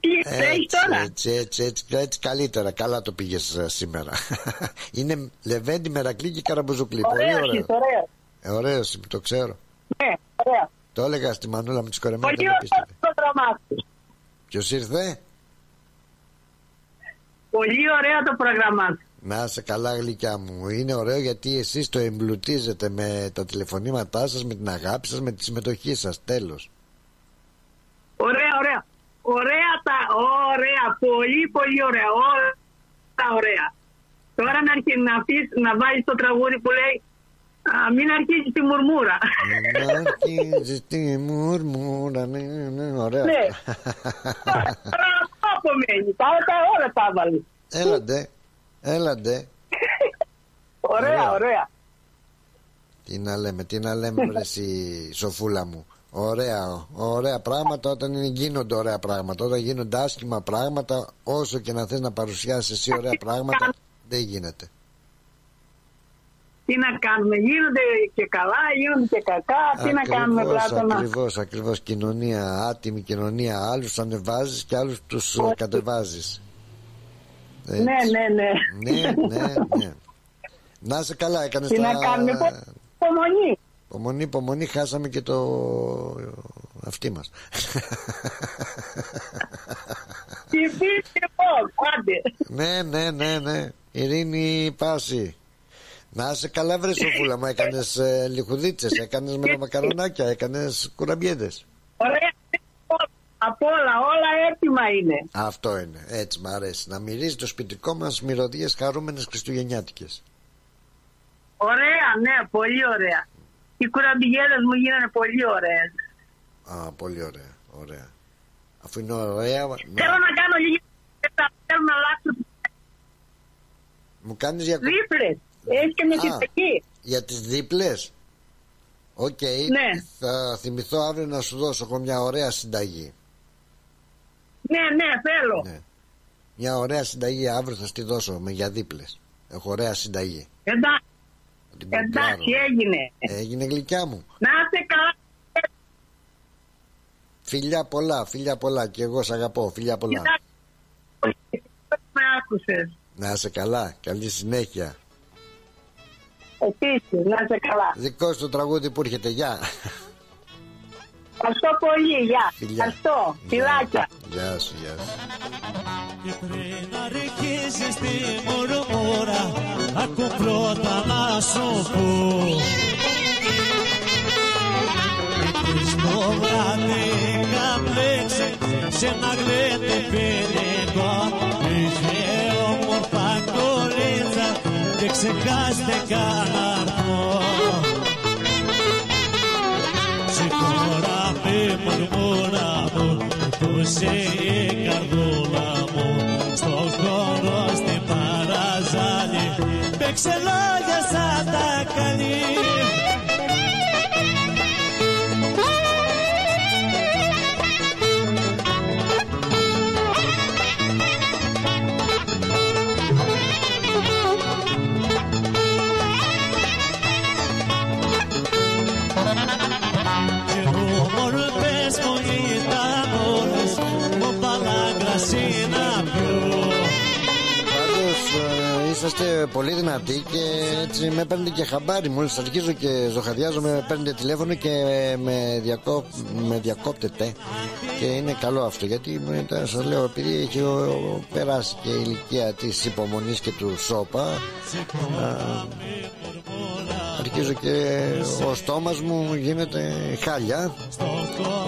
τώρα. Έτσι, έτσι, έτσι, έτσι, καλύτερα. Καλά το πήγες σήμερα. Είναι Λεβέντι, Μερακλή και Καραμπουζουκλή. Πολύ ωραίος. Ωραίο. Ε, ωραίος, το ξέρω. Ναι, ωραία. Το έλεγα στη Μανούλα με τις κορεμένες. Πολύ ωραίος το πρόγραμμά Ποιος ήρθε; Πολύ ωραίο το πρόγραμμά Να σε καλά γλυκιά μου Είναι ωραίο γιατί εσείς το εμπλουτίζετε Με τα τηλεφωνήματά σας Με την αγάπη σας Με τη συμμετοχή σας Τέλος Ωραία, ωραία. Ωραία τα, ωραία, πολύ πολύ ωραία, όλα τα ωραία. Τώρα να, αρχίσει να, πεις, να βάλεις το τραγούδι που λέει α, μην αρχίζεις τη μουρμούρα. Μην αρχίζεις τη μουρμούρα, ναι, ναι, ωραία. Ναι. Τώρα αυτό απομένει, τα όλα τα βάλει. Έλαντε, έλαντε. Ωραία, ωραία. Τι να λέμε, τι να λέμε βρε σοφούλα μου. Ωραία, ωραία πράγματα όταν γίνονται ωραία πράγματα. Όταν γίνονται άσχημα πράγματα, όσο και να θες να παρουσιάσεις εσύ ωραία πράγματα, δεν γίνεται. Τι να κάνουμε, γίνονται και καλά, γίνονται και κακά, τι να κάνουμε πλάτωνα. Ακριβώς, ακριβώς, κοινωνία, άτιμη κοινωνία, άλλους ανεβάζεις και άλλους τους Όχι. κατεβάζεις. Ναι, ναι, ναι. Ναι, ναι, ναι. Να σε καλά, έκανες Τι τα... να κάνουμε, υπομονή. Υπομονή, υπομονή, χάσαμε και το αυτή μας. ναι, ναι, ναι, ναι. Ειρήνη Πάση. Να είσαι καλά βρες Σοφούλα μου, έκανες ε, λιχουδίτσες, έκανες με μακαρονάκια, έκανες κουραμπιέδες. Ωραία, Από όλα, όλα έτοιμα είναι. Αυτό είναι. Έτσι μ' αρέσει. Να μυρίζει το σπιτικό μας μυρωδιές χαρούμενες Χριστουγεννιάτικες. Ωραία, ναι, πολύ ωραία. Οι κουραμπιέδες μου γίνανε πολύ ωραίες. Α, πολύ ωραία. ωραία. Αφού είναι ωραία. να- Θέλω να κάνω λίγη θέλω να αλλάξω Μου κάνεις για... δίπλες. Έχεις και μια Α. συνταγή. για τις δίπλες. Οκ. Ναι. Θα θυμηθώ αύριο να σου δώσω εγώ μια ωραία συνταγή. Ναι, ναι, θέλω. Μια ωραία συνταγή αύριο θα στη δώσω με για δίπλες. Έχω ωραία συνταγή. Εντάξει, Θα την εντάξει, ποντάρω. έγινε. Έγινε γλυκιά μου. Να είστε καλά. Φιλιά πολλά, φιλιά πολλά. Και εγώ σ' αγαπώ. Φιλιά πολλά. Με άκουσες. Να είσαι καλά. Καλή συνέχεια. Επίσης, να είστε καλά. Δικό σου το τραγούδι που έρχεται. Γεια. Ευχαριστώ πολύ, γεια. Φιλιά. Ευχαριστώ, φιλάκια. Γεια σου, γεια σου. Πριν αρχίσεις τη μουρμούρα Ακού πρώτα να σου πω Στο βράδυ καπλέξε σε ένα γλέντε πυρικό και ξεχάστε καναρθώ Συγχώρα με μουρμούρα μου που σε η καρδούλα μου. Στο χώρο στην παραζάλη παίξε λόγια ε, είσαστε πολύ δυνατοί και έτσι με παίρνετε και χαμπάρι. Μόλις αρχίζω και ζωχαδιάζω, με παίρνετε τηλέφωνο και με, διακόπ, με διακόπτετε. Και είναι καλό αυτό γιατί μετά σας λέω, επειδή έχει ο- ο- περάσει και η ηλικία της υπομονής και του σώπα, α, αρχίζω και ο στόμας μου γίνεται χάλια.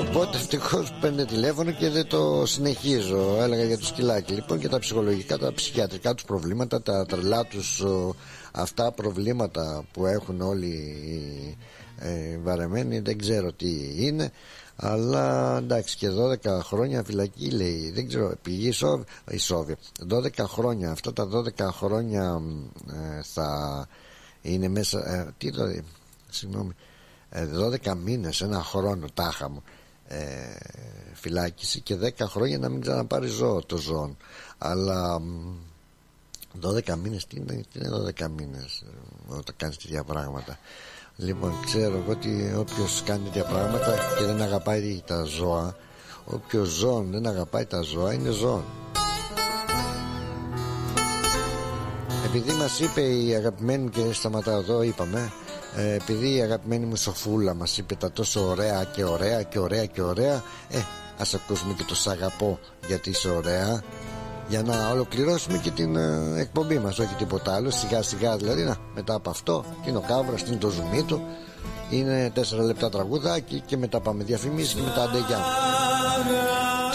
Οπότε ευτυχώς παίρνει τηλέφωνο και δεν το συνεχίζω. Έλεγα για το σκυλάκι. Λοιπόν και τα ψυχολογικά, τα ψυχιατρικά τους προβλήματα, τα τρελά τους αυτά προβλήματα που έχουν όλοι οι ε, βαρεμένοι, δεν ξέρω τι είναι. Αλλά εντάξει και 12 χρόνια φυλακή λέει, δεν ξέρω, πηγή Σόβ- η Σόβιετ. 12 χρόνια, αυτά τα 12 χρόνια ε, θα είναι μέσα. Ε, τι το. Συγγνώμη. Ε, 12 μήνες, ένα χρόνο τάχα μου ε, φυλάκιση και 10 χρόνια να μην ξαναπάρει ζώο το ζώο. Αλλά μ, 12 μήνες, τι είναι, τι είναι 12 μήνες ε, όταν κάνεις τέτοια πράγματα. Λοιπόν, ξέρω εγώ ότι όποιος κάνει τέτοια πράγματα και δεν αγαπάει τα ζώα, όποιος ζώο δεν αγαπάει τα ζώα είναι ζώο. Επειδή μας είπε η αγαπημένη μου και σταματάω εδώ είπαμε ε, επειδή η αγαπημένη μου Σοφούλα μας είπε τα τόσο ωραία και ωραία και ωραία και ωραία ε, ας ακούσουμε και το σ' αγαπώ γιατί είσαι ωραία για να ολοκληρώσουμε και την ε, εκπομπή μας όχι τίποτα άλλο σιγά σιγά δηλαδή να, μετά από αυτό τι είναι ο Κάβρας, τι είναι το ζουμί του είναι τέσσερα λεπτά τραγουδάκι και μετά πάμε διαφημίσεις και μετά αντεγιά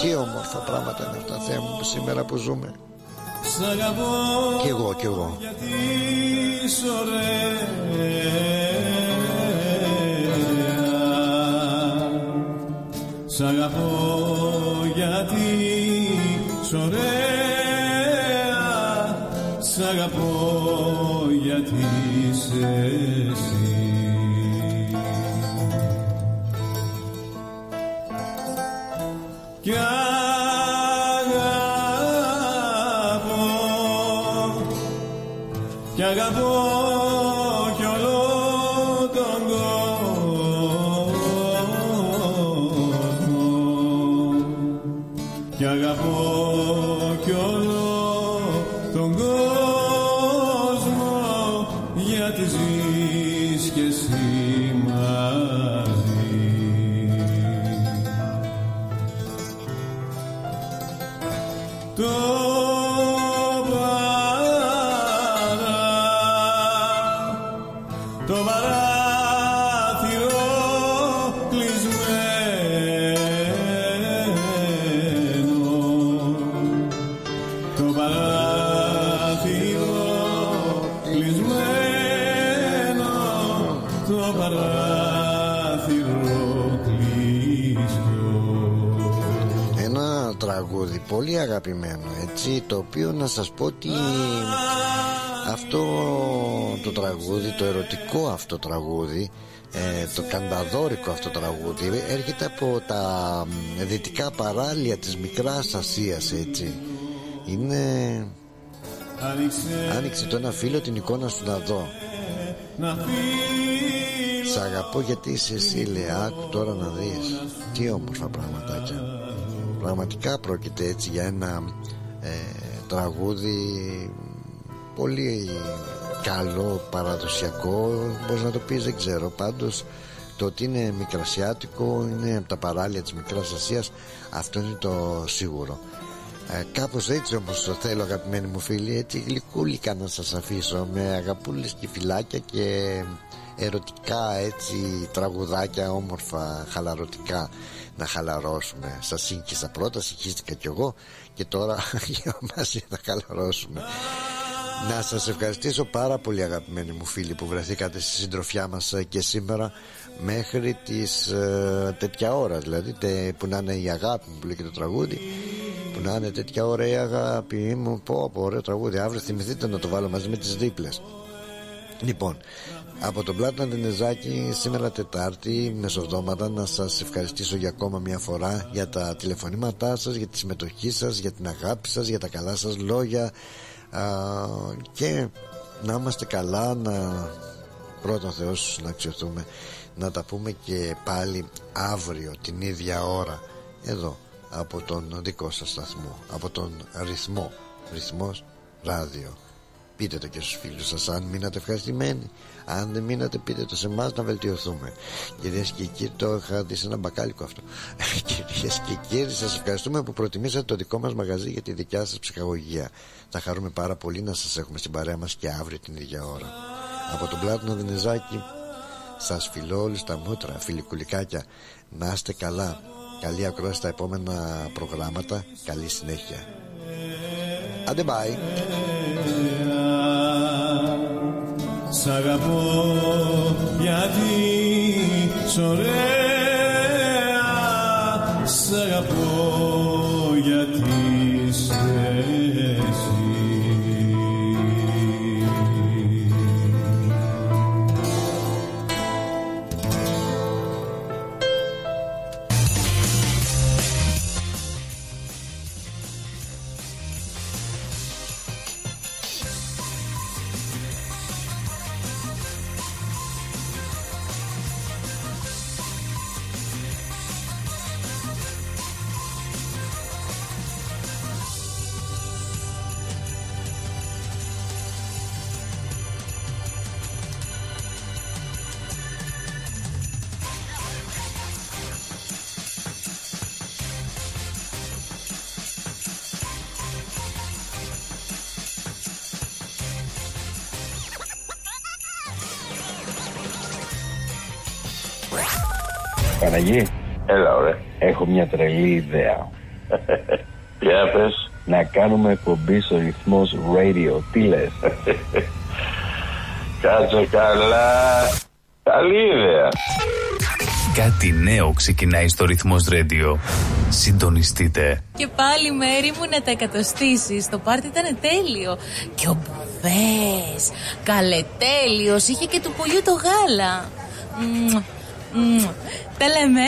τι όμορφα πράγματα είναι αυτά Θεέ μου σήμερα που ζούμε. Σ' αγαπώ Κι εγώ, κι εγώ. γιατί είσαι ωραία. Σ' αγαπώ γιατί είσαι ωραία. Σ' αγαπώ γιατί είσαι έτσι το οποίο να σας πω ότι αυτό το τραγούδι το ερωτικό αυτό τραγούδι ε, το κανταδόρικο αυτό τραγούδι έρχεται από τα δυτικά παράλια της Μικράς Ασίας έτσι. Είναι άνοιξε το ένα φίλο την εικόνα σου να δω. Σ' αγαπώ γιατί είσαι εσύ λέει άκου τώρα να δεις. Τι όμορφα πραγματάκια. Πραγματικά πρόκειται έτσι για ένα ε, τραγούδι πολύ καλό παραδοσιακό πώς να το πεις δεν ξέρω. Πάντως το ότι είναι μικρασιάτικο είναι από τα παράλια της Μικράς Ασίας αυτό είναι το σίγουρο. Ε, κάπως έτσι όμως το θέλω αγαπημένοι μου φίλοι έτσι γλυκούλικα να σας αφήσω με αγαπούλες και φυλάκια και ερωτικά έτσι τραγουδάκια όμορφα χαλαρωτικά να χαλαρώσουμε. Σας σύγχυσα πρώτα συγχύστηκα κι εγώ και τώρα για μαζί θα χαλαρώσουμε. Να σας ευχαριστήσω πάρα πολύ αγαπημένοι μου φίλοι που βρεθήκατε στη συντροφιά μας ε, και σήμερα μέχρι τις ε, τέτοια ώρα δηλαδή τε, που να είναι η αγάπη μου που λέει και το τραγούδι που να είναι τέτοια ώρα η αγάπη μου. Πω πω ωραίο τραγούδι. Αύριο θυμηθείτε να το βάλω μαζί με τις δίπλες. Λοιπόν από τον Πλάτνα Δενεζάκη σήμερα Τετάρτη μεσοβδόματα να σας ευχαριστήσω για ακόμα μια φορά για τα τηλεφωνήματά σας για τη συμμετοχή σας για την αγάπη σας για τα καλά σας λόγια. Και να είμαστε καλά να πρώτον Θεός να αξιοθούμε να τα πούμε και πάλι αύριο την ίδια ώρα εδώ από τον δικό σας σταθμό από τον ρυθμό ρυθμός ράδιο. Πείτε το και στους φίλους σας αν μείνατε ευχαριστημένοι αν δεν μείνατε πείτε το σε εμάς να βελτιωθούμε. Κυρίες και κύριοι το είχα δεις σε ένα μπακάλικο αυτό. Κυρίες και κύριοι σας ευχαριστούμε που προτιμήσατε το δικό μας μαγαζί για τη δικιά σας ψυχαγωγία. Θα χαρούμε πάρα πολύ να σας έχουμε στην παρέα μας και αύριο την ίδια ώρα. Από τον Πλάτωνο Δενεζάκη σας φιλώ όλους τα μούτρα φιλικουλικάκια να είστε καλά. Καλή ακρόαση στα επόμενα προγράμματα. Καλή συνέχεια. Άντε bye Σ' αγαπώ γιατί σ' ωραία Έχω μια τρελή ιδέα. Για πες. Να κάνουμε εκπομπή στο ρυθμός radio. Τι λες; Κάτσε καλά. Καλή ιδέα. Κάτι νέο ξεκινάει στο ρυθμός Radio. Συντονιστείτε. Και πάλι μέρη μου να τα εκατοστήσεις. Το πάρτι ήταν τέλειο. Και ο Μπουβές, καλετέλειος, είχε και του πουλιού το γάλα. Μμμ, μμμ. Τα λέμε.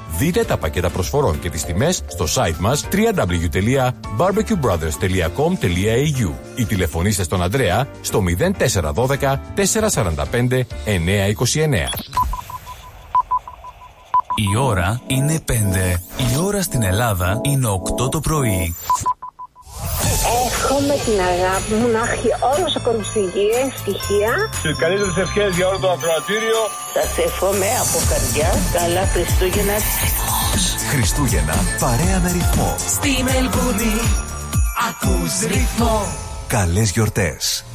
Δείτε τα πακέτα προσφορών και τις τιμές στο site μας www.barbecuebrothers.com.au ή τηλεφωνήστε στον Ανδρέα στο 0412 445 929. Η ώρα είναι 5. Η ώρα στην Ελλάδα είναι 8 το πρωί. Εύχομαι την αγάπη μου να έχει όλος ο κόσμος υγεία, ευτυχία. Και καλύτερες ευχές για όλο το ακροατήριο. Σα εύχομαι από καρδιά καλά Χριστούγεννα. Χριστούγεννα παρέα με ρυθμό. Στη Μελβούνι ακούς ρυθμό. Καλές γιορτές.